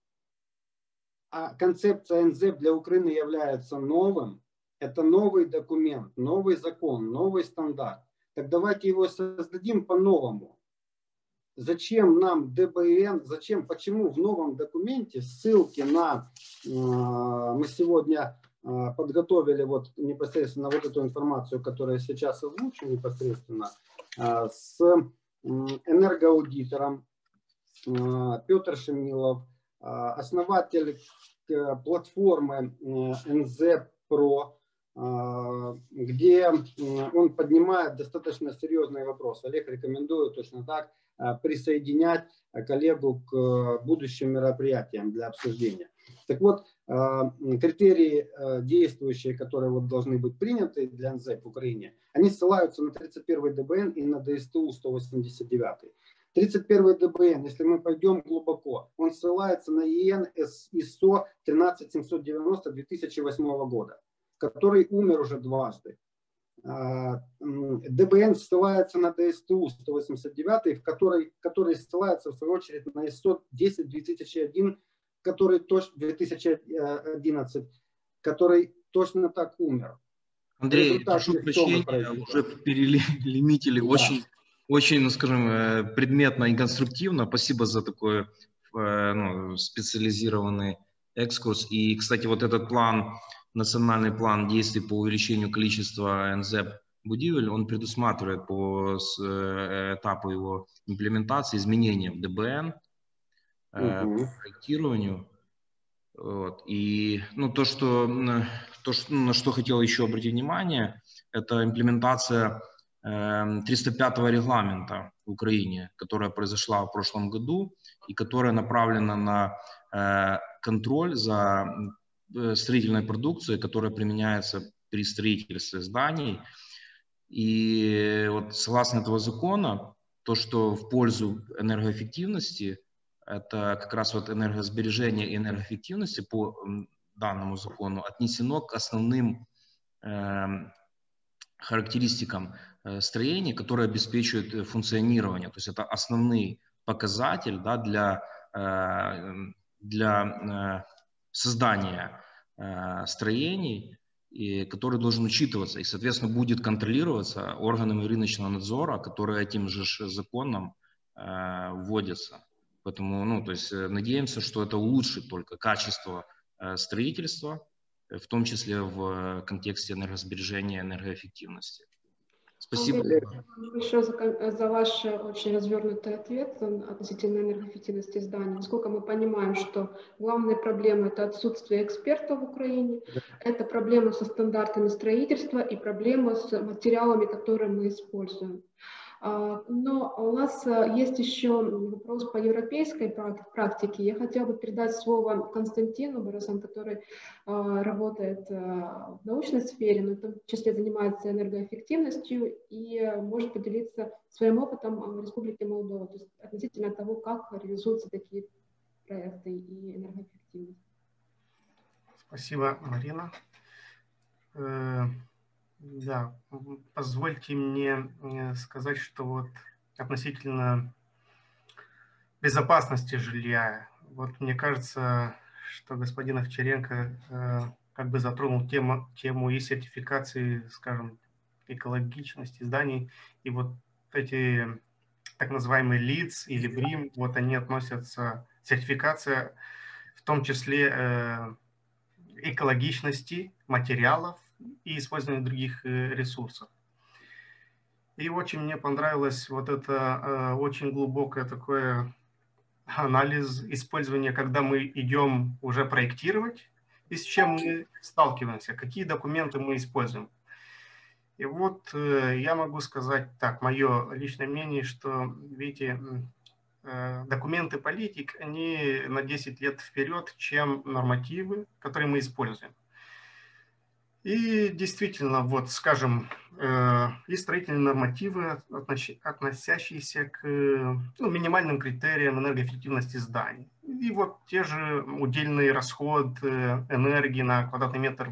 а концепция НЗЭП для Украины является новым, это новый документ, новый закон, новый стандарт, так давайте его создадим по-новому зачем нам ДБН, зачем, почему в новом документе ссылки на, э, мы сегодня подготовили вот непосредственно вот эту информацию, которая сейчас озвучу непосредственно, с энергоаудитором Петр Шемилов, основатель платформы NZ Pro, где он поднимает достаточно серьезные вопросы. Олег рекомендую точно так присоединять коллегу к будущим мероприятиям для обсуждения. Так вот, критерии действующие, которые вот должны быть приняты для НЗ в Украине, они ссылаются на 31 ДБН и на ДСТУ 189. 31 ДБН, если мы пойдем глубоко, он ссылается на ИН ИСО 13790 2008 года, который умер уже дважды. А, ДБН ссылается на ДСТУ 189, в которой, который ссылается в свою очередь на ИСО 10 2001, который точно 2011, который точно так умер. Андрей, прошу прощения, уже перелимитили да. очень очень, ну, скажем, э, предметно и конструктивно. Спасибо за такой э, ну, специализированный экскурс. И, кстати, вот этот план, национальный план действий по увеличению количества НЗЭП Будивель, он предусматривает по э, этапу его имплементации изменения в ДБН, угу. по проектированию. Вот. И ну, то, что, то, что, на что хотел еще обратить внимание, это имплементация 305 эм, регламента в Украине, которая произошла в прошлом году и которая направлена на э, контроль за э, строительной продукцией, которая применяется при строительстве зданий. И вот согласно этого закона, то, что в пользу энергоэффективности, это как раз вот энергосбережение и энергоэффективности по данному закону отнесено к основным э, характеристикам Э, строений, которые обеспечивают э, функционирование. То есть это основный показатель да, для, э, для создания строений, и, который должен учитываться и, соответственно, будет контролироваться органами рыночного надзора, которые этим же законом вводятся. Поэтому, ну, то есть надеемся, что это улучшит только качество строительства, в том числе в контексте энергосбережения, энергоэффективности. Спасибо. Большое за, за ваш очень развернутый ответ относительно энергоэффективности зданий. Насколько мы понимаем, что главная проблема – это отсутствие экспертов в Украине, да. это проблема со стандартами строительства и проблема с материалами, которые мы используем. А, но у нас э, есть еще вопрос по европейской практике. Я хотела бы передать слово Константину Борисову, который а, работает э, в научной сфере, но в том числе занимается энергоэффективностью и может поделиться своим опытом в Республике Молдова, то есть относительно того, как реализуются такие проекты и энергоэффективность. Спасибо, Марина. Да, позвольте мне э, сказать, что вот относительно безопасности жилья, вот мне кажется, что господин Овчаренко э, как бы затронул тему, тему и сертификации, скажем, экологичности зданий, и вот эти так называемые ЛИЦ или БРИМ, вот они относятся, сертификация в том числе э, экологичности материалов, и использование других э, ресурсов. И очень мне понравилось вот это э, очень глубокое такое анализ использования, когда мы идем уже проектировать, и с чем мы сталкиваемся, какие документы мы используем. И вот э, я могу сказать так, мое личное мнение, что, видите, документы политик, они на 10 лет вперед, чем нормативы, которые мы используем. И действительно, вот, скажем, э, и строительные нормативы, относящиеся к ну, минимальным критериям энергоэффективности зданий. И вот те же удельный расход э, энергии на квадратный метр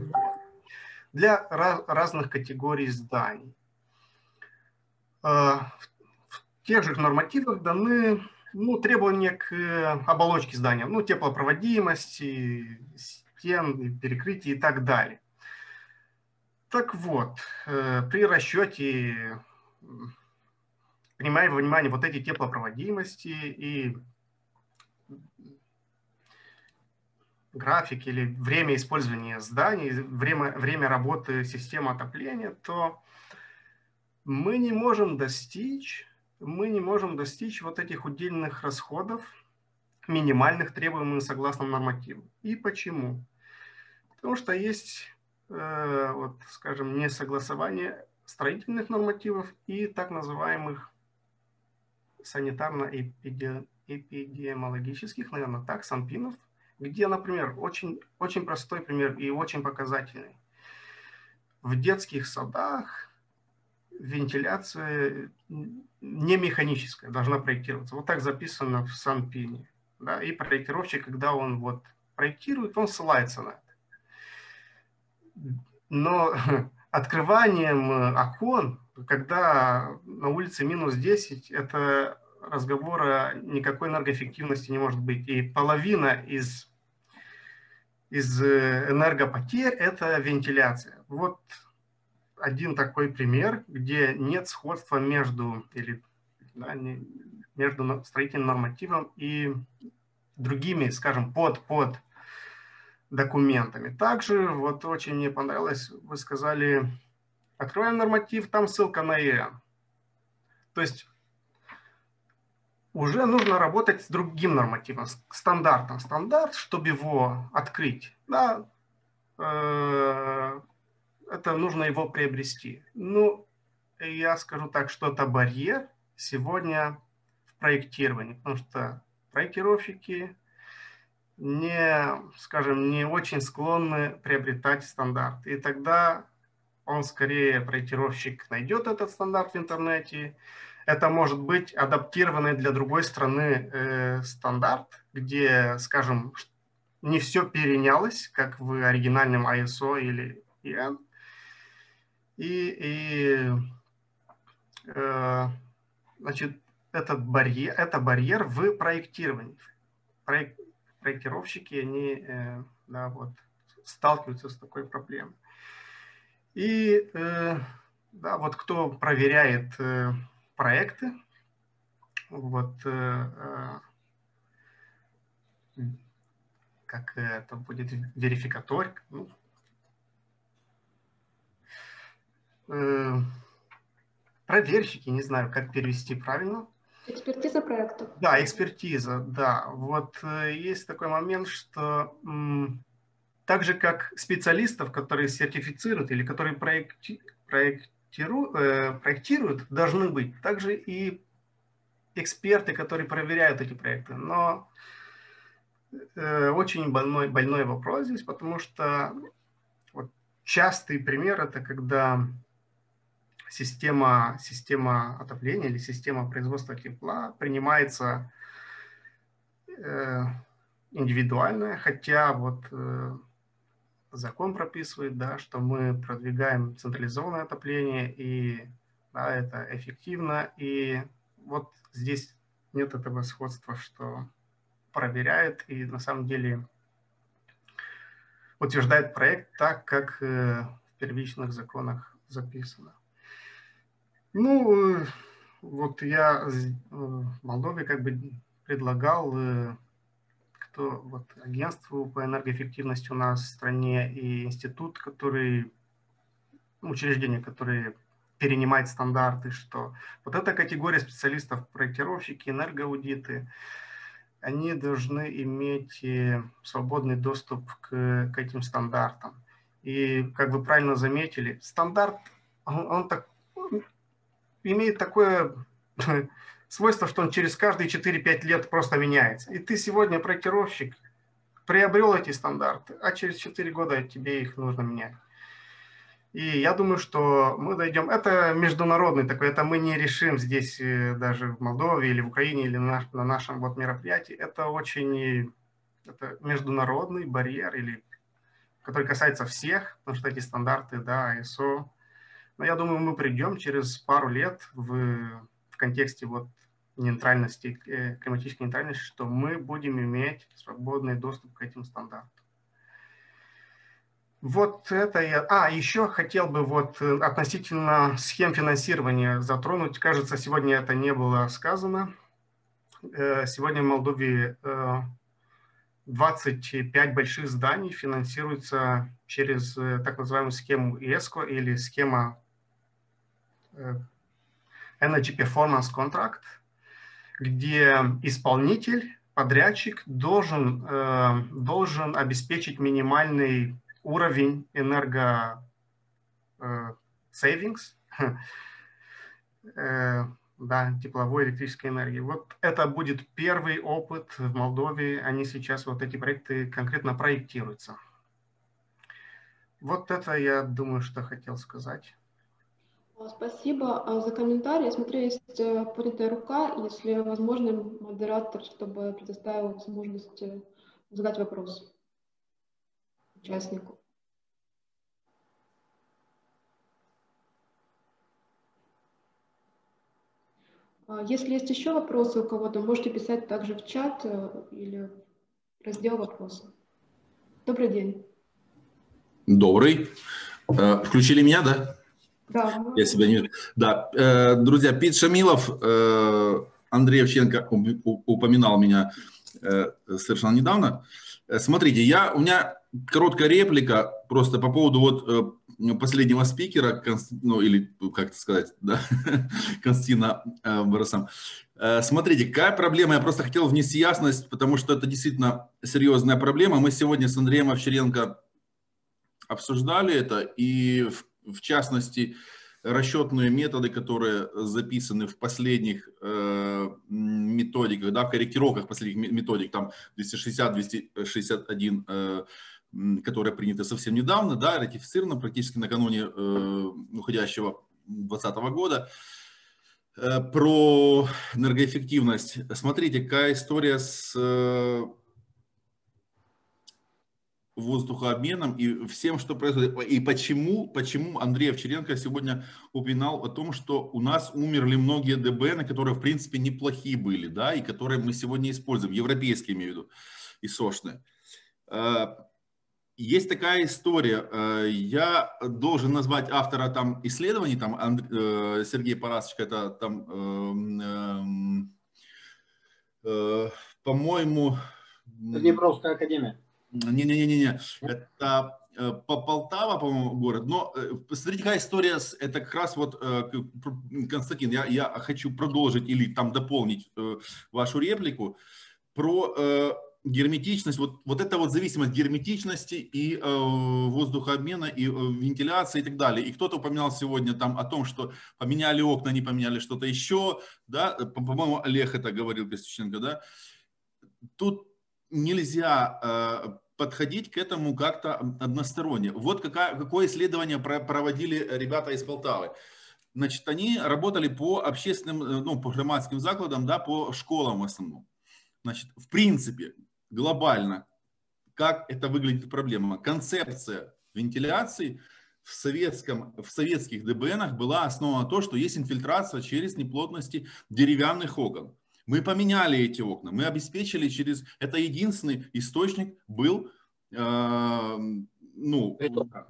для разных категорий зданий. Э, в тех же нормативах даны ну, требования к оболочке здания, ну, теплопроводимости, стен, перекрытий и так далее. Так вот, э, при расчете, принимая во внимание вот эти теплопроводимости и график или время использования зданий, время, время работы системы отопления, то мы не можем достичь, мы не можем достичь вот этих удельных расходов, минимальных требуемых согласно нормативу. И почему? Потому что есть, вот, скажем, несогласование строительных нормативов и так называемых санитарно-эпидемиологических, наверное, так, санпинов, где, например, очень, очень простой пример и очень показательный. В детских садах вентиляция не механическая, должна проектироваться. Вот так записано в Санпине. Да? И проектировщик, когда он вот проектирует, он ссылается на это. Но открыванием окон, когда на улице минус 10, это разговора никакой энергоэффективности не может быть. И половина из, из энергопотерь – это вентиляция. Вот один такой пример, где нет сходства между, или, да, не, между строительным нормативом и другими, скажем, под, под документами. Также вот очень мне понравилось, вы сказали, открываем норматив, там ссылка на ИЭН. То есть уже нужно работать с другим нормативом, стандартом. Стандарт, чтобы его открыть, да, э, это нужно его приобрести. Ну, я скажу так, что это барьер сегодня в проектировании, потому что проектировщики не, скажем, не очень склонны приобретать стандарт. И тогда он скорее, проектировщик, найдет этот стандарт в интернете. Это может быть адаптированный для другой страны э, стандарт, где, скажем, не все перенялось, как в оригинальном ISO или EN. И, и э, значит, этот барьер, это барьер в проектировании. Проек, проектировщики, они э, да, вот, сталкиваются с такой проблемой. И э, да, вот кто проверяет э, проекты, вот как это будет верификатор, ну, проверщики, не знаю, как перевести правильно. Экспертиза проекта. Да, экспертиза, да. Вот э, есть такой момент, что так же, как специалистов, которые сертифицируют или которые проекти, проектируют, э, проектируют, должны быть, также и эксперты, которые проверяют эти проекты. Но э, очень больной, больной вопрос здесь, потому что вот частый пример это когда система, система отопления или система производства тепла принимается э, индивидуальная, хотя вот э, закон прописывает, да, что мы продвигаем централизованное отопление, и да, это эффективно, и вот здесь нет этого сходства, что проверяет и на самом деле утверждает проект так, как э, в первичных законах записано. Ну, э, вот я э, в Молдове как бы предлагал, э, кто вот агентству по энергоэффективности у нас в стране и институт, который, учреждение, которое перенимает стандарты, что вот эта категория специалистов, проектировщики, энергоаудиты, они должны иметь свободный доступ к, к этим стандартам. И, как вы правильно заметили, стандарт, он, он так имеет такое свойство, что он через каждые 4-5 лет просто меняется. И ты сегодня проектировщик, приобрел эти стандарты, а через 4 года тебе их нужно менять. И я думаю, что мы дойдем. Это международный такой, это мы не решим здесь э, даже в Молдове или в Украине или на, на нашем вот мероприятии. Это очень это международный барьер, или, который касается всех, потому что эти стандарты, да, ISO, но я думаю, мы придем через пару лет в, в контексте вот нейтральности, э, климатической нейтральности, что мы будем иметь свободный доступ к этим стандартам. Вот это я... А, еще хотел бы вот э, относительно схем финансирования затронуть. Кажется, сегодня это не было сказано. Э, сегодня в Молдове 25 больших зданий финансируются через так называемую схему ЕСКО или схема Energy Performance Contract, где исполнитель, подрядчик должен, должен обеспечить минимальный уровень энерго savings, да, тепловой, электрической энергии. Вот это будет первый опыт в Молдове. Они сейчас, вот эти проекты конкретно проектируются. Вот это я думаю, что хотел сказать. Спасибо а, за комментарий. Смотрю, есть э, поднятая рука. Если возможно, модератор, чтобы предоставил возможность э, задать вопрос участнику. А, если есть еще вопросы у кого-то, можете писать также в чат э, или в раздел вопросы. Добрый день. Добрый. Включили меня, да? Да. Я себя не... Да. Э, друзья, Пит Шамилов, Андрей Овченко упоминал меня совершенно недавно. Смотрите, я, у меня короткая реплика просто по поводу вот последнего спикера, ну или как это сказать, да, Константина э, Борисом. Э, смотрите, какая проблема, я просто хотел внести ясность, потому что это действительно серьезная проблема. Мы сегодня с Андреем Овчаренко обсуждали это, и в, в частности расчетные методы, которые записаны в последних э, методиках, да, в корректировках последних методик, там 260, 261 э, которая принята совсем недавно, да, ратифицирована практически накануне э, уходящего 2020 года, э, про энергоэффективность. Смотрите, какая история с э, воздухообменом и всем, что происходит. И почему, почему Андрей Овчаренко сегодня упоминал о том, что у нас умерли многие ДБН, которые, в принципе, неплохие были, да, и которые мы сегодня используем, европейские, имею в виду, и сошные. Э, есть такая история. Э, я должен назвать автора там исследований, там э, Сергей Парасочка, это там, эм, эм, э, по-моему... Днепровская академия. Не-не-не-не, это по Полтава, по-моему, город. Но посмотрите, какая история, это как раз вот, Константин, я, я хочу продолжить или там дополнить вашу реплику про герметичность, вот, вот эта вот зависимость герметичности и э, воздухообмена, и э, вентиляции и так далее. И кто-то упоминал сегодня там о том, что поменяли окна, не поменяли что-то еще, да, по-моему, Олег это говорил, Костюченко, да. Тут нельзя э, подходить к этому как-то односторонне. Вот какая, какое исследование проводили ребята из Полтавы. Значит, они работали по общественным, э, ну, по громадским закладам, да, по школам в основном. Значит, в принципе, глобально, как это выглядит проблема. Концепция вентиляции в, советском, в советских ДБНах была основана на то, что есть инфильтрация через неплотности деревянных окон. Мы поменяли эти окна, мы обеспечили через... Это единственный источник был э, ну,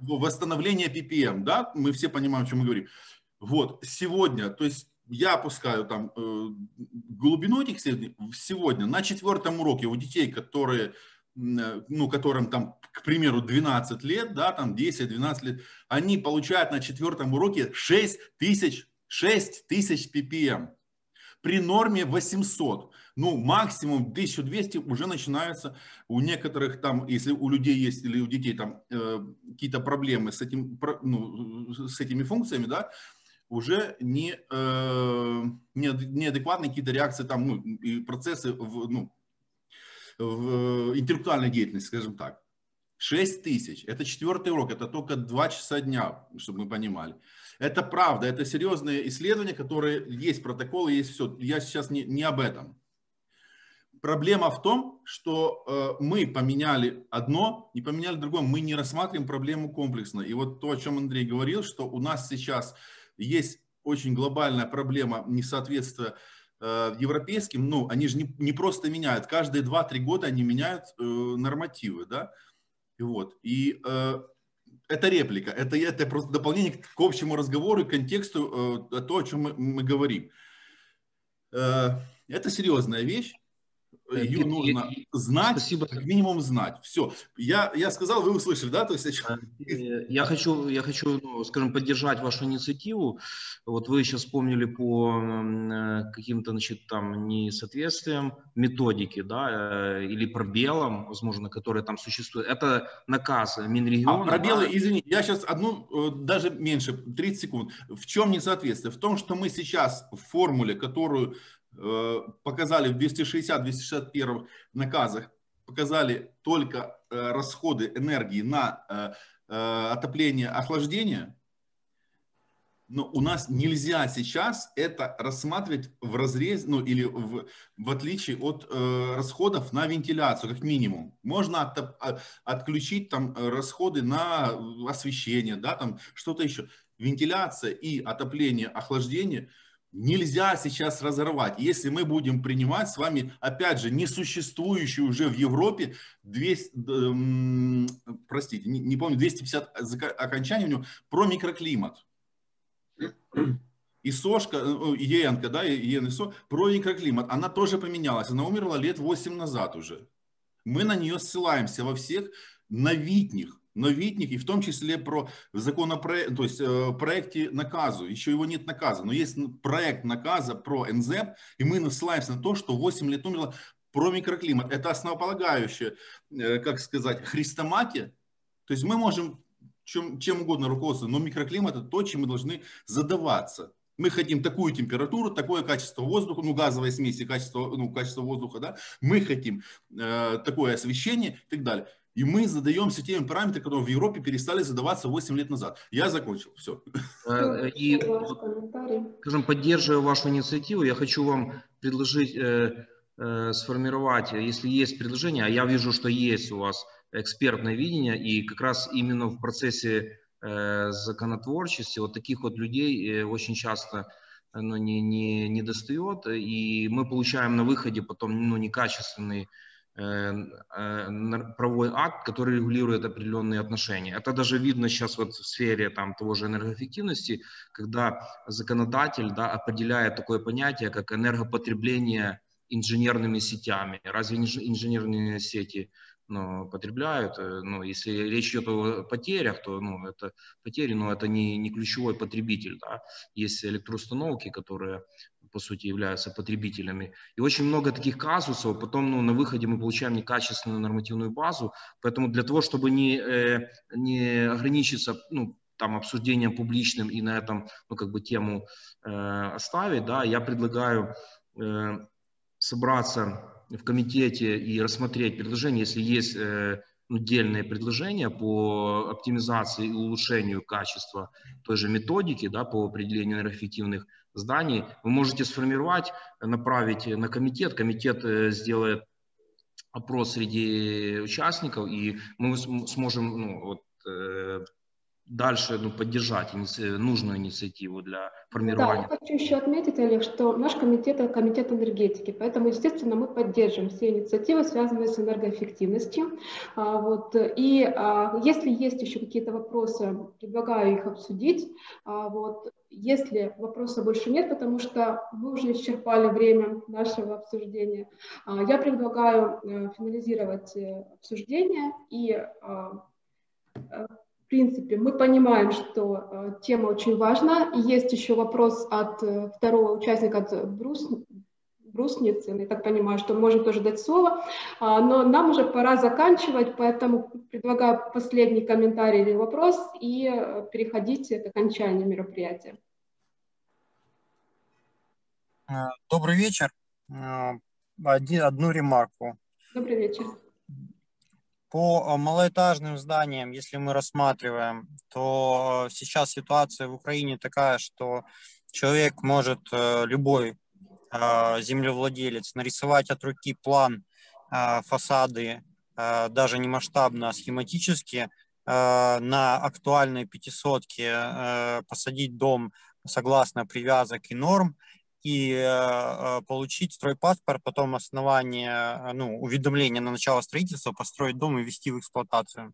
восстановление PPM, да, мы все понимаем, о чем мы говорим. Вот, сегодня, то есть я опускаю там э, глубину этих сегодня на четвертом уроке у детей, которые, э, ну, которым там, к примеру, 12 лет, да, там 10-12 лет, они получают на четвертом уроке 6 тысяч, 6 тысяч ppm. При норме 800. Ну, максимум 1200 уже начинаются у некоторых там, если у людей есть или у детей там э, какие-то проблемы с, этим, ну, с этими функциями, да, уже не, э, неадекватные какие-то реакции там, ну, и процессы в, ну, в интеллектуальной деятельности, скажем так. 6 тысяч. Это четвертый урок, это только 2 часа дня, чтобы мы понимали. Это правда, это серьезные исследования, которые есть протоколы, есть все. Я сейчас не, не об этом. Проблема в том, что э, мы поменяли одно, не поменяли другое. Мы не рассматриваем проблему комплексно. И вот то, о чем Андрей говорил, что у нас сейчас есть очень глобальная проблема несоответствия э, европейским, ну, они же не, не просто меняют, каждые 2-3 года они меняют э, нормативы, да, и вот, и э, это реплика, это, это просто дополнение к, общему разговору, к контексту, э, то, о чем мы, мы говорим. Э, это серьезная вещь, ее нужно знать, Спасибо. как минимум знать. Все. Я, я сказал, вы услышали, да? То есть, я хочу, я хочу ну, скажем, поддержать вашу инициативу. Вот вы сейчас вспомнили по э, каким-то, значит, там несоответствиям методики, да, э, или пробелам, возможно, которые там существуют. Это наказ Минрегиона. А, пробелы, да? извини, я сейчас одну, э, даже меньше, 30 секунд. В чем несоответствие? В том, что мы сейчас в формуле, которую Э, показали в 260-261 наказах, показали только э, расходы энергии на э, отопление, охлаждение, но у нас нельзя сейчас это рассматривать в разрезе, ну или в, в отличие от э, расходов на вентиляцию, как минимум. Можно от, от, отключить там расходы на освещение, да, там что-то еще. Вентиляция и отопление, охлаждение – нельзя сейчас разорвать. Если мы будем принимать с вами, опять же, несуществующую уже в Европе 200, простите, не, не помню, 250 окончаний у него про микроклимат. И Сошка, э, Енка, да, Ен и Со, про микроклимат, она тоже поменялась. Она умерла лет 8 назад уже. Мы на нее ссылаемся во всех новитних новитник, и в том числе про законопроект, то есть э, проекте наказу. Еще его нет наказа, но есть проект наказа про НЗЭП, и мы ссылаемся на то, что 8 лет умерло про микроклимат. Это основополагающее, как сказать, христоматия. То есть мы можем чем, чем угодно руководствоваться, но микроклимат это то, чем мы должны задаваться. Мы хотим такую температуру, такое качество воздуха, ну, газовой смеси, качество, ну, качество воздуха, да. Мы хотим э, такое освещение и так далее. И мы задаемся теми параметрами, которые в Европе перестали задаваться 8 лет назад. Я закончил. Все. Э, и, скажем, поддерживая вашу инициативу, я хочу вам предложить э, э, сформировать, если есть предложение, а я вижу, что есть у вас экспертное видение, и как раз именно в процессе э, законотворчести вот таких вот людей э, очень часто ну, не, не, не достает, и мы получаем на выходе потом ну, некачественный правовой акт, который регулирует определенные отношения. Это даже видно сейчас вот в сфере там, того же энергоэффективности, когда законодатель да, определяет такое понятие, как энергопотребление инженерными сетями. Разве инженерные сети ну, потребляют? Э, ну, если речь идет о потерях, то ну, это потери, но это не, не ключевой потребитель. Да? Есть электроустановки, которые по сути, являются потребителями. И очень много таких казусов. Потом ну, на выходе мы получаем некачественную нормативную базу. Поэтому для того, чтобы не, э, не ограничиться ну, там, обсуждением публичным и на этом ну, как бы тему э, оставить, да, я предлагаю э, собраться в комитете и рассмотреть предложение, если есть э, отдельные предложения по оптимизации и улучшению качества той же методики да, по определению энергоэффективных зданий, вы можете сформировать, направить на комитет, комитет сделает опрос среди участников, и мы сможем ну, вот, э, дальше ну, поддержать иници... нужную инициативу для формирования. Да, я хочу еще отметить, Олег, что наш комитет – это комитет энергетики, поэтому, естественно, мы поддержим все инициативы, связанные с энергоэффективностью. А, вот, и а, если есть еще какие-то вопросы, предлагаю их обсудить. А, вот, если вопросов больше нет, потому что мы уже исчерпали время нашего обсуждения, а, я предлагаю э, финализировать э, обсуждение и а, э, принципе, мы понимаем, что тема очень важна. И есть еще вопрос от второго участника, от Брус, Брусницы. Я так понимаю, что может тоже дать слово. А, но нам уже пора заканчивать, поэтому предлагаю последний комментарий или вопрос и э, переходить к окончанию мероприятия. Добрый вечер. Одну ремарку. Добрый вечер. По э, малоэтажным зданиям, если мы рассматриваем, то э, сейчас ситуация в Украине такая, что человек может, э, любой землевладелец, нарисовать от руки план фасады, даже не масштабно, а схематически, на актуальной пятисотке посадить дом согласно привязок и норм – и получить стройпаспорт, потом основание, ну, уведомление на начало строительства, построить дом и ввести в эксплуатацию.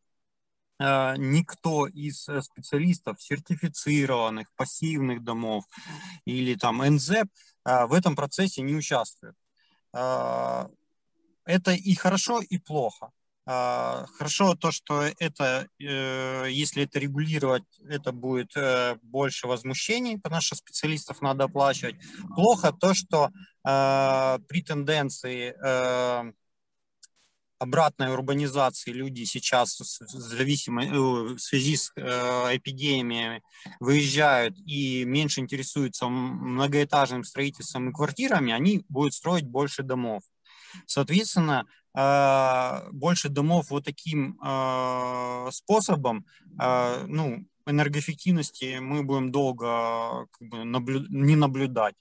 Никто из э, специалистов сертифицированных пассивных домов или там НЗЭП в этом процессе не участвует. Э, это и хорошо, и плохо. А, хорошо то, что это, э, если это регулировать, это будет э, больше возмущений, потому что специалистов надо оплачивать. Плохо то, что а, при тенденции э, обратной урбанизации люди сейчас в, в связи с эпидемиями выезжают и меньше интересуются многоэтажным строительством и квартирами, они будут строить больше домов. Соответственно, а, больше домов вот таким способом, ну, энергоэффективности мы будем долго как бы, наблю... не наблюдать.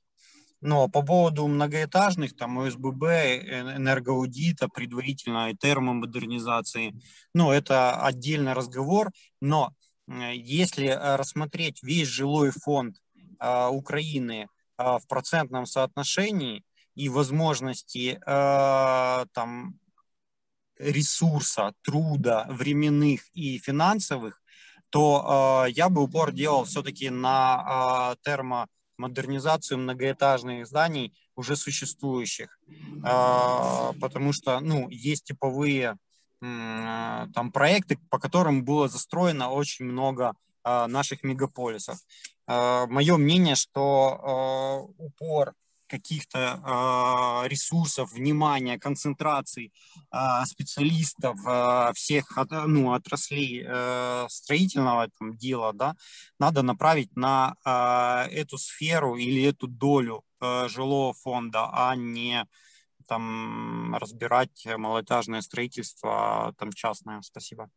Но по поводу многоэтажных, там, ОСББ, энергоаудита, предварительно и термомодернизации, ну, это отдельный разговор, но если рассмотреть весь жилой фонд Украины в процентном соотношении и возможности там ресурса, труда, временных и финансовых, то э, я бы упор делал все-таки на э, термомодернизацию многоэтажных зданий уже существующих, э, потому что ну, есть типовые там проекты, по которым было застроено очень много э, наших мегаполисов. Э, мое мнение, что упор каких-то э, ресурсов, внимания, концентраций э, специалистов э, всех от, ну, отраслей э, строительного там, дела, да, надо направить на э, эту сферу или эту долю э, жилого фонда, а не там разбирать малоэтажное строительство там частное. Спасибо.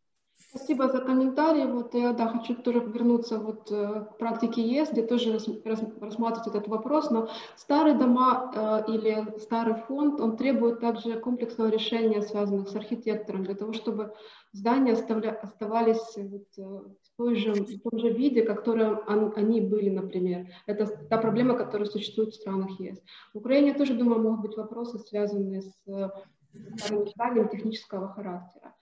Спасибо за комментарий. Вот я да, хочу тоже вернуться вот э, к практике ЕС, где тоже рас, рас, рассматривать этот вопрос. Но старые дома э, или старый фонд, он требует также комплексного решения, связанных с архитектором, для того, чтобы здания оставля, оставались вот, э, в, той же, в том же виде, в котором он, они были, например. Это та проблема, которая существует в странах ЕС. В Украине тоже, думаю, могут быть вопросы, связанные с э, старым зданием технического характера.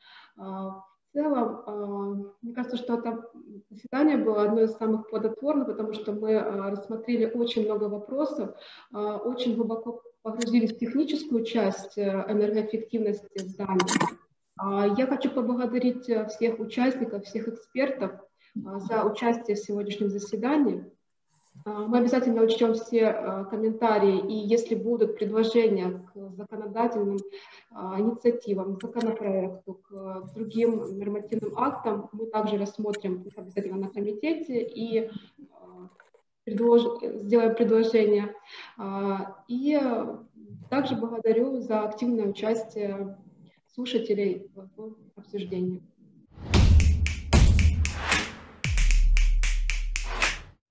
Целом, а, мне кажется, что это заседание было одно из самых плодотворных, потому что мы а, рассмотрели очень много вопросов, а, очень глубоко погрузились в техническую часть э, энергоэффективности зданий. Я хочу поблагодарить э, всех участников, всех экспертов за участие в сегодняшнем заседании. А, мы обязательно учтем все а, комментарии, и если будут предложения к законодательным а, инициативам, к законопроекту, к другим нормативным актам, мы также рассмотрим их обязательно на комитете и предлож... сделаем предложение. И также благодарю за активное участие слушателей в обсуждении.